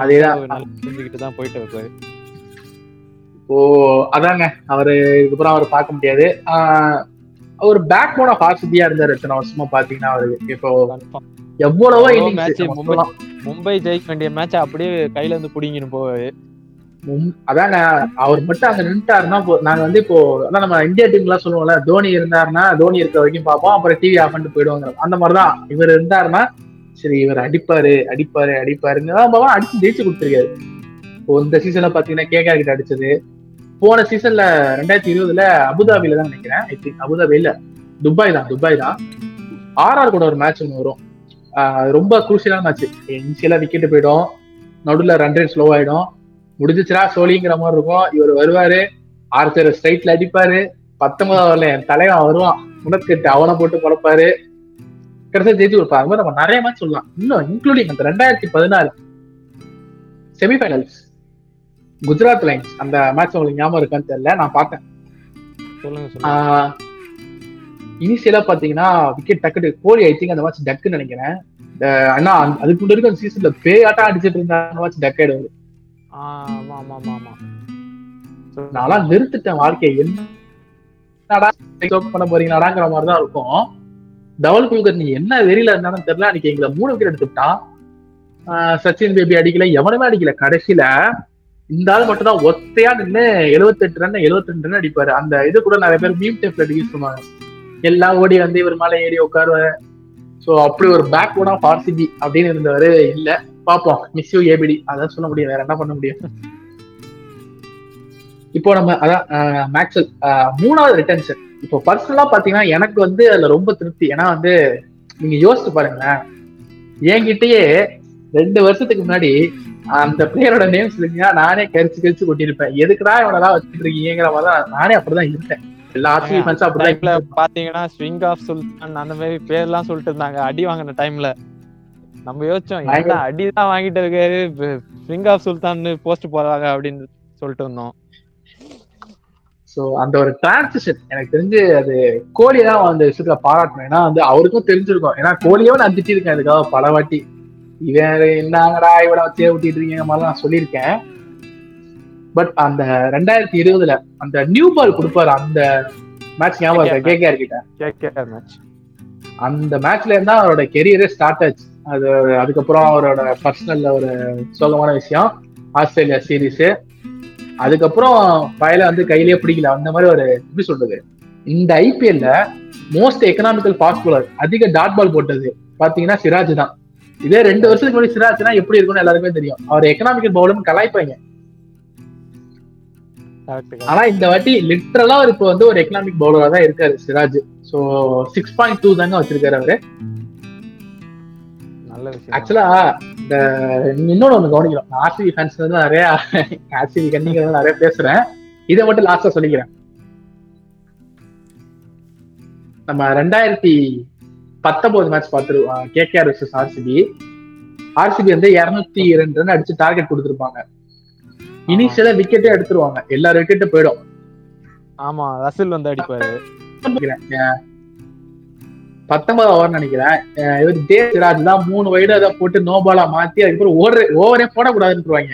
புரிஞ்சுக்கிட்டு தான் போயிட்டு இருக்காரு ஓ அதாங்க. அவரு இதுக்கப்புறம் அவர் பார்க்க முடியாது. அவர் பேக் போன ஆர்சிபியா இருந்தாரு இத்தனை வருஷமா பாத்தீங்கன்னா அவருக்கு இப்போ எவ்வளவோ match மும்பை மும்பை ஜெயிக்க வேண்டிய மேட்ச் அப்படியே கையில இருந்து புடிங்கின்னு போவாரு. அதாங்க அவர் மட்டும் அங்க நின்றுட்டாருன்னா நாங்க வந்து இப்போ அதான் நம்ம இந்தியா டீம் எல்லாம் சொல்லுவோம்ல தோனி இருந்தாருன்னா தோனி இருக்க வரைக்கும் பார்ப்போம் அப்புறம் டிவி ஆஃப் பண்ணிட்டு போயிடுவாங்க அந்த மாதிரிதான். இவர் இருந்தாருன்னா சரி இவர் அடிப்பாரு அடிப்பாரு அடிப்பாருங்க அதான் அடிச்சு ஜெயிச்சு கொடுத்துருக்காரு. இப்போ இந்த சீசன்ல பாத்தீங்கன்னா கேகா கிட்ட அடிச்சது. போன சீசன்ல ரெண்டாயிரத்தி இருபதுல அபுதாபில தான் நினைக்கிறேன். ஐ திங்க் அபுதாபி இல்ல துபாய் தான் துபாய் தான். ஆர்ஆர் கூட ஒரு மேட்ச் ஒன்று வரும். ரொம்ப குரூசியலான மேட்ச் இன்சியலா விக்கெட் போயிடும். நடுவில் ரன் ரேட் ஸ்லோ ஆயிடும். முடிஞ்சிச்சுரா சோழிங்கிற மாதிரி இருக்கும். இவர் வருவாரு ஆர்ச்சர் ஸ்ட்ரைட்ல அடிப்பாரு. பத்தொன்பதாவது வரல என் தலைவன் வருவான். உனக்கு அவனை போட்டு குழப்பாரு கடைசியா ஜெயிச்சு மாதிரி நம்ம நிறைய மேட்ச் சொல்லலாம். இன்னும் இன்க்ளூடிங் அந்த ரெண்டாயிரத்தி பதினாறு செமிஃபைனல்ஸ் குஜராத் லைன்ஸ். அந்த மேட்ச் உங்களுக்கு ஞாபகம் இருக்கான்னு தெரியல. நான் பார்த்தேன். இனிஷியலா பாத்தீங்கன்னா விக்கெட் டக்கு கோலி ஐ திங்க் அந்த மேட்ச் டக்குன்னு நினைக்கிறேன். அந்த- அதுக்கு முன்னாடி அந்த சீசன்ல பேயாட்டம் அடிச்சிட்டு இருந்தா அந்த மேட்ச் டக் ஆயிடுவாரு. ஆமா ஆமா ஆமா ஆமா. நான்லாம் வெறுத்துட்டேன் வாழ்க்கையை. என்னடா பண்ண போறீங்களாடாங்கிற மாதிரி தான் இருக்கும். டபுள் குல்கர் நீ என்ன வெறியில இருந்தாலும் தெரியல. அன்னைக்கு எங்களை மூணு விக்கெட் எடுத்துட்டான் ஆஹ் சச்சின் பேபி அடிக்கல எவனுமே அடிக்கல. கடைசியில இந்த ஆள் மட்டும் தான் ஒத்தையா நின்று எழுபத்தெட்டு ரன் 72 ரன் அடிப்பாரு. அந்த இது கூட நிறைய பேர் மீம் டைப்ல யூஸ் பண்ணுவாங்க. எல்லாம் ஓடி வந்து இவர் மேல ஏறி உட்காருவாரு. ஸோ அப்படி ஒரு பேக் போனா ஆர்சிபி அப்படின்னு இருந்தவரு இல்லை. பாப்போம். மிஸ் யூ ஏபிடி அதான் சொல்ல முடியும். வேற என்ன பண்ண முடியும்? இப்போ நம்ம அதான் மேக்ஸல் மூணாவது ரிட்டன்ஷன் இப்போ பர்சனலா பாத்தீங்கன்னா எனக்கு வந்து அதுல ரொம்ப திருப்தி. ஏன்னா வந்து நீங்க யோசிச்சு பாருங்களேன். என்கிட்டயே ரெண்டு வருஷத்துக்கு முன்னாடி அந்த பிளேயரோட நேம் சொல்லுங்க நானே கரிச்சு கரிச்சு கொட்டியிருப்பேன். எதுக்குடா இவனெல்லாம் வச்சுட்டு இருக்கீங்கிற மாதிரி தான் நானே அப்படிதான் இருந்தேன். எல்லா அப்படிதான் பாத்தீங்கன்னா ஸ்விங் ஆஃப் சுல்தான் அந்த மாதிரி பேர்லாம் சொல்லிட்டு இருந்தாங்க. அடி வாங்கின டைம்ல நம்ம யோசிச்சோம் என்ன அடிதான் வாங்கிட்டு இருக்காரு ஸ்விங் ஆஃப் சுல்தான் போஸ்ட் போடுறாங்க அப்படின்னு சொல்லிட்டு இருந்தோம். சோ அந்த ஒரு டிரான்சிஷன் எனக்கு தெரிஞ்சு அது கோலி தான் அந்த விஷயத்துல பாராட்டணும். ஏன்னா வந்து அவருக்கும் தெரிஞ்சிருக்கும். ஏன்னா கோலியே நான் திட்டிருக்கேன் இதுக்காக பல வாட்டி. இவன் என்னங்கடா இவனை வச்சே விட்டிட்டு இருக்கீங்க மாதிரி நான் சொல்லியிருக்கேன். பட் அந்த ரெண்டாயிரத்தி இருபதுல அந்த நியூ பால் கொடுப்பாரு அந்த மேட்ச் ஞாபகம் இருக்கா? கேகேஆர் கிட்ட கேகேஆர் மேட்ச் அந்த மேட்ச்ல இருந்தா அவரோட கெரியரே ஸ்டார்ட் ஆச்சு. அது அதுக்கப்புறம் அவரோட பர்சனல்ல ஒரு சோகமான விஷயம் ஆஸ்திரேலியா சீரீஸ் அதுக்கப்புறம் பயல வந்து கையிலேயே பிடிக்கல. அந்த மாதிரி ஒரு எப்படி சொல்றது? இந்த ஐபிஎல்ல மோஸ்ட் எக்கனாமிக்கல் ஃபாஸ்ட் அதிக டாட் பால் போட்டது பாத்தீங்கன்னா சிராஜ் தான். இதே ரெண்டு வருஷத்துக்கு முன்னாடி சிராஜ்னா எப்படி இருக்கும்னு எல்லாருக்குமே தெரியும். அவர் எக்கனாமிக்கல் பவுலர்னு கலாய்ப்பாங்க. ஆனா இந்த வாட்டி லிட்டரலா அவர் இப்போ வந்து ஒரு எக்கனாமிக் பவுலரா தான் இருக்காரு Siraj. So six point two தாங்க வச்சிருக்காரு அவரு. ஆக்சுவலா இந்த இன்னொன்னு ஒண்ணு கவனிக்கணும். ஆர்சிபி ஃபேன்ஸ் வந்து நிறைய ஆர்சிபி கண்ணிங்க நிறைய பேசுறேன். இதை மட்டும் லாஸ்டா சொல்லிக்கிறேன். நம்ம ரெண்டாயிரத்தி பத்தொன்பது மேட்ச் பார்த்துருவோம் கேகேஆர் வர்சஸ் ஆர்சிபி ஆர்சிபி வந்து இருநூத்தி ரெண்டு ரன் அடிச்சு டார்கெட் கொடுத்துருப்பாங்க. இனிஷியலா விக்கெட்டே எடுத்துருவாங்க. எல்லா விக்கெட்டும் போயிடும். ஆமா ரசில் வந்து அடிப்பாரு. நினைக்கிறேன் அஹ் பத்தொன்பது ஓவர் நினைக்கிறேன் இவர் ஜே சிராஜ் தான் மூணு வைடு அதை போட்டு நோ பாலா மாத்தி அதுக்கப்புறம் ஓவர் ஓவரே போடக்கூடாதுன்னுவாங்க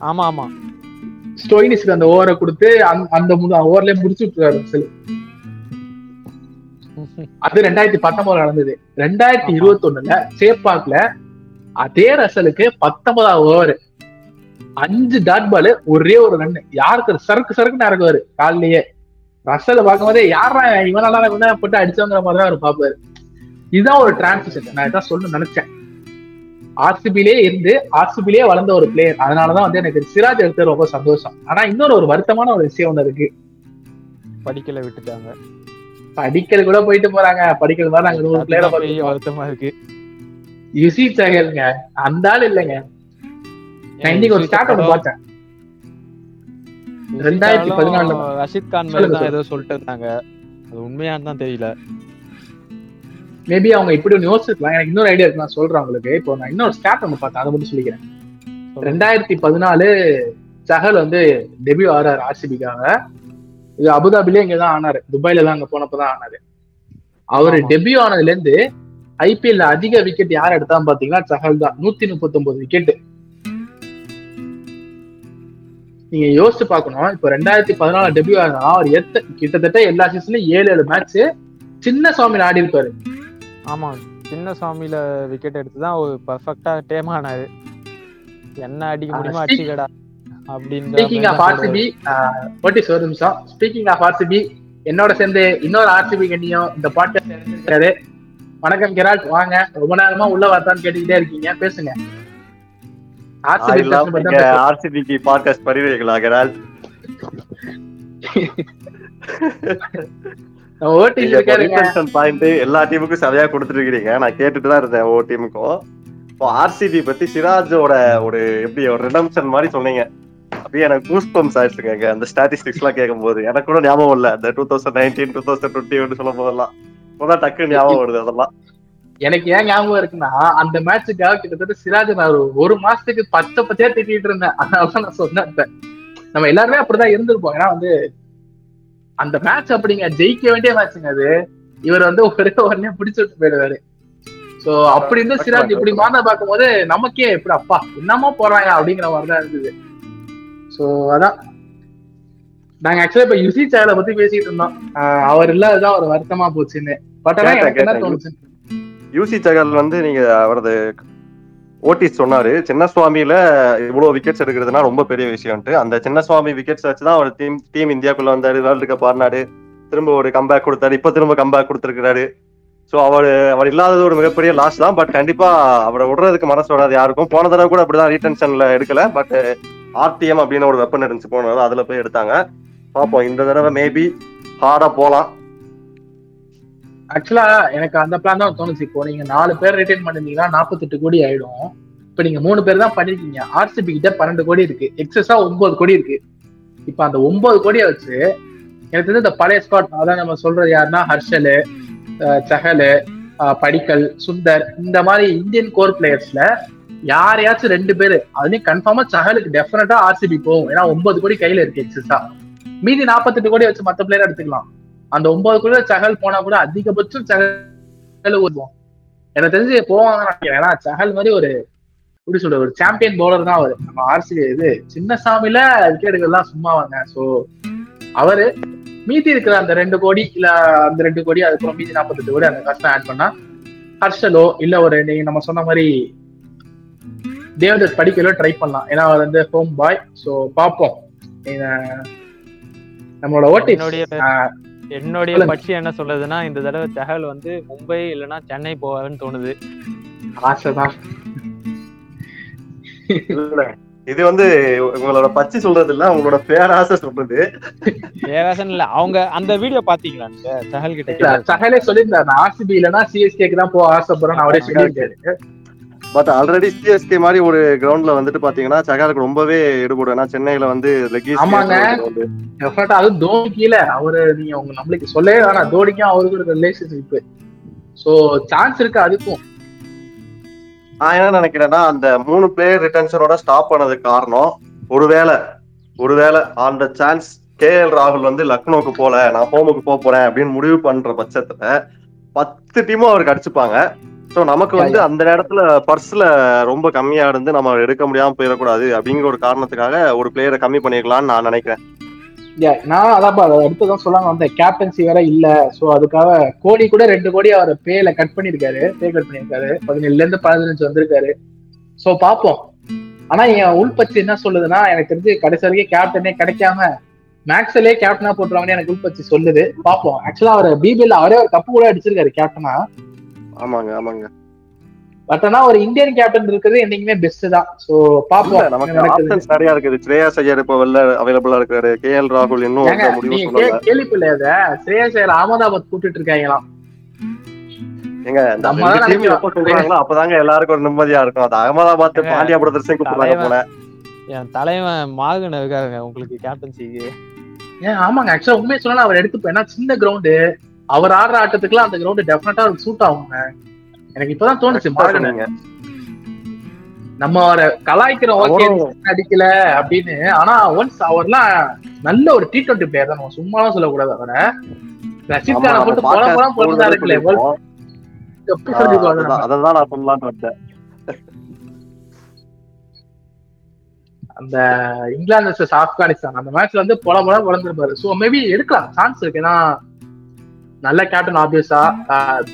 ஆமா ஆமா. ஸ்டோயினிஸ்க்கு அந்த ஓவரை கொடுத்து அந்த- அந்த ஓவர்லயே முடிச்சு விட்டுருவாரு ரசல் அது ரெண்டாயிரத்தி பத்தொன்பதுல நடந்தது. ரெண்டாயிரத்தி இருபத்தி ஒண்ணுல சேப்பாக்ல அதே ரசலுக்கு பத்தொன்பதாவது ஓவர் அஞ்சு டாட் பால் ஒரே ஒரு ரன் யாருக்கு சறுக்கு சறுக்குன்னு இறங்குவாரு காலிலேயே. ரசல பார்க்கும்போதே யாரா இவனால இவனை போட்டு அடிச்சவங்கிற மாதிரி தான் அவர் பார்ப்பாரு. இதுதான் ஒரு டிரான்சிஷன் நான் இதான் சொல்ல நினைச்சேன். ஆர்சிபிலே இருந்து ஆர்சிபிலே வளர்ந்த ஒரு பிளேயர் அதனாலதான் வந்து எனக்கு சிராஜ் எடுத்தது ரொம்ப சந்தோஷம். ஆனா இன்னொரு ஒரு வருத்தமான ஒரு விஷயம் ஒண்ணு இருக்கு. படிக்கல விட்டுட்டாங்க. படிக்கல் கூட போயிட்டு போறாங்க. படிக்கல் மாதிரி நாங்க நூறு பிளேயரை வருத்தமா இருக்கு. யுசி சகல்ங்க அந்த ஆள் இல்லைங்க. இன்னைக்கு ஒரு ஸ்டார்ட் ஒன்று பார்த்தேன். ரெண்டாயிரத்தி பதினாலுல. ரஷித் கான் சொல்லுங்க தான். ஏதோ சொல்லிட்டு இருந்தாங்க. அது உண்மையான்னு தான் தெரியல. மேபி அவங்க இப்படி ஒன்று யோசிச்சிருக்கலாம் எனக்கு இன்னொரு ஐடியா இருக்கு. நான் சொல்றேன் உங்களுக்கு. இப்போ நான் இன்னொரு ஸ்டார்ட் ஒன்று பார்த்தேன் அதை மட்டும் சொல்லிக்கிறேன். ரெண்டாயிரத்தி பதினாலு சஹல் வந்து டெபியூ ஆறாரு ஆர்சிபிக்காக. இது அபுதாபிலே இங்க தான் ஆனாரு. துபாயில தான் அங்க போனப்பதான் ஆனாரு. அவர். டெபியூ ஆனதுல இருந்து ஐபிஎல்ல அதிக விக்கெட் யார் எடுத்தான்னு பாத்தீங்கன்னா சஹல் தான். நூத்தி முப்பத்தி ஒன்பது விக்கெட் நீங்க யோசிச்சு பார்க்கணும். இப்ப ரெண்டாயிரத்தி பதினாலு டெபியூ ஆனா அவர் எத்த கிட்டத்தட்ட எல்லா சீசன்லயும் ஏழு ஏழு மேட்ச் சின்ன சுவாமி ஆடி இருப்பாரு ஆமா சின்ன சாமியில விக்கெட் எடுத்து தான் ஒரு பர்ஃபெக்டா டேம் ஆனாரு. என்ன அடிக்க முடியுமோ அடிச்சுக்கடா அப்படின்னு ஸ்பீக்கிங் ஆஃப் ஆர்சிபி ஓட்டிஸ் ஒரு நிமிஷம். ஸ்பீக்கிங் ஆஃப் ஆர்சிபி என்னோட சேர்ந்து இன்னொரு ஆர்சிபி கண்ணியும் இந்த பாட்காஸ்ட் இருக்காரு வணக்கம் கிராட் வாங்க. ரொம்ப நேரமா உள்ள வரத்தான்னு கேட்டுக்கிட்டே இருக்கீங்க. பேசுங்க. ஆர்சிபிக்கு பாட்காஸ்ட் பதிவீர்களா கரால் எல்லா டீமுக்கும் சரியா கொடுத்துருக்கீங்க நான் கேட்டுட்டு தான் இருந்தேன் ஒவ்வொரு டீமுக்கும் இப்போ ஆர்சிபி பத்தி சிராஜோட ஒரு எப்படி ஒரு ரிடம்ஷன் மாதிரி சொன்னீங்க. அப்படியே எனக்கு கூஸ் ஆயிடுச்சுங்க அந்த ஸ்டாட்டிஸ்டிக்ஸ் எல்லாம் கேட்கும் போது எனக்கு கூட ஞாபகம் இல்ல. அந்த two thousand nineteen two thousand twenty சொல்லும் போதெல்லாம் இப்போதான் டக்கு ஞாபகம் வருது அதெல்லாம். எனக்கு ஏன் ஞாபகம் இருக்குன்னா அந்த மேட்சுக்காக கிட்டத்தட்ட சிராஜ் நான் ஒரு மாசத்துக்கு பச்சை பச்சையா திட்டிட்டு இருந்தேன். அதனால நான் சொன்னேன். நம்ம எல்லாருமே அப்படிதான் இருந்திருப்போம். ஏன்னா வந்து அந்த மேட்ச் அப்படிங்க ஜெயிக்க வேண்டிய மேட்சுங்க அது. இவர் வந்து ஒரே உடனே பிடிச்சு விட்டு போயிடுவாரு. சோ அப்படி இருந்து சிராஜ் இப்படி மாறத பார்க்கும்போது நமக்கே எப்படி அப்பா என்னமோ போறாங்க அப்படிங்கிற மாதிரி தான் இருந்தது. சோ அதான். நாங்க ஆக்சுவலா இப்ப யுசி சேலை பத்தி பேசிட்டு இருந்தோம். அவர் இல்லாததான் ஒரு வருத்தமா போச்சுன்னு. பட் ஆனா எனக்கு என்ன. தோணுச்சு யூசி சகல் வந்து நீங்க அவரது ஓட்டிஸ் சொன்னாரு சின்னசுவாமியில இவ்வளவு விக்கெட்ஸ் எடுக்கிறதுனா ரொம்ப பெரிய விஷயம்ட்டு அந்த சின்னசுவாமி விக்கெட்ஸ் வச்சுதான் அவர் டீம் டீம் இந்தியாக்குள்ள வந்தாரு. வேர்ல்டு கப் ஆடினாரு. திரும்ப ஒரு கம்பேக் கொடுத்தாரு. இப்ப திரும்ப கம்பேக் கொடுத்துருக்கிறாரு. சோ அவர் அவர் இல்லாதது ஒரு மிகப்பெரிய லாஸ் தான். பட் கண்டிப்பா அவரை விடுறதுக்கு மனசு வராது யாருக்கும். போன தடவை கூட அப்படிதான் ரீடென்ஷன்ல எடுக்கல. பட் ஆர்டிஎம் அப்படின்னு ஒரு வெப்பன் இருந்துச்சு. போனது அதுல போய் எடுத்தாங்க. பார்ப்போம். இந்த தடவை மேபி ஹார்டா போலாம். ஆக்சுவலா எனக்கு அந்த பிளான் தான் தோணுச்சு. இப்போ நீங்க நாலு பேர் ரிட்டைன் பண்ணிருந்தீங்கன்னா நாற்பத்தெட்டு கோடி ஆயிடும். இப்ப நீங்க மூணு பேர் தான் பண்ணிருக்கீங்க. ஆர்சிபி கிட்ட பன்னெண்டு கோடி இருக்கு. எக்ஸஸா ஒன்பது கோடி இருக்கு. இப்ப அந்த ஒன்பது கோடியை வச்சு எனக்கு வந்து இந்த பழைய ஸ்குவாட் அதான் நம்ம சொல்றது யாருன்னா ஹர்ஷலு அஹ் சஹலு படிக்கல் சுந்தர் இந்த மாதிரி இந்தியன் கோர் பிளேயர்ஸ்ல யாரையாச்சும் ரெண்டு பேரு அதுலயும் கன்ஃபார்மா சஹலுக்கு டெஃபினட்டா ஆர்சிபி போகும். ஏன்னா ஒன்பது கோடி கையில இருக்கு எக்ஸஸா மீதி நாற்பத்தெட்டு கோடி வச்சு மத்த பிளேயர் எடுத்துக்கலாம். அந்த ஒன்பது கோடி சஹல் போனா கூட அதிகபட்சம் சஹல் வருவோம் எனக்கு தெரிஞ்சு போவாங்கன்னு நினைக்கிறேன். ஏன்னா சஹல் மாதிரி ஒரு எப்படி சொல்ற ஒரு சாம்பியன் பவுலர் தான் அவரு. நம்ம ஆர்சி இது சின்னசாமியில விக்கெட்டுகள்லாம் சும்மா வாங்க சோ அவரு மீதி இருக்கிற அந்த ரெண்டு கோடி இல்ல அந்த ரெண்டு கோடி அதுக்கப்புறம் மீதி நாற்பத்தெட்டு கோடி அந்த கஷ்டம் ஆட் பண்ணா ஹர்ஷலோ இல்ல ஒரு நீங்க நம்ம சொன்ன மாதிரி தேவதத் படிக்கலோ ட்ரை பண்ணலாம். ஏன்னா அவர் வந்து ஹோம் பாய் சோ பார்ப்போம். நம்மளோட ஓட்டி என்னுடைய. பட்சி என்ன சொல்லுதுன்னா இந்த தடவை சஹல் வந்து மும்பை இல்லைன்னா சென்னை போவாருன்னு தோணுது. ஆசைதான். இல்ல இது வந்து உங்களோட பச்சி சொல்றது இல்ல உங்களோட பேராசை சொல்றது. ஏகாசன் இல்ல அவங்க அந்த வீடியோ பாத்தீங்களா நீங்க? சஹல் கிட்ட? சஹலே சொல்லியிருந்தாரு. ஆர்சிபி இல்லைன்னா சிஎஸ்கேக்கு தான் போக ஆசைப்படுறேன் அவரே சொல்லியிருக்காரு பட் ஆல்ரெடி சிஎஸ்கே மாதிரி ஒரு கிரவுண்ட்ல வந்துட்டு பாத்தீங்கன்னா சகாலுக்கு ரொம்பவே எடுபடும் ஏன்னா சென்னையில வந்து லெக்கீஸ் ஆமாங்க. டெஃபினட்டா அதுவும் தோனி கீழே அவரு நீங்க உங்க நம்மளுக்கு சொல்லவே வேணாம். தோனிக்கும் அவருக்கும் இருக்க ரிலேஷன்ஷிப் சோ சான்ஸ் இருக்கு அதுக்கும். நான் என்ன நினைக்கிறேன்னா அந்த மூணு பிளேயர் ரிட்டன்ஷனோட ஸ்டாப் பண்ணதுக்கு காரணம் ஒருவேளை ஒருவேளை அந்த சான்ஸ் கே எல் ராகுல் வந்து லக்னோக்கு போல நான் ஹோமுக்கு போக போறேன் அப்படின்னு முடிவு பண்ற பட்சத்துல பத்து டீமும் அவருக்கு அடிச்சுப்பாங்க. சோ நமக்கு வந்து அந்த நேரத்துல பர்ஸ்ல ரொம்ப கம்மியா இருந்து நம்ம எடுக்க முடியாம போயிடக்கூடாது அப்படிங்கிற ஒரு காரணத்துக்காக ஒரு பிளேயரை கம்மி பண்ணிருக்கலாம்னு நான் நினைக்கிறேன். நான் அதான் அடுத்ததான் சொல்லாம வந்தேன். கேப்டன்சி வேற இல்ல. சோ அதுக்காக கோடி கூட ரெண்டு கோடி அவர் பேல கட் பண்ணிருக்காரு பே கட் பண்ணிருக்காரு பதினேழுல இருந்து பதினஞ்சு வந்திருக்காரு. சோ பாப்போம் ஆனா என் உள்பச்சு என்ன சொல்லுதுன்னா எனக்கு தெரிஞ்சு கடைசி வரைக்கும் கேப்டனே கிடைக்காம மேக்ஸ்லயே கேப்டனா போட்டுருவாங்கன்னு எனக்கு உள்பச்சு சொல்லுது. பாப்போம் ஆக்சுவலா அவர் பிபிஎல் அவரே ஒரு கப்பு கூட அடிச்சிருக்காரு கேப்டனா ஆமாங்க ஆமாங்க. பட் ஆனா ஒரு இந்தியன் கேப்டன் இருக்கிறது என்னைக்குமே பெஸ்ட் தான். சோ பாப்போம். நமக்கு. ஆப்ஷன்ஸ் நிறைய இருக்குது. ஸ்ரேயா ஐயர் இப்ப வெளில அவைலபிளா இருக்காரு கே எல் ராகுல் இன்னும் முடிவு நீங்க சொல்லல. கே- கேள்விப்படலையா ஸ்ரேயஸ் ஐயர் அகமதாபாத் கூட்டிட்டு இருக்காங்களாம். ஏங்க இந்த நம்ம நினைக்கிறோம். எப்ப சொல்றாங்களோ அப்பதாங்க எல்லாருக்கும் ஒரு நிம்மதியா இருக்கும். அது அகமதாபாத் பாண்டியா பிரதர்ஸையும் கூப்பிடுறாங்க போல. என் தலைவன் மாகுன இருக்காருங்க உங்களுக்கு கேப்டன்சிக்கு ஏன் ஆமாங்க. ஆக்சுவலா உண்மையை சொன்னா அவர் எடுத்துப்போம் ஏன்னா சின்ன கிரவுண்டு அவர் ஆடுற ஆட்டத்துக்குலாம் அந்த கிரவுண்ட் டெஃபினட்டா அவருக்கு சூட் ஆகுங்க எனக்கு இப்பதான் தோணுச்சு சொன்னீங்க. நம்ம அவரை கலாய்க்கிறோம் ஓகே அடிக்கல அப்படின்னு ஆனா ஒன்ஸ் அவர்லாம் நல்ல ஒரு டி டுவெண்ட்டி பிளேயர் தான் நம்ம சும்மாலாம் சொல்லக்கூடாது அவரை. ரஷித் கானை போட்டு போல போலதான் தடவை இருக்குல்ல நான் சொல்லலாம்னு வந்தேன். அந்த இங்கிலாந்து ஆப்கானிஸ்தான் அந்த மேட்ச்ல வந்து பொல பொல பிறந்திருப்பாரு. சோ மேபி எடுக்கலாம் சான்ஸ் இருக்கு. ஏன்னா நல்ல கேப்டன் ஆப்வியஸா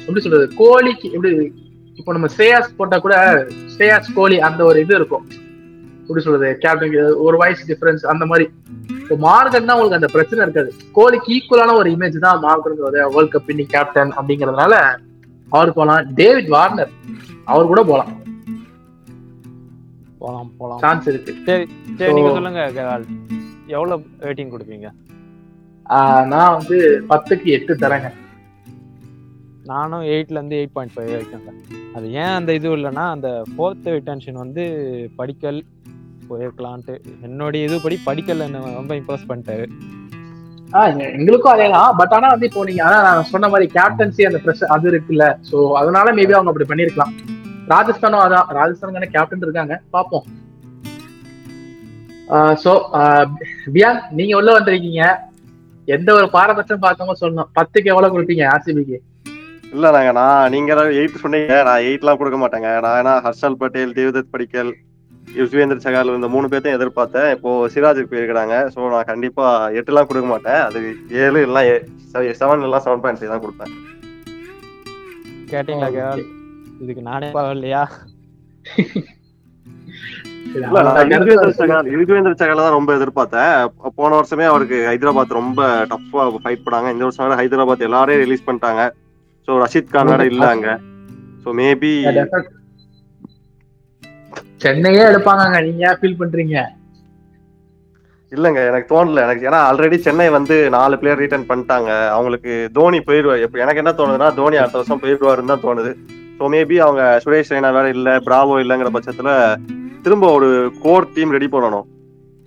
எப்படி சொல்றது கோலிக்கு எப்படி இப்போ நம்ம ஸ்ரேயாஸ் போட்டா கூட ஸ்ரேயாஸ் கோலி அந்த ஒரு இது இருக்கும். எப்படி சொல்றது கேப்டன் ஒரு வாய்ஸ் டிஃபரன்ஸ் அந்த மாதிரி. இப்போ மார்கன் தான் உங்களுக்கு அந்த பிரச்சனை இருக்காது. கோலிக்கு ஈக்குவலான ஒரு இமேஜ் தான் மார்கன் வேர்ல்ட் கப் இன்னி கேப்டன் அப்படிங்கறதுனால அவர் போலாம். டேவிட் வார்னர் அவர் கூட போலாம். போலாம் போலாம். சான்ஸ் இருக்கு. சரி நீங்க So- சொல்லுங்க எவ்வளவு ரேட்டிங் கொடுப்பீங்க? நான் வந்து பத்துக்கு எட்டு தரேங்க. நானும் எயிட்ல இருந்து எயிட் பாயிண்ட் ஃபைவ் வரைக்கும். அது ஏன் அந்த இது இல்லைன்னா அந்த ஃபோர்த் ரிட்டன்ஷன் வந்து படிக்கல் போயிருக்கலான்ட்டு. என்னுடைய இதுபடி படிக்கல் என்ன ரொம்ப இம்ப்ரெஸ் பண்ணிட்டாரு. எங்களுக்கும் அதே தான். பட் ஆனா வந்து இப்போ நீங்க அதான் நான் சொன்ன மாதிரி கேப்டன்சி அந்த ப்ரெஷர் அது இருக்குல்ல. சோ அதனால மேபி அவங்க அப்படி பண்ணிருக்கலாம். ராஜஸ்தானும் அதான். ராஜஸ்தானுக்கான கேப்டன் இருக்காங்க? பாப்போம். சோ பியான் நீங்க உள்ள வந்திருக்கீங்க. எந்த ஒரு பாரபட்சம் பார்க்காம சொல்லணும். பத்துக்கு எவ்வளவு கொடுப்பீங்க ஆர்சிபிக்கு இல்ல நாங்க நான் நீங்க எயிட் சொன்னீங்க. நான் எயிட் எல்லாம் கொடுக்க மாட்டேங்க. நான் ஏன்னா ஹர்ஷல் பட்டேல் தேவதத் படிக்கல் யுஸ்வேந்தர் சகால் இந்த மூணு பேர்த்தையும் எதிர்பார்த்தேன். இப்போ சிராஜுக்கு போயிருக்கிறாங்க. ஸோ நான் கண்டிப்பா எட்டு எல்லாம் கொடுக்க மாட்டேன். அது ஏழு எல்லாம் செவன் எல்லாம் செவன் பாயிண்ட் தான் கொடுப்பேன். கேட்டீங்களா இதுக்கு நானே பரவாயில்லையா கருத்து சகால் தான் ரொம்ப எதிர்பார்த்தேன். போன வருஷமே அவருக்கு ஹைதராபாத் ரொம்ப டஃப்பா ஃபைட் பண்ணாங்க. இந்த வருஷம் ஹைதராபாத் எல்லாரையும் ரிலீஸ் பண்ணிட்டாங்க. ஸோ ரஷீத் கான் வேற இல்ல அங்க. ஸோ மேபி சென்னையே எடுப்பாங்க நீங்க ஃபீல் பண்றீங்க? இல்லங்க எனக்கு தோணல. எனக்கு ஏன்னா ஆல்ரெடி சென்னை வந்து நாலு பிளேயர் ரிட்டர்ன் பண்ணிட்டாங்க. அவங்களுக்கு தோனி போயிடுவார் எனக்கு என்ன தோணுதுன்னா தோனி அடுத்த வருஷம் போயிடுவாருன்னு தான் தோணுது. ஸோ மேபி அவங்க சுரேஷ் ரெய்னா வேற இல்ல பிராவோ இல்லைங்கிற பட்சத்துல திரும்ப ஒரு கோர் டீம் ரெடி பண்ணணும்.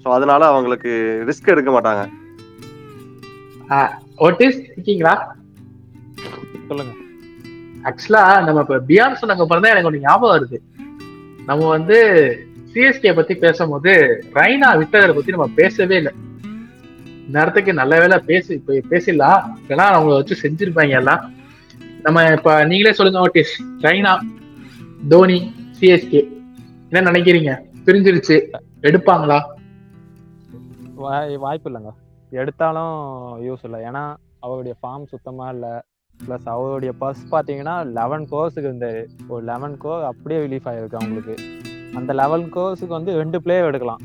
ஸோ அதனால அவங்களுக்கு ரிஸ்க் எடுக்க மாட்டாங்க. இருக்கீங்களா? சொல்லுங்க. ஆக்சுவலா நம்ம இப்ப பியான் சொன்னாங்க பிறந்தா எனக்கு ஒண்ணு ஞாபகம் வருது. நம்ம வந்து சிஎஸ்கே பத்தி பேசும்போது ரைனா விட்டதை பத்தி நம்ம பேசவே இல்லை. நேரத்துக்கு நல்ல வேளை பேசி இப்ப பேசிடலாம். ஏன்னா அவங்க வச்சு செஞ்சிருப்பாங்க எல்லாம். நம்ம இப்ப நீங்களே சொல்லுங்க ஓட்டிஸ் ரைனா தோனி சிஎஸ்கே என்ன நினைக்கிறீங்க? பிரிஞ்சிருச்சு. எடுப்பாங்களா? வாய்ப்பு இல்லைங்க எடுத்தாலும் யூஸ் இல்லை. ஏன்னா அவருடைய ஃபார்ம் சுத்தமா இல்லை. ப்ளஸ் அவருடைய பர்ஸ் பார்த்தீங்கன்னா லெவன் கோர்ஸுக்கு இந்த ஒரு லெவன் கோர் அப்படியே ரிலீஃப் ஆகிருக்கு அவங்களுக்கு. அந்த லெவன் கோர்ஸுக்கு வந்து ரெண்டு பிளேயர் எடுக்கலாம்.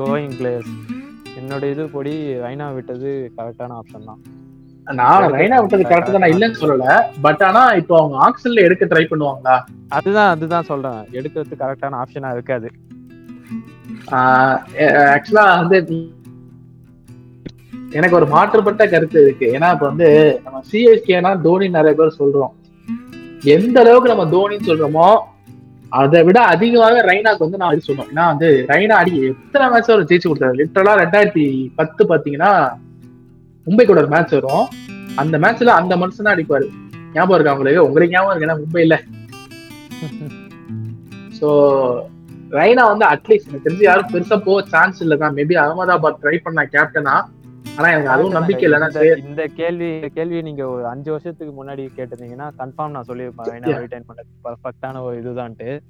கோயிங் பிளேயர்ஸ் என்னோட இது பொடி ரைனா விட்டது கரெக்டான ஆப்ஷன் தான். நான் ரைனா விட்டது கரெக்ட் தான் நான் இல்லைன்னு சொல்லல. பட் ஆனா இப்போ அவங்க ஆக்ஷன்ல எடுக்க ட்ரை பண்ணுவாங்களா? அதுதான் அதுதான் சொல்றேன். எடுக்கிறது கரெக்டான ஆப்ஷனா இருக்காது. ஆக்சுவலா வந்து எனக்கு ஒரு மாற்றுப்பட்ட கருத்து இருக்கு. ஏன்னா இப்ப வந்து நம்ம சிஎஸ்கேனா தோனி நிறைய பேர் சொல்றோம். எந்த அளவுக்கு நம்ம தோனின்னு சொல்றோமோ அதை விட அதிகமாக ரெய்னாக்கு வந்து நான் அது சொன்னோம். ஏன்னா வந்து ரெய்னா அடி எத்தனை மேட்ச் அவர் ஜெயிச்சு கொடுத்தாரு? லிட்டரலா ரெண்டாயிரத்தி பத்து பாத்தீங்கன்னா மும்பை கூட ஒரு மேட்ச் வரும். அந்த மேட்ச்ல அந்த மனுஷன் தான் அடிப்பாரு. ஞாபகம் இருக்கா உங்களுக்கு? உங்களுக்கு ஞாபகம் இருக்கு? ஏன்னா மும்பைல. சோ ரெய்னா வந்து அட்லீஸ்ட் எனக்கு தெரிஞ்சு யாரும் பெருசா போக சான்ஸ் இல்ல தான். மேபி அகமதாபாத் ட்ரை பண்ண கேப்டனா ஆனா எனக்கு அதுவும் நம்பிக்கை இல்லைன்னா இந்த- கேள்வி கேள்வி நீங்க ஒரு அஞ்சு வருஷத்துக்கு முன்னாடி கேட்டிருந்தீங்கன்னா கன்ஃபார்ம் நான் சொல்லியிருப்பேன். Yeah. ரிட்டைன் பண்ணது பர்ஃபெக்டான ஒரு இதுதான்ட்டு.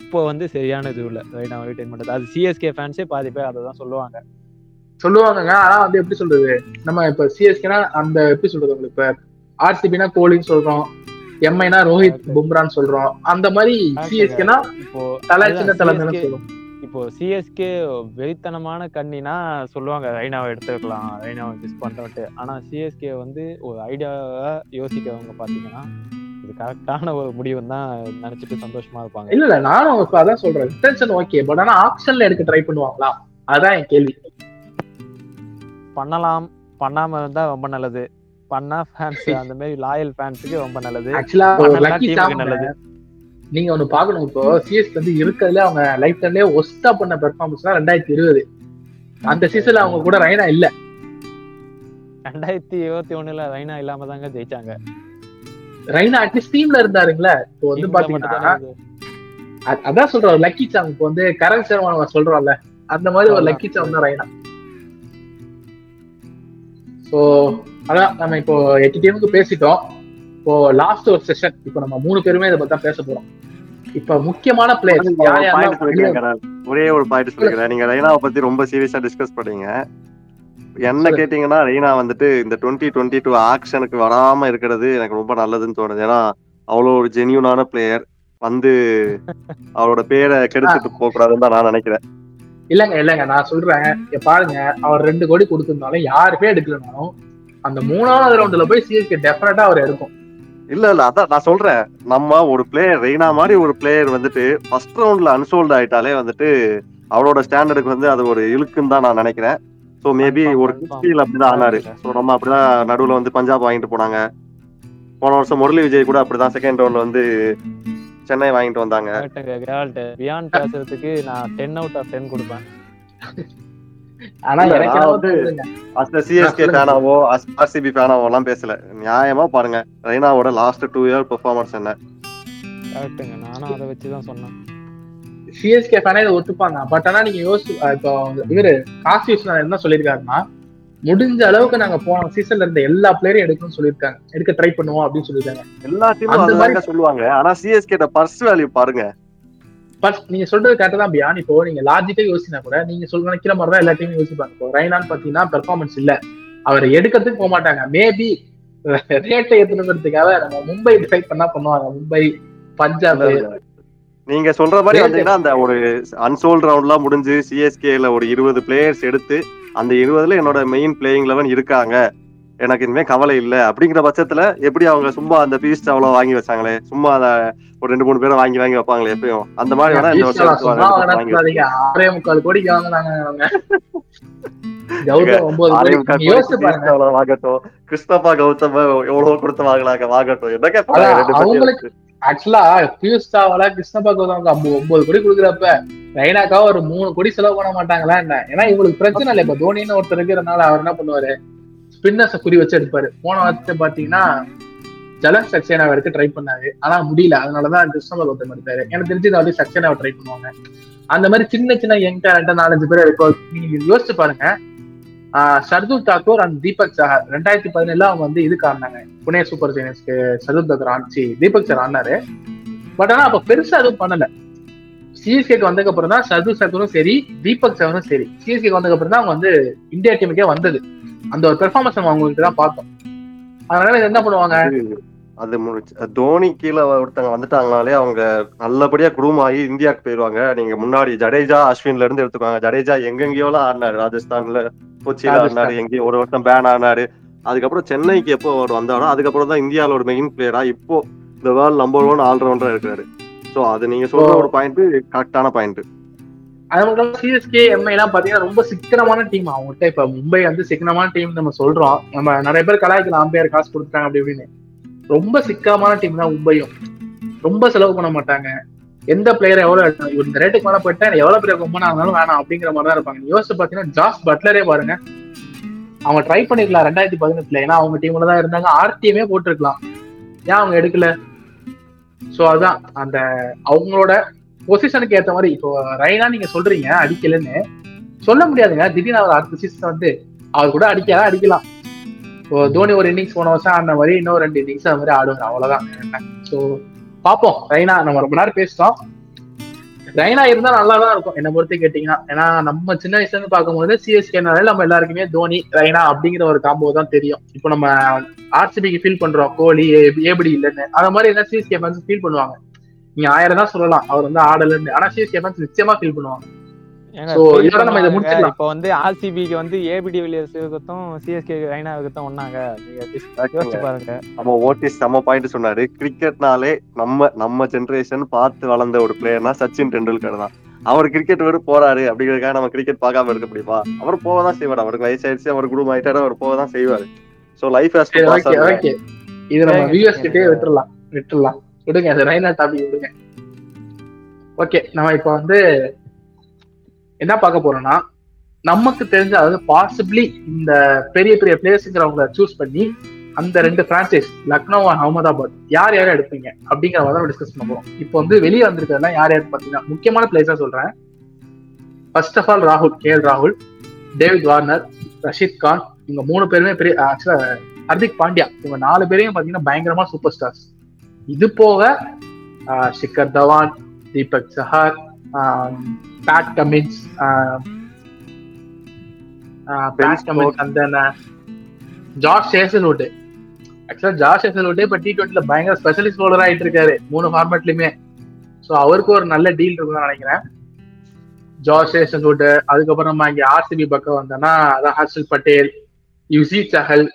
இப்போ வந்து சரியான இது இல்ல. ரைனா ரிட்டைன் பண்ணது அது சிஎஸ்கே ஃபேன்ஸே பாதி பேர் அதை தான் சொல்லுவாங்க. சொல்லுவாங்கங்க. ஆனா வந்து எப்படி சொல்றது? நம்ம இப்ப சிஎஸ்கேனா அந்த எப்படி சொல்றது உங்களுக்கு இப்ப? ஆர்சிபினா கோலின்னு சொல்றோம். எம்ஐனா ரோஹித் பும்ரான்னு சொல்றோம். அந்த மாதிரி சிஎஸ்கேனா இப்போ தலை சின்ன CSK சொல்லுவோம். இப்போ சிஎஸ்கே வெறித்தனமான கண்ணினா சொல்லுவாங்க ரைனாவை எடுத்துக்கலாம் ரைனாவை மிஸ் பண்ணிட்டு ஆனா சிஎஸ்கே வந்து ஒரு ஐடியாவை யோசிக்கிறவங்க பாத்தீங்கன்னா இது கரெக்டான ஒரு முடிவுன்னு தான் நினைச்சிட்டு சந்தோஷமா இருப்பாங்க. இல்ல இல்ல நானும் இப்ப அதான் சொல்றேன். ரிட்டன்ஷன் ஓகே பட் ஆனா ஆப்ஷன்ல எடுக்க ட்ரை பண்ணுவாங்களா? அதான் என் கேள்வி. பண்ணலாம் பண்ணாம இருந்தா ரொம்ப நல்லது. பண்ணா ஃபேன்ஸ் அந்த மாதிரி லாயல் ஃபேன்ஸுக்கு ரொம்ப நல்லது. ஆக்சுவலா நல்லது. நீங்க ஒண்ணு பாக்கணும் இப்போ. சிஎஸ் வந்து இருக்கிறதுல அவங்க லைஃப் டைம்லயே ஒஸ்டா பண்ண பெர்ஃபார்மன்ஸ் தான் ரெண்டாயிரத்தி இருபது. அந்த சீசன்ல அவங்க கூட ரைனா இல்ல. ரெண்டாயிரத்தி இருபத்தி ஒண்ணுல ரைனா இல்லாம தாங்க ஜெயிச்சாங்க. ரைனா அட்லீஸ்ட் டீம்ல இருந்தாருங்களே. இப்போ வந்து பாத்தீங்கன்னா அதான் சொல்றோம் லக்கி சாம் இப்போ வந்து கரண் சர்மா சொல்றோம்ல அந்த மாதிரி ஒரு. லக்கி சாம் தான் ரைனா சோ அதான் நம்ம இப்போ எட்டு டீமுக்கு பேசிட்டோம். இப்போ லாஸ்ட் ஒரு செஷன் இப்போ நம்ம மூணு பேருமே இதை பத்தி பேச போறோம். இப்ப முக்கியமான பிளேயர்ஸ் ஒரு. ஒரே ஒரு பாயிண்ட் சொல்லிக்கிறேன். நீங்க ரெய்னாவை பத்தி ரொம்ப சீரியஸா டிஸ்கஸ் பண்ணீங்க. என்ன. கேட்டீங்கன்னா ரெய்னா வந்துட்டு இந்த டுவெண்ட்டி டுவெண்ட்டி டூ ஆக்ஷனுக்கு வராம இருக்கிறது எனக்கு ரொம்ப நல்லதுன்னு தோணுது. ஏன்னா அவ்வளோ ஒரு ஜென்யூனான பிளேயர் வந்து அவரோட பேரை கெடுத்துட்டு போக கூடாதுன்னு தான் நான் நினைக்கிறேன். இல்லங்க இல்லங்க நான் சொல்றேன். பாருங்க அவர் ரெண்டு கோடி கொடுத்திருந்தாலும் யாருமே எடுக்கலனாலும் அந்த மூணாவது ரவுண்ட்ல போய் சிஎஸ்கே டெஃபினட்டா அவர் எடுக்கும். இல்ல இல்ல அதான் நான் சொல்றேன். நம்ம ஒரு பிளேயர் ரெய்னா மாதிரி ஒரு பிளேயர் வந்துட்டு ஃபர்ஸ்ட் ரவுண்ட்ல அன்சோல்ட் ஆயிட்டாலே வந்துட்டு அவரோட ஸ்டாண்டர்டுக்கு வந்து அது ஒரு இழுக்குன்னு தான் நான் நினைக்கிறேன். ஸோ மேபி ஒரு. கிறிஸ்டியில் அப்படிதான் ஆனாரு. ஸோ நம்ம அப்படிதான் நடுவுல வந்து பஞ்சாப் வாங்கிட்டு போனாங்க. போன வருஷம் முரளி விஜய் கூட அப்படிதான் செகண்ட் ரவுண்ட்ல வந்து சென்னை வாங்கிட்டு வந்தாங்க. பியாண்ட் பேசுறதுக்கு நான் டென் அவுட் ஆஃப் டென் கொடுப்பேன் ஆனா வந்து-. அந்த சிஎஸ்கே. ஃபேனாவோ ஆர்சிபி ஃபேனாவோ எல்லாம் பேசல நியாயமா பாருங்க ரெய்னாவோட லாஸ்ட் டூ இயர் பெர்ஃபார்மன்ஸ் என்ன கரெக்ட்டுங்க நானும் அதை வச்சு தான் சொன்னேன் சிஎஸ்கே ஃபேனே இதை ஒத்துப்பாங்க பட் ஆனா நீங்க யோசிச்சு அஹ் இப்போ இவரு காசி என்ன சொல்லியிருக்காருன்னா முடிஞ்ச அளவுக்கு நாங்க போன சீசன்ல இருந்த எல்லா பிளேயரையும் எடுக்கணும்னு சொல்லியிருக்காங்க. எடுக்க ட்ரை பண்ணுவோம் அப்படின்னு சொல்லியிருக்காங்க. எல்லா டீமும் அந்த சொல்லுவாங்க. ஆனா சிஎஸ்கே பர்ஸ் வேல்யூ பாருங்க. பட் நீங்க சொல்றது கரெக்டா தான் பியான். இப்போ நீங்க லாஜிக்கா யோசினா கூட நீங்க சொல்ல நினைக்கிற மாதிரி தான் எல்லா டீமும் யோசிப்பாங்க. இப்போ ரைனான்னு பாத்தீங்கன்னா பெர்ஃபார்மன்ஸ் இல்ல. அவர் எடுக்கிறதுக்கு போக மாட்டாங்க. மேபி ரேட்டை ஏத்துறதுக்காக நம்ம மும்பை டிசைட் பண்ணா பண்ணுவாங்க. மும்பை பஞ்சாப். நீங்க சொல்ற மாதிரி வந்தீங்கன்னா அந்த ஒரு அன்சோல்ட் ரவுண்ட்லாம் முடிஞ்சு சிஎஸ்கேல ஒரு இருபது பிளேயர்ஸ் எடுத்து அந்த இருபதுல என்னோட மெயின் பிளேயிங் லெவன் இருக்காங்க. எனக்கு இனிமே கவலை இல்ல. அப்படிங்கிற பட்சத்துல எப்படி அவங்க சும்மா அந்த பீஸ்ட் அவ்வளவு வாங்கி வச்சாங்களே? சும்மா அத ஒரு ரெண்டு மூணு பேரை வாங்கி வாங்கி வைப்பாங்களே எப்பயும்? அந்த மாதிரி வேணா இந்த வருஷம் வாங்கட்டும். கிருஷ்ணப்பா கௌதம் எவ்வளவு கொடுத்து வாங்கலாங்க வாங்கட்டும். என்ன ஆக்சுவலா பியூஷ் சாவலா கிருஷ்ணபா ஐம்பது ஒன்பது கோடி கொடுக்குறப்ப ரைனாக்கா ஒரு மூணு கோடி செலவு பண்ண மாட்டாங்களா என்ன? ஏன்னா இவங்களுக்கு பிரச்சனை இல்லை. இப்ப தோனின்னு ஒருத்தர் இருக்கிறதுனால அவர் என்ன பண்ணுவாரு? ஸ்பின்னர்ஸ குறி வச்சு எடுப்பாரு. போன வருஷம் பாத்தீங்கன்னா ஜலன் சக்சேனாவை எடுத்து ட்ரை பண்ணாரு. ஆனா முடியல. அதனாலதான் கிருஷ்ணபா கௌதம் எடுத்தாரு. எனக்கு தெரிஞ்சு இதை வந்து சக்சேனாவை ட்ரை பண்ணுவாங்க. அந்த மாதிரி சின்ன சின்ன யங் டேலண்டா நாலஞ்சு பேர் இருக்கும் நீங்க யோசிச்சு பாருங்க. ஷர்துல் தாக்கூர் அண்ட் தீபக் சஹர். ரெண்டாயிரத்தி பதினேழுல அவங்க வந்து இதுக்கு ஆடினாங்க புனே சூப்பர் ஜெயின்ஸ்க்கு சதுர் தாக்கூர் ஆச்சு தீபக் சார் ஆடினாரு பட் ஆனா அப்ப பெருசா எதுவும் பண்ணல. சிஎஸ்கேக்கு வந்ததுக்கு அப்புறம் தான் சது தாக்கூரும் சரி தீபக் சஹரும் சரி. சிஎஸ்கேக்கு வந்ததுக்கு அப்புறம் தான் அவங்க வந்து இந்தியா டீமுக்கே வந்தது. அந்த ஒரு பெர்ஃபார்மன்ஸ் நம்ம அவங்களுக்கு தான் பார்த்தோம். அதனால என்ன பண்ணுவாங்க? அது முடிச்சு தோனி கீழே ஒருத்தங்க வந்துட்டாங்கனாலே அவங்க நல்லபடியா குரூம் ஆகி இந்தியாவுக்கு போயிருவாங்க. நீங்க முன்னாடி ஜடேஜா அஸ்வின்ல இருந்து எடுத்துக்கோங்க. ஜடேஜா எங்கெங்கயோலாம் ஆடினாரு. ராஜஸ்தான்ல கொச்சியில. ஆடினாரு எங்கேயோ ஒரு வருஷம் பேன் ஆனாரு. அதுக்கப்புறம் சென்னைக்கு எப்போ அவர் வந்தாரோ அதுக்கப்புறம் தான் இந்தியாவில் ஒரு மெயின் பிளேயரா இப்போ இந்த வேர்ல்ட் நம்பர் ஒன் ஆல்ரவுண்டரா இருக்காரு சோ அது நீங்க சொல்ற ஒரு பாயிண்ட் கரெக்டான பாயிண்ட் அது மட்டும் சிஎஸ்கே எம்ஐ எல்லாம் பாத்தீங்கன்னா ரொம்ப சிக்கனமான டீம் அவங்ககிட்ட இப்ப மும்பை வந்து சிக்கனமான டீம் நம்ம சொல்றோம். நம்ம நிறைய பேர் கலாய்க்கலாம். அம்பையர் காசு கொடுத்தாங்க அப்படி இப்படின்னு. ரொம்ப சிக்காமான டீம் தான் மும்பையும். ரொம்ப செலவு பண்ண மாட்டாங்க. எந்த பிளேயர் எவ்வளவு இந்த ரேட்டுக்கு மேல போயிட்டா எவ்வளவு பெரிய கொம்பனா இருந்தாலும் வேணாம் அப்படிங்கிற மாதிரி தான் இருப்பாங்க. யோசிச்சு பாத்தீங்கன்னா ஜாஸ் பட்லரே பாருங்க. அவங்க ட்ரை பண்ணிருக்கலாம் ரெண்டாயிரத்தி பதினெட்டுல. ஏன்னா அவங்க டீம்ல தான் இருந்தாங்க. ஆர்டிஎமே போட்டிருக்கலாம். ஏன் அவங்க எடுக்கல? சோ அதான். அந்த அவங்களோட பொசிஷனுக்கு ஏத்த மாதிரி இப்போ ரைனா நீங்க சொல்றீங்க அடிக்கலன்னு. சொல்ல முடியாதுங்க. திடீர்னு அவர் அடுத்த சீசன் வந்து அவர் கூட அடிக்கலாம் அடிக்கலாம். தோனி ஒரு இன்னிங்ஸ் போன வருஷம் அந்த மாதிரி இன்னும் ரெண்டு இன்னிங்ஸ் அந்த மாதிரி ஆடுவார். அவ்வளவுதான். ஸோ பார்ப்போம். ரைனா நம்ம ரொம்ப நேரம் பேசிட்டோம். ரைனா இருந்தா நல்லா தான் இருக்கும். என்ன பொறுத்து கேட்டீங்கன்னா. ஏன்னா நம்ம சின்ன வயசுல இருந்து பார்க்கும்போது சிஎஸ்கேனால நம்ம எல்லாருக்குமே தோனி ரைனா அப்படிங்கிற ஒரு காம்போ தான் தெரியும். இப்போ நம்ம ஆர்சிபிக்கு ஃபீல் பண்றோம். கோலி ஏபடி இல்லைன்னு. அந்த மாதிரி என்ன சிஎஸ்கே ஃபேன்ஸ் ஃபீல் பண்ணுவாங்க. நீங்க ஆயிரம் தான் சொல்லலாம். அவர் வந்து ஆடலன்னு. ஆனா சிஎஸ்கே ஃபேன்ஸ் நிச்சயமா ஃபீல் பண்ணுவாங்க. இப்போ வந்து ஆர்சிபிக்கு வந்து ஏபிடி வில்லியர்ஸுக்கும் சிஎஸ்கே ரெய்னாவுக்கும் ஒன்னாங்க. யோசிச்சு பாருங்க. நம்ம ஓட்டிஸ் நம்ம பாயிண்ட் சொன்னாரு. கிரிக்கெட்னாலே நம்ம நம்ம ஜெனரேஷன் பார்த்து வளர்ந்த ஒரு பிளேயர்னா சச்சின் டெண்டுல்கர் தான். அவர் கிரிக்கெட் விட போறாரு அப்படிங்கிறதுக்காக நம்ம கிரிக்கெட் பார்க்காம இருக்க முடியுமா? அவர் போக தான் செய்வார். அவருக்கு வயசாயிடுச்சு அவர் குடும்பம் ஆயிட்டாரு அவர் போக தான் செய்வாரு சோ லைஃப் இது நம்ம சரிங்க, வியூஎஸ் கிட்டே சரிங்க. விட்டுறலாம். விட்டுறலாம். விடுங்க அது ரைனா டாபிக் விடுங்க. ஓகே நம்ம இப்போ வந்து என்ன பார்க்க போறோம்னா நமக்கு தெரிஞ்ச அதாவது பாசிபிளி இந்த பெரிய பெரிய பிளேயர்ஸுங்கிறவங்கள சூஸ் பண்ணி அந்த ரெண்டு பிரான்சைஸ் லக்னோ அண்ட் அகமதாபாத் யார் யாரை எடுப்பீங்க? அப்படிங்கிற மாதிரி டிஸ்கஸ் பண்ண போறோம். இப்போ வந்து வெளியே வந்திருக்கிறதுலாம் யார் யார் பார்த்தீங்கன்னா முக்கியமான பிளேஸா சொல்றேன். ஃபர்ஸ்ட் ஆஃப் ஆல் ராகுல் கே எல் ராகுல் டேவிட் வார்னர் ரஷீத் கான் இவங்க மூணு பேருமே பெரிய ஆக்சுவலா ஹர்திக் பாண்டியா இவங்க நாலு பேரையும் பாத்தீங்கன்னா பயங்கரமா சூப்பர் ஸ்டார்ஸ் இது போக ஆஹ், Shikhar Dhawan Deepak Chahar Pat Cummins Pat Cummins அந்த George Hazlewood actually George Hazlewood இப்ப டி டுவெண்ட்டில பயங்கர ஸ்பெஷலிஸ்ட் பவுலர் ஆயிட்டு இருக்காரு மூணு ஃபார்மேட்லயுமே ஸோ அவருக்கு ஒரு நல்ல டீல் இருக்குன்னு நினைக்கிறேன். ஜார்ஜ் சேசல்வுட் அதுக்கப்புறம் நம்ம இங்க ஆர்சிபி பக்கம் வந்தோம்னா அதான் ஹர்ஷல் பட்டேல் யுசி சஹல்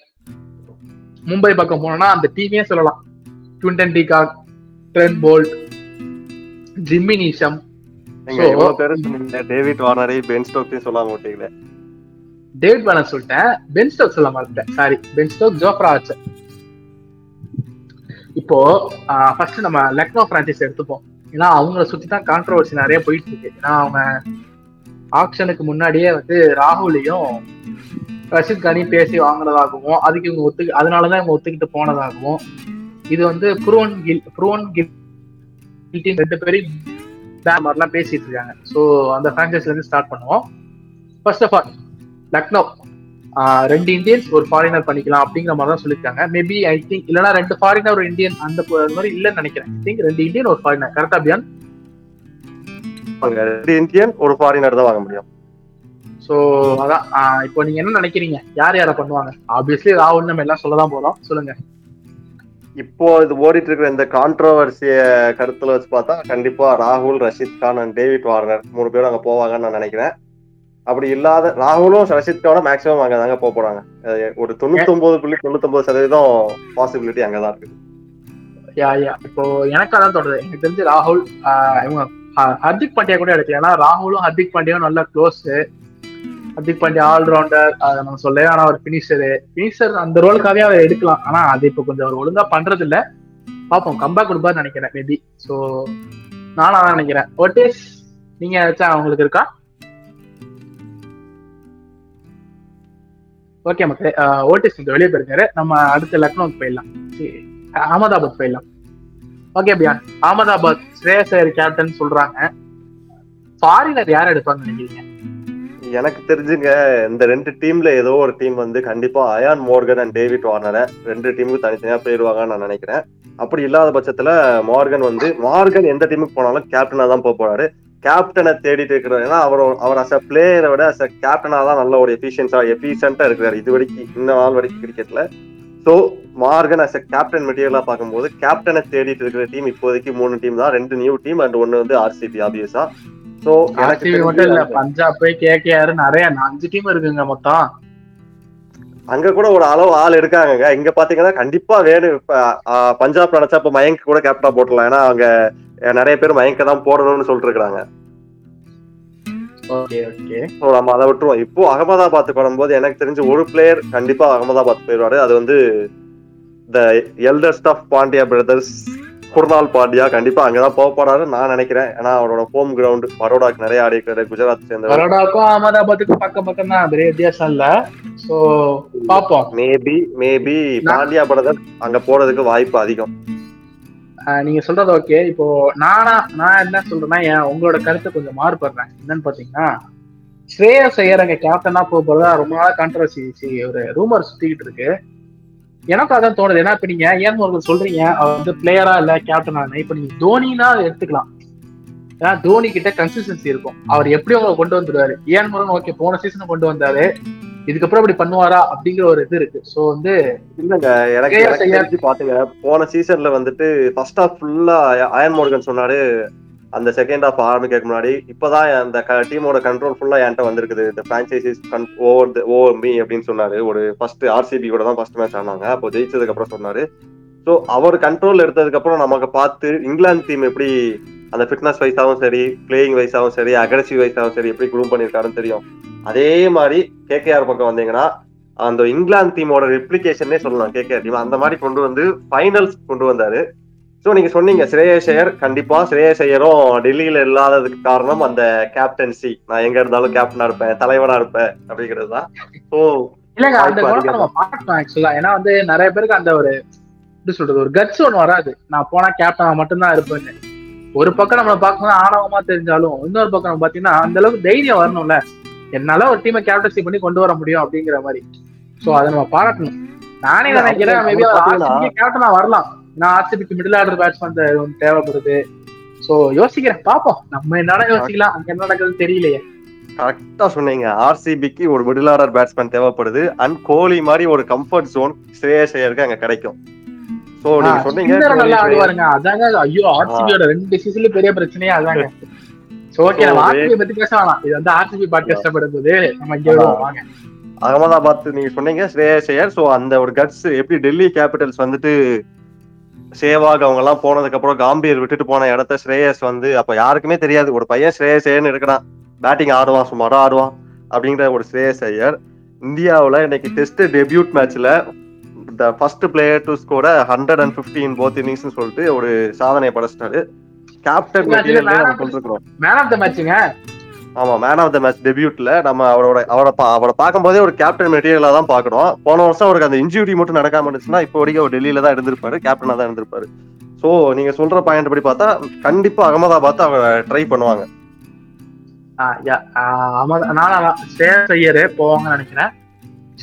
மும்பை பக்கம் போனோம்னா அந்த டீமே சொல்லலாம். Quinton de Kock Trent Boult Jimmy Neesham நீங்க So- இவ்வளவு பேரு சொன்னீங்க. டேவிட் வார்னரை பென் ஸ்டோக்ஸையும் சொல்லாம விட்டீங்களே. டேவிட் பேலன்ஸ் சொல்லிட்டேன். பென் சொல்ல மாட்டேன் சாரி பென் ஸ்டோக் ஜோப்ரா இப்போ ஃபர்ஸ்ட் நம்ம லக்னோ பிரான்ச்சைஸ் எடுத்துப்போம். ஏன்னா அவங்கள சுத்தி தான் கான்ட்ரவர்சி நிறைய போயிட்டு இருக்கு ஏன்னா அவங்க ஆக்ஷனுக்கு முன்னாடியே வந்து ராகுலையும் ரஷித் கானையும் பேசி வாங்குனதாகவும் அதுக்கு இவங்க ஒத்து அதனாலதான் இவங்க ஒத்துக்கிட்டு போனதாகவும் இது வந்து புரோன் கில் புரோன் கில் ரெண்டு பேரும் பேன் மாதிரிலாம் பேசிட்டு இருக்காங்க ஸோ அந்த பிரான்ச்சைஸ்ல இருந்து ஸ்டார்ட் பண்ணுவோம். First of all Lucknow. ரெண்டு இந்தியன்ஸ் ஒரு ஃபாரினர் பண்ணிக்கலாம் அப்படிங்கிற மாதிரி தான் சொல்லியிருக்காங்க. மேபி ஐ திங்க் இல்லைன்னா ரெண்டு ஃபாரினர் ஒரு இந்தியன் அந்த மாதிரி இல்லைன்னு நினைக்கிறேன். ஐ திங்க் ரெண்டு இந்தியன் ஒரு ஃபாரினர் கரெக்டா பியான் அங்க ரெண்டு இந்தியன் ஒரு ஃபாரினர் தான் வாங்க முடியும். ஸோ அதான். இப்போ நீங்க என்ன நினைக்கிறீங்க? யார் யாரை பண்ணுவாங்க? ஆப்வியஸ்லி ராகுல் நம்ம எல்லாம் சொல்லதான் போறோம். சொல்லுங்க. இப்போ இது ஓடிட்டு இருக்கிற இந்த கான்ட்ரவர்சிய கருத்துல வச்சு பார்த்தா கண்டிப்பா ராகுல் Rashid Khan and David Warner மூணு பேரும் அங்க போவாங்கன்னு நான் நினைக்கிறேன். அப்படி இல்லாத ராகுலும் ரஷித் கானும் மேக்ஸிமம் அங்க தாங்க போக போறாங்க. ஒரு தொண்ணூத்தி ஒன்பது புள்ளி தொண்ணூத்தி சதவீதம் பாசிபிலிட்டி அங்கதான் இருக்கு. யா யா இப்போ எனக்கு அதான் தோணுது. எனக்கு தெரிஞ்சு ராகுல் ஆஹ் இவங்க ஹர்திக் பாண்டியா கூட எடுக்கல ஏன்னா ராகுலும் ஹர்திக் பாண்டியாவும் நல்லா க்ளோஸ் ஹர்திக் பாண்டியா ஆல்ரவுண்டர் அதை நம்ம சொல்லவே ஆனா ஒரு பினிஷரு பினிஷர் அந்த ரோலுக்காகவே அவர் எடுக்கலாம். ஆனா அது இப்போ கொஞ்சம் அவர் ஒழுங்கா பண்றது இல்ல பாப்போம் கம்பேக் கொடுப்பாரு நினைக்கிறேன் மேபி ஸோ நானும் அதான் நினைக்கிறேன். ஓட்டேஸ் நீங்க ஏதாச்சும் அவங்களுக்கு இருக்கா? ஓகே மக்களே ஓட்டிஸ் கொஞ்சம் வெளியே போயிருக்காரு. நம்ம அடுத்த லக்னோக்கு போயிடலாம். அகமதாபாத் போயிடலாம். ஓகே பியான் அகமதாபாத் ஸ்ரேயஸ் கேப்டன் சொல்றாங்க. ஃபாரினர் யார் எடுப்பாங்கன்னு நினைக்கிறீங்க? எனக்கு தெரிஞ்சுங்க இந்த ரெண்டு டீம்ல ஏதோ ஒரு டீம் வந்து கண்டிப்பா அயான் மோர்கன் அண்ட் டேவிட் வார்னரை ரெண்டு டீமுக்கு தனித்தனியா போயிருவாங்கன்னு நான் நினைக்கிறேன். அப்படி இல்லாத பட்சத்துல மார்கன் வந்து மார்கன் எந்த டீமுக்கு போனாலும் கேப்டனா தான் போக போறாரு. கேப்டனை தேடிட்டு இருக்கிறார். ஏன்னா அவர் அவர் அஸ் அ பிளேயரை விட அஸ் அ கேப்டனா தான் நல்ல ஒரு எஃபிஷியன்ஸா எஃபிஷியன்டா இருக்கிறார். இது வரைக்கும் இந்த நாள் வரைக்கும் கிரிக்கெட்ல so Morgan as a captain மெட்டீரியலா பார்க்கும்போது கேப்டனை தேடிட்டு இருக்கிற டீம் இப்போதைக்கு மூணு டீம் தான். ரெண்டு நியூ டீம் அண்ட் ஒன்னு வந்து ஆர்சிபி ஆபியஸா எனக்கு ஆர்சிபி மட்டும் இல்ல பஞ்சாப் கேகேஆர் நிறைய அஞ்சு டீம் இருக்குங்க மொத்தம். அங்க கூட ஒரு அளவு ஆள் இருக்காங்க இங்க பாத்தீங்கன்னா கண்டிப்பா வேணும் இப்ப பஞ்சாப் நினைச்சா இப்ப மயங்க் கூட கேப்டனா போட்டுலாம் ஏன்னா அவங்க நிறைய பேர் மயங்க தான் போடணும்னு சொல்லிட்டு இருக்காங்க நம்ம அதை விட்டுருவோம். இப்போ அகமதாபாத்துக்கு வரும்போது எனக்கு தெரிஞ்சு ஒரு பிளேயர் கண்டிப்பா அகமதாபாத் போயிடுவாரு. அது வந்து the eldest of Pandya brothers Krunal Pandya கண்டிப்பா அங்கதான் போக போறாரு நான் நினைக்கிறேன். ஏன்னா அவரோட ஹோம் கிரவுண்ட் பரோடாக்கு நிறைய ஆடி இருக்காரு குஜராத் சேர்ந்தவர். பரோடாக்கும் அகமதாபாத்துக்கும் பக்கம் பக்கம் தான் பெரிய வித்தியாசம் இல்ல. சோ பாப்போம் மேபி மேபி பாண்டியா பிரதர் அங்க போறதுக்கு வாய்ப்பு அதிகம். நீங்க சொல்றது ஓகே இப்போ நானா நான் என்ன சொல்றேன்னா என் உங்களோட கருத்தை கொஞ்சம் மாறுபடுறேன். என்னன்னு பாத்தீங்கன்னா ஸ்ரேயஸ் ஐயர் அங்க கேப்டனா போக போறதா ரொம்ப நாளா கான்ட்ரவர்சி ஒரு ரூமர் சுத்திக்கிட்டு இருக்கு. எனக்கு அதான் தோணுது. ஏன்னா இப்ப நீங்க ஏன் ஒரு சொல்றீங்க அவர் வந்து பிளேயரா இல்ல கேப்டனா இப்ப நீங்க தோனினா எடுத்துக்கலாம். ஏன்னா தோனி கிட்ட கன்சிஸ்டன்சி இருக்கும். அவர் எப்படி அவங்க கொண்டு வந்துருவாரு? ஏன் முருகன் ஓகே போன சீசன் கொண்டு வந்தாரு. இதுக்கப்புறம் இப்படி பண்ணுவாரா? அப்படிங்கிற ஒரு இது இருக்கு. சோ வந்து இல்லங்க. எனக்கு பாத்துங்க போன சீசன்ல வந்துட்டு ஃபர்ஸ்ட் ஹாஃப் ஃபுல்லா அயன் மோர்கன் சொன்னாரு அந்த செகண்ட் ஹாஃப் ஆரம்பிக்கிறதுக்கு முன்னாடி இப்போதான் அந்த டீமோட கண்ட்ரோல் ஃபுல்லா என்கிட்ட வந்திருக்குது. இந்த பிரான்ச்சைசிஸ் ஓவர் ஓவர் மீ அப்படின்னு சொன்னாரு. ஒரு ஃபர்ஸ்ட் ஆர்சிபி கூட தான் ஃபர்ஸ்ட் மேட்ச் ஆனாங்க அப்போ ஜெயிச்சதுக்கு அப்புறம் சொன்னாரு. ஸோ அவர் கண்ட்ரோல் எடுத்ததுக்கு அப்புறம் நமக்கு பார்த்து இங்கிலாந்து டீம் எப்படி அந்த ஃபிட்னஸ் வைஸாகவும் சரி பிளேயிங் வைஸாகவும் சரி அக்ரெசிவ் வைஸாகவும் சரி எப்படி க்ரூம் பண்ணியிருக்காருன்னு தெரியும். அதே மாதிரி கேகேஆர் பக்கம் வந்தீங்கன்னா அந்த இங்கிலாந்து டீமோட ரெப்ளிகேஷனே சொல்லலாம். கேகேஆர் டீம் அந்த மாதிரி கொண்டு வந்து ஃபைனல்ஸ் கொண்டு வந்தாரு. ஸோ நீங்க சொன்னீங்க ஸ்ரேயஸ் ஐயர். கண்டிப்பா ஸ்ரேயஸ் ஐயரும் டெல்லியில இல்லாததுக்கு காரணம் அந்த கேப்டன்சி நான் எங்க இருந்தாலும் கேப்டனா இருப்பேன் தலைவனா இருப்பேன் அப்படிங்கிறது தான் ஸோ இல்லங்க அந்த குணத்தை நம்ம ஆக்சுவலா ஏன்னா வந்து நிறைய பேருக்கு அந்த ஒரு எப்படி சொல்றது ஒரு கட்ஸ் ஒன்று வராது. நான் போனா கேப்டன் மட்டும்தான் இருப்பேன்னு. ஒரு பக்கம் நம்மளை பார்க்கணும் ஆணவமா தெரிஞ்சாலும் இன்னொரு பக்கம் நம்ம பாத்தீங்கன்னா அந்த அளவுக்கு தைரியம் வரணும்ல. என்னால ஒரு டீமை கேப்டன்சி பண்ணி கொண்டு வர முடியும் அப்படிங்கிற மாதிரி. சோ அதை நம்ம பாராட்டணும். நானே நினைக்கிறேன் மேபி கேப்டனா வரலாம். ஏன்னா ஆர்சிபிக்கு மிடில் ஆர்டர் பேட்ஸ்மேன் தேவைப்படுது. சோ யோசிக்கிறேன் பாப்போம் நம்ம என்னடா யோசிக்கலாம் அங்க என்ன நடக்குதுன்னு தெரியலையே. கரெக்டா சொன்னீங்க. ஆர்சிபிக்கு ஒரு மிடில் ஆர்டர் பேட்ஸ்மேன் தேவைப்படுது. அண்ட் கோலி மாதிரி ஒரு கம்ஃபர்ட் ஜோன் ஸ்ரேயஸ் ஐயருக்கு அங்க கிடைக்கும். ஸோ நீங்க சொன்னீங்க நல்லா ஆடுவாருங்க. அதாங்க ஐயோ ஆர்சிபியோட ரெண்டு சீசன்ல பெரிய பிரச்சனையே அதாங்க. சோ ஓகே So, நம்ம ஆர்சிபி பத்தி பேச வேணாம். இது வந்து ஆர்சிபி பாட்காஸ்ட் படும்போது நம்ம இங்க வாங்க. அகமதாபாத் நீங்க சொன்னீங்க ஸ்ரேயஸ் ஐயர். ஸோ அந்த ஒரு கட்ஸ் எப்படி டெல்லி கேபிட்டல்ஸ் வந்துட்டு சேவாக் அவங்க எல்லாம் போனதுக்கு அப்புறம் காம்பீர் விட்டுட்டு போன இடத்த ஸ்ரேயஸ் வந்து அப்ப யாருக்குமே தெரியாது. ஒரு பையன் ஸ்ரேயஸ் ஐயர்னு இருக்கிறான். பேட்டிங் ஆடுவான் சுமாரா ஆடுவான் அப்படிங்கிற ஒரு ஸ்ரேயஸ் ஐயர். இந்தியாவுல இன்னைக்கு டெஸ்ட் டெபியூட் மேட்ச்ல the first player to score hundred and fifteen both innings சொல்லிட்டு ஒரு சாதனை படைச்சிட்டாரு. கேப்டன் மெட்டீரியல் நம்ம மேன் ஆஃப் த மேட்சுங்க ஆமா மேன் ஆஃப் த மேட்ச் டெபியூட்ல நம்ம அவரோட அவரை பா- அவரை பார்க்கும்போதே ஒரு கேப்டன் மெட்டீரியலா தான் பார்க்கணும். போன வருஷம் அவருக்கு அந்த இன்ஜுரி மட்டும் நடக்காம இருந்துச்சுன்னா இப்போ வரைக்கும் அவர் டெல்லியில தான் இருந்திருப்பாரு கேப்டனா தான் இருந்திருப்பாரு. சோ நீங்க சொல்ற பாயிண்ட் படி பார்த்தா கண்டிப்பா அகமதாபாத் அவங்க ட்ரை பண்ணுவாங்க. நான் ஐயர் போவாங்கன்னு நினைக்கிறேன்.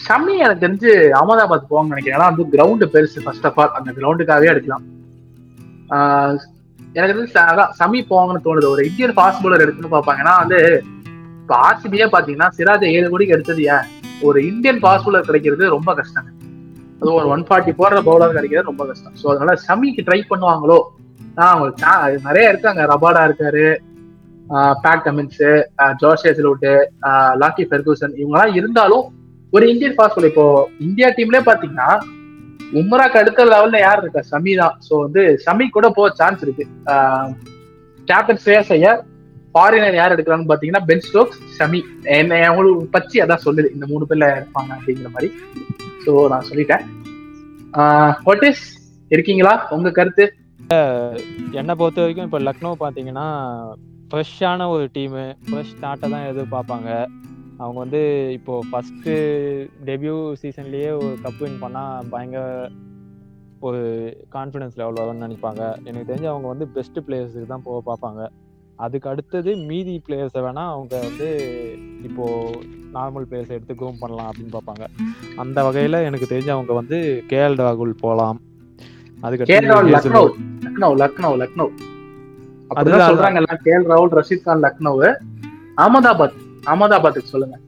ஷமி எனக்கு தெரிஞ்சு அகமதாபாத் போவாங்கன்னு நினைக்கிறேன். ஏன்னா வந்து கிரவுண்டு பெருசு ஃபர்ஸ்ட் ஆஃப் ஆல் அந்த கிரவுண்டுக்காகவே எடுக்கலாம் எனக்கு தெரிஞ்சு அதான் சமி போவாங்கன்னு தோணுது. ஒரு இந்தியன் ஃபாஸ்ட் பவுலர் எடுத்துன்னு பார்ப்பாங்கன்னா வந்து இப்போ ஆர்சிபியே பாத்தீங்கன்னா சிராஜை ஏழு கோடிக்கு எடுத்தது ஏன்? ஒரு இந்தியன் ஃபாஸ்ட் பவுலர் கிடைக்கிறது ரொம்ப கஷ்டங்க. அது ஒரு ஒன் ஃபார்ட்டி போடுற பவுலர் கிடைக்கிறது ரொம்ப கஷ்டம். ஸோ அதனால சமிக்கு ட்ரை பண்ணுவாங்களோ? ஆஹ் அவங்களுக்கு நிறைய இருக்காங்க. ரபாடா இருக்காரு பேட் கமின்ஸு ஜோஷே சிலோட்டு லாக்கி ஃபெர்கூசன் இவங்கெல்லாம் இருந்தாலும் ஒரு இந்தியன் ஃபாஸ்ட் பவுலர் இப்போ இந்தியா டீம்லயே பாத்தீங்கன்னா உம்ராக்கு அடுத்த லெவல்ல யார் இருக்கா? சமி தான். ஸோ வந்து சமி கூட போக சான்ஸ் இருக்கு. கேப்டன் ஸ்ரேயஸ் ஐயர் ஃபாரினர் யார் எடுக்கிறான்னு பாத்தீங்கன்னா பென் ஸ்டோக்ஸ் சமி. என்ன அவங்களுக்கு பச்சி அதான் சொல்லுது. இந்த மூணு பேர்ல இருப்பாங்க அப்படிங்கிற மாதிரி. ஸோ நான் சொல்லிட்டேன். இஸ் இருக்கீங்களா? உங்க கருத்து? என்னை பொறுத்த வரைக்கும் இப்போ லக்னோ பார்த்தீங்கன்னா ஃப்ரெஷ்ஷான ஒரு டீமு ஃப்ரெஷ் ஸ்டார்ட்டை தான் எதிர்பார்ப்பாங்க. அவங்க வந்து இப்போ ஃபஸ்ட்டு டெபியூ சீசன்லேயே ஒரு கப் வின் பண்ணால் பயங்கர ஒரு கான்ஃபிடன்ஸ் லெவல் வரும்னு நினைப்பாங்க. எனக்கு தெரிஞ்சு அவங்க வந்து பெஸ்ட் பிளேயர்ஸுக்கு தான் போக பார்ப்பாங்க. அதுக்கு அடுத்தது மீதி பிளேயர்ஸை வேணால் அவங்க வந்து இப்போ நார்மல் பிளேயர்ஸை எடுத்து க்ரூம் பண்ணலாம் அப்படின்னு பார்ப்பாங்க. அந்த வகையில் எனக்கு தெரிஞ்சு அவங்க வந்து கேஎல் ராகுல் போகலாம் கேரளா அதுக்கடுத்து அகமதாபாத்துக்கு சொல்லுங்க.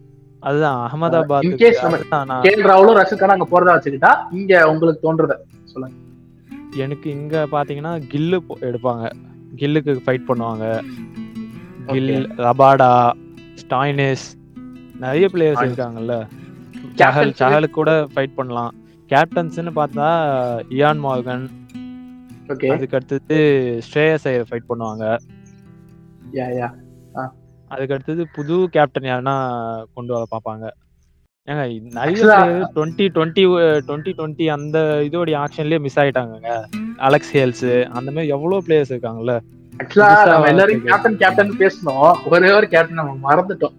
அதுதான் அகமதாபாத் case நம்ம- கேஎல் ராகுலும் ரஷீத் அங்க போறதா வச்சுக்கிட்டா இங்க உங்களுக்கு தோன்றத சொல்லுங்க. எனக்கு இங்க பாத்தீங்கன்னா கில்லு எடுப்பாங்க. கில்லுக்கு ஃபைட் பண்ணுவாங்க. கில் ரபாடா ஸ்டாய்னிஸ் நிறைய பிளேயர்ஸ். இருக்காங்கல்ல. சஹல். சஹலுக்கு கூட ஃபைட் பண்ணலாம். கேப்டன்ஸ்னு பார்த்தா இயான் மார்கன் ஓகே அதுக்கு அடுத்தது ஸ்ரேயஸ் ஐயர் ஃபைட் பண்ணுவாங்க. யா யா அதுக்கு அடுத்தது புது கேப்டன் யாருன்னா கொண்டு வர பார்ப்பாங்க. ஏங்க நிறைய டுவெண்ட்டி டுவெண்ட்டி டுவெண்ட்டி டுவெண்ட்டி அந்த இதோடைய ஆக்ஷன்லயே மிஸ் ஆயிட்டாங்கங்க. அலெக்ஸ் ஹேல்ஸ் அந்த மாதிரி எவ்வளவு பிளேயர்ஸ் இருக்காங்கல்ல? ஆக்சுவலா புதுசா நம்ம எல்லாரும். கேப்டன் கேப்டன் பேசணும் ஒரே ஒரு கேப்டன் நம்ம மறந்துட்டோம்.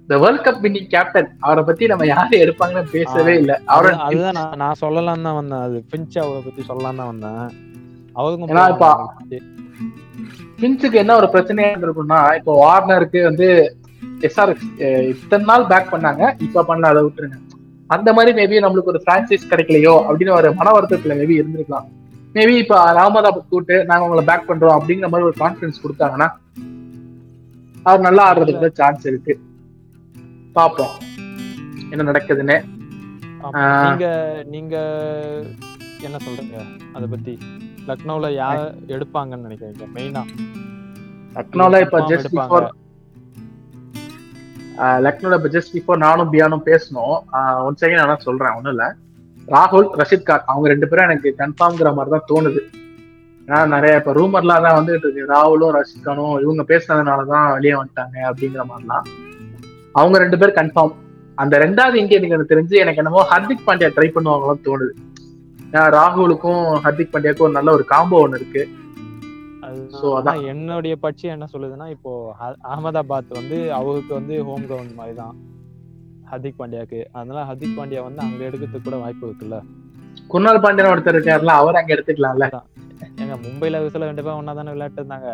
இந்த வேர்ல்ட் கப் வின்னிங் கேப்டன் அவரை பத்தி நம்ம யாரும் எடுப்பாங்கன்னு பேசவே இல்ல. அவரை அது- அதுதான் நான் நான் சொல்லலாம் தான் வந்தேன். அது பிஞ்ச் அவரை பத்தி சொல்லலாம் தான் வந்தேன். அவருக்கும் ஏன்னா இப்ப- போவாங்க. பின்ஸுக்கு என்ன ஒரு பிரச்சனையா இருந்திருக்கும்னா இப்போ வார்னருக்கு வந்து எஸ்ஆர்எக்ஸ் இத்தனை நாள் பேக் பண்ணாங்க. இப்ப பண்ணல அதை விட்டுருங்க. அந்த மாதிரி மேபி நம்மளுக்கு ஒரு பிரான்சைஸ் கிடைக்கலையோ அப்படின்னு ஒரு மன வருத்தத்துல மேபி இருந்திருக்கலாம். மேபி இப்ப அகமதாபாத் கூட்டு நாங்க உங்களை பேக் பண்றோம் அப்படிங்கிற மாதிரி ஒரு கான்பிடன்ஸ் கொடுத்தாங்கன்னா அவர் நல்லா ஆடுறதுக்கு கூட சான்ஸ் இருக்கு. பாப்போம் என்ன நடக்குதுன்னு. நீங்க நீங்க என்ன சொல்றீங்க? அத பத்தி. லக்னோல யார எடுப்பாங்கன்னு நினைக்கிறீங்க? மெயினா? லக்னோல இப்ப ஜஸ்ட். பிஃபோர் லக்னோல இப்ப ஜஸ்ட் பிஃபோர் நானும் பியானும் பேசணும். ஒன் செகண்ட் நான் சொல்றேன் ஒண்ணும் இல்ல. ராகுல் ரஷித் கான் அவங்க ரெண்டு பேரும் எனக்கு கன்ஃபார்ம்ங்கிற மாதிரி தான் தோணுது. ஏன்னா நிறைய இப்ப ரூமர்லாம் தான் வந்துட்டு இருக்கு. ராகுலும் ரஷித் கானும் இவங்க பேசுனதுனாலதான் வெளியே வந்துட்டாங்க அப்படிங்கிற மாதிரிலாம். அவங்க ரெண்டு பேரும் கன்ஃபார்ம் அந்த ரெண்டாவது இந்தியனுக்கு எனக்கு தெரிஞ்சு எனக்கு என்னமோ ஹர்திக் பாண்டியா ட்ரை பண்ணுவாங்களான்னு தோணுது. ராகுலுக்கும் ஹர்திக் பாண்டியாக்கும் ஒரு நல்ல ஒரு காம்போ ஒன்று இருக்கு. என்னுடைய பட்சி என்ன சொல்லுதுன்னா இப்போ அகமதாபாத் வந்து அவருக்கு வந்து ஹோம் கிரவுண்ட் மாதிரி தான் ஹர்திக் பாண்டியாக்கு அதனால ஹர்திக் பாண்டியா வந்து அங்க எடுக்கிறதுக்கு கூட வாய்ப்பு இருக்குல்ல. குர்னால் பாண்டியன் ஒருத்தர் இருக்காருல அவர் அங்க எடுத்துக்கலாம்ல. ஏங்க மும்பைல சில ரெண்டு பேரும் ஒன்னா தானே விளையாட்டு இருந்தாங்க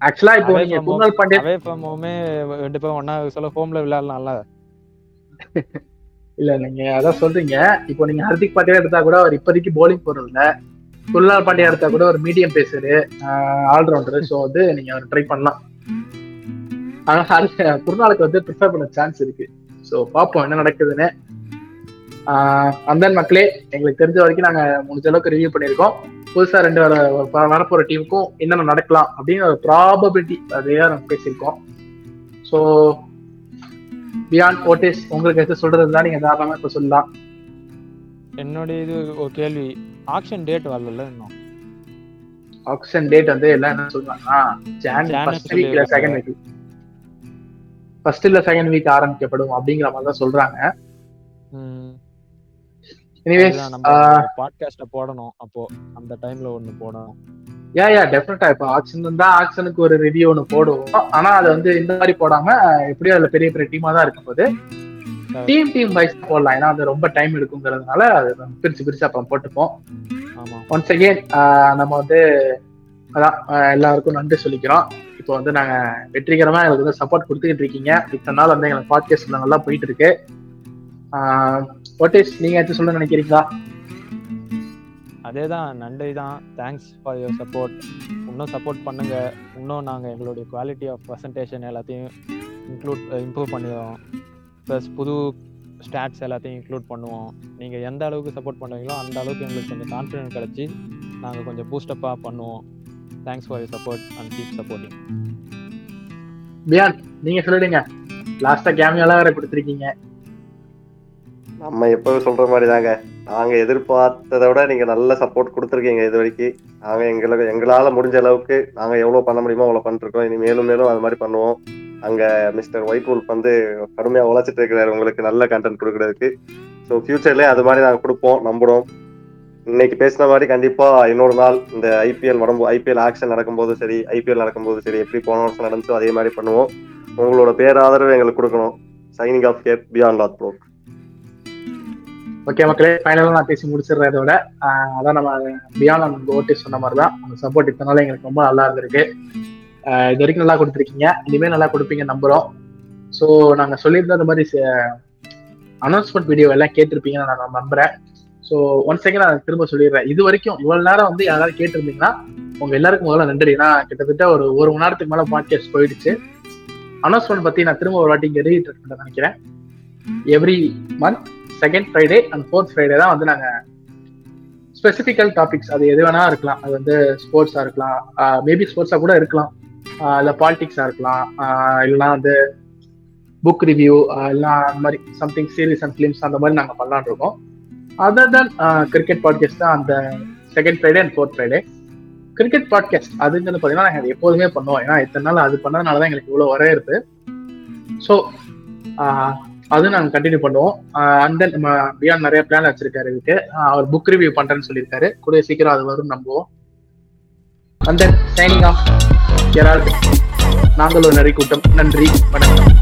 ஆக்சுவலா இப்போ நீங்க குர்னால் பாண்டியன் அவே ஃப்ரம் ஹோமே ரெண்டு பேரும் ஒன்னா ஹோம்ல விளையாடலாம்ல. இல்ல நீங்க அதான் சொல்றீங்க. இப்போ நீங்க ஹர்திக் பாண்டியா எடுத்தா கூட அவர் இப்போதைக்கு போலிங் போறது இல்ல. குல்லால் பாண்டியா எடுத்தா கூட ஒரு மீடியம் பேசரு ஆல்ரவுண்டர் ஸோ வந்து நீங்க அவர் ட்ரை பண்ணலாம். ஆனா குருநாளுக்கு வந்து ப்ரிஃபர் பண்ண சான்ஸ் இருக்கு. ஸோ பார்ப்போம் என்ன நடக்குதுன்னு. அந்த மக்களே எங்களுக்கு தெரிஞ்ச வரைக்கும் நாங்க முடிஞ்ச அளவுக்கு ரிவ்யூ பண்ணியிருக்கோம். புதுசா ரெண்டு வர வர- வரப்போற டீமுக்கும் என்னென்ன நடக்கலாம் அப்படின்னு ஒரு ப்ராபபிலிட்டி அதையா நம்ம பேசியிருக்கோம். ஸோ பியாண்ட் ஓட்டிஸ் உங்களுக்கு எது சொல்றது தான் நீங்க தாராளமா இப்ப சொல்லலாம். என்னுடைய இது ஒரு கேள்வி. ஆக்ஷன் டேட் வரல இன்னும். ஆக்ஷன் டேட் வந்து எல்லாம் என்ன சொல்றாங்கன்னா ஜான் ஃபர்ஸ்ட் வீக் இல்ல. செகண்ட் வீக் ஃபர்ஸ்ட் இல்ல செகண்ட் வீக் ஆரம்பிக்கப்படும் அப்படிங்கிற மாதிரி தான் சொல்றாங்க எனிவேஸ் பாட்காஸ்ட போடணும். அப்போ அந்த டைம்ல ஒண்ணு போடணும். யா யா டெஃபினட்டா இப்போ ஆக்ஷன் இருந்தா ஆக்ஷனுக்கு ஒரு ரிவ்யூ ஒன்று போடுவோம். ஆனா அது வந்து இந்த மாதிரி போடாம எப்படியும் அதுல பெரிய பெரிய டீமா தான் இருக்கும் போது டீம் டீம் வைஸ் போடலாம். ஏன்னா அது ரொம்ப டைம் எடுக்குங்கிறதுனால அது பிரிச்சு பிரிச்சு அப்புறம் போட்டுப்போம். ஆமா. ஒன்ஸ் அகெயின் நம்ம வந்து அதான் எல்லாருக்கும் நன்றி சொல்லிக்கிறோம். இப்போ வந்து நாங்க வெற்றிகரமா எங்களுக்கு வந்து சப்போர்ட் கொடுத்துக்கிட்டு இருக்கீங்க. இத்தனை நாள் வந்து எங்களுக்கு பாட்காஸ்ட்ல நல்லா போயிட்டு இருக்கு. வாட் இஸ் நீங்க ஏதாச்சும் சொல்ல நினைக்கிறீங்களா? அதேதான் நன்றி தான் தேங்க்ஸ் ஃபார் யுவர் சப்போர்ட் இன்னும் சப்போர்ட் பண்ணுங்க. இன்னும் நாங்கள் எங்களுடைய குவாலிட்டி ஆஃப் ப்ரெசன்டேஷன் எல்லாத்தையும் இன்க்ளூட் இம்ப்ரூவ் பண்ணிடுவோம் ப்ளஸ் புது ஸ்டாட்ஸ் எல்லாத்தையும் இன்க்ளூட் பண்ணுவோம். நீங்கள் எந்த அளவுக்கு சப்போர்ட் பண்ணுவீங்களோ அந்த அளவுக்கு எங்களுக்கு கொஞ்சம் கான்ஃபிடென்ட் கிடச்சி நாங்கள் கொஞ்சம் பூஸ்டப்பாக பண்ணுவோம். Thanks for your support and keep supporting பியான் நீங்க சொல்லிடுங்க. லாஸ்டா கேமியாலாம் வேற கொடுத்துருக்கீங்க. நம்ம எப்பவும் சொல்ற மாதிரி தாங்க நாங்க எதிர்பார்த்ததை விட நீங்க நல்ல சப்போர்ட் கொடுத்துருக்கீங்க இது வரைக்கும். நாங்க எங்களுக்கு எங்களால முடிஞ்ச அளவுக்கு நாங்க எவ்வளவு பண்ண முடியுமோ அவ்வளவு பண்ணிருக்கோம். இனி மேலும் மேலும் அது மாதிரி பண்ணுவோம். அங்க மிஸ்டர் ஒயிட் வூல்ஃப் வந்து கடுமையா உழைச்சிட்டு இருக்கிறாரு. உங்களுக்கு நல்ல கண்டென்ட் கொடுக்கறதுக்கு. ஸோ ஃபியூச்சர்லயே அது மாதிரி நாங்க கொடுப்போம் நம்புறோம். இன்னைக்கு பேசின மாதிரி கண்டிப்பா இன்னொரு நாள் இந்த ஐபிஎல் வரும்போது ஐபிஎல் ஆக்ஷன் நடக்கும்போது சரி ஐபிஎல் நடக்கும்போது சரி எப்படி போன வருஷம் நடந்துச்சோ அதே மாதிரி பண்ணுவோம். உங்களோட பேராதரவு எங்களுக்கு கொடுக்கணும். சைனிங் ஆஃப் கேப் பியாண்ட் லாத் ப்ரோக் ஓகே மக்களே ஃபைனலாக நான் பேசி முடிச்சிடுறேன் இதோட. அதான் நம்ம பியான் நம்ம ஓட்டி சொன்ன மாதிரி தான் அந்த சப்போர்ட் இத்தனால எங்களுக்கு ரொம்ப நல்லா இருந்திருக்கு. இது வரைக்கும் நல்லா கொடுத்துருக்கீங்க. இனிமேல் நல்லா கொடுப்பீங்க நம்புகிறோம் ஸோ நாங்கள் சொல்லியிருந்த அந்த மாதிரி அனௌன்ஸ்மெண்ட் வீடியோ எல்லாம் கேட்டிருப்பீங்கன்னு நான் நம்புறேன். ஸோ ஒன் செகண்ட் நான் திரும்ப சொல்லிடுறேன். இது வரைக்கும் இவ்வளவு நேரம் வந்து யாராவது கேட்டிருந்தீங்கன்னா உங்க எல்லாருக்கும் முதல்ல நன்றி ஏன்னா கிட்டத்தட்ட ஒரு ஒரு மணி நேரத்துக்கு மேல பாட்காஸ்ட் போயிடுச்சு. அனௌன்ஸ்மெண்ட் பத்தி நான் திரும்ப ஒரு வாட்டி இங்கே ரீட்ரெட் பண்ண நினைக்கிறேன். Every month second Friday and fourth Friday தான் வந்து நாங்கள் ஸ்பெசிஃபிக்கல் டாபிக்ஸ் அது எது வேணா இருக்கலாம். அது வந்து ஸ்போர்ட்ஸாக இருக்கலாம். மேபி ஸ்போர்ட்ஸாக கூட இருக்கலாம். இல்லை பாலிட்டிக்ஸாக இருக்கலாம். இல்லைனா இல்லைன்னா வந்து புக் ரிவ்யூ இல்லைன்னா அந்த மாதிரி சம்திங் சீரீஸ் அண்ட் ஃபிலிம்ஸ் அந்த மாதிரி நாங்கள் பண்ணலான்னு இருக்கோம். அதர் தென் கிரிக்கெட் பாட்காஸ்ட் தான் அந்த second Friday and fourth Friday cricket podcast அதுங்கிறது பார்த்தீங்கன்னா நாங்கள் எப்போதுமே பண்ணுவோம். ஏன்னா இத்தனை நாள் அது பண்ணதுனால தான் எங்களுக்கு இவ்வளோ வர இருக்கு ஸோ அது நாங்கள் கண்டினியூ பண்ணுவோம். அண்ட் தென் நம்ம பியான் நிறைய பிளான் வச்சிருக்காரு இதுக்கு. அவர் புக் ரிவ்யூ பண்றேன்னு சொல்லியிருக்காரு. கூடிய சீக்கிரம் அது வரும் நம்புவோம். அண்ட் தென் சைனிங் ஆஃப் நாங்கள் ஒரு நரி கூட்டம். நன்றி. வணக்கம்.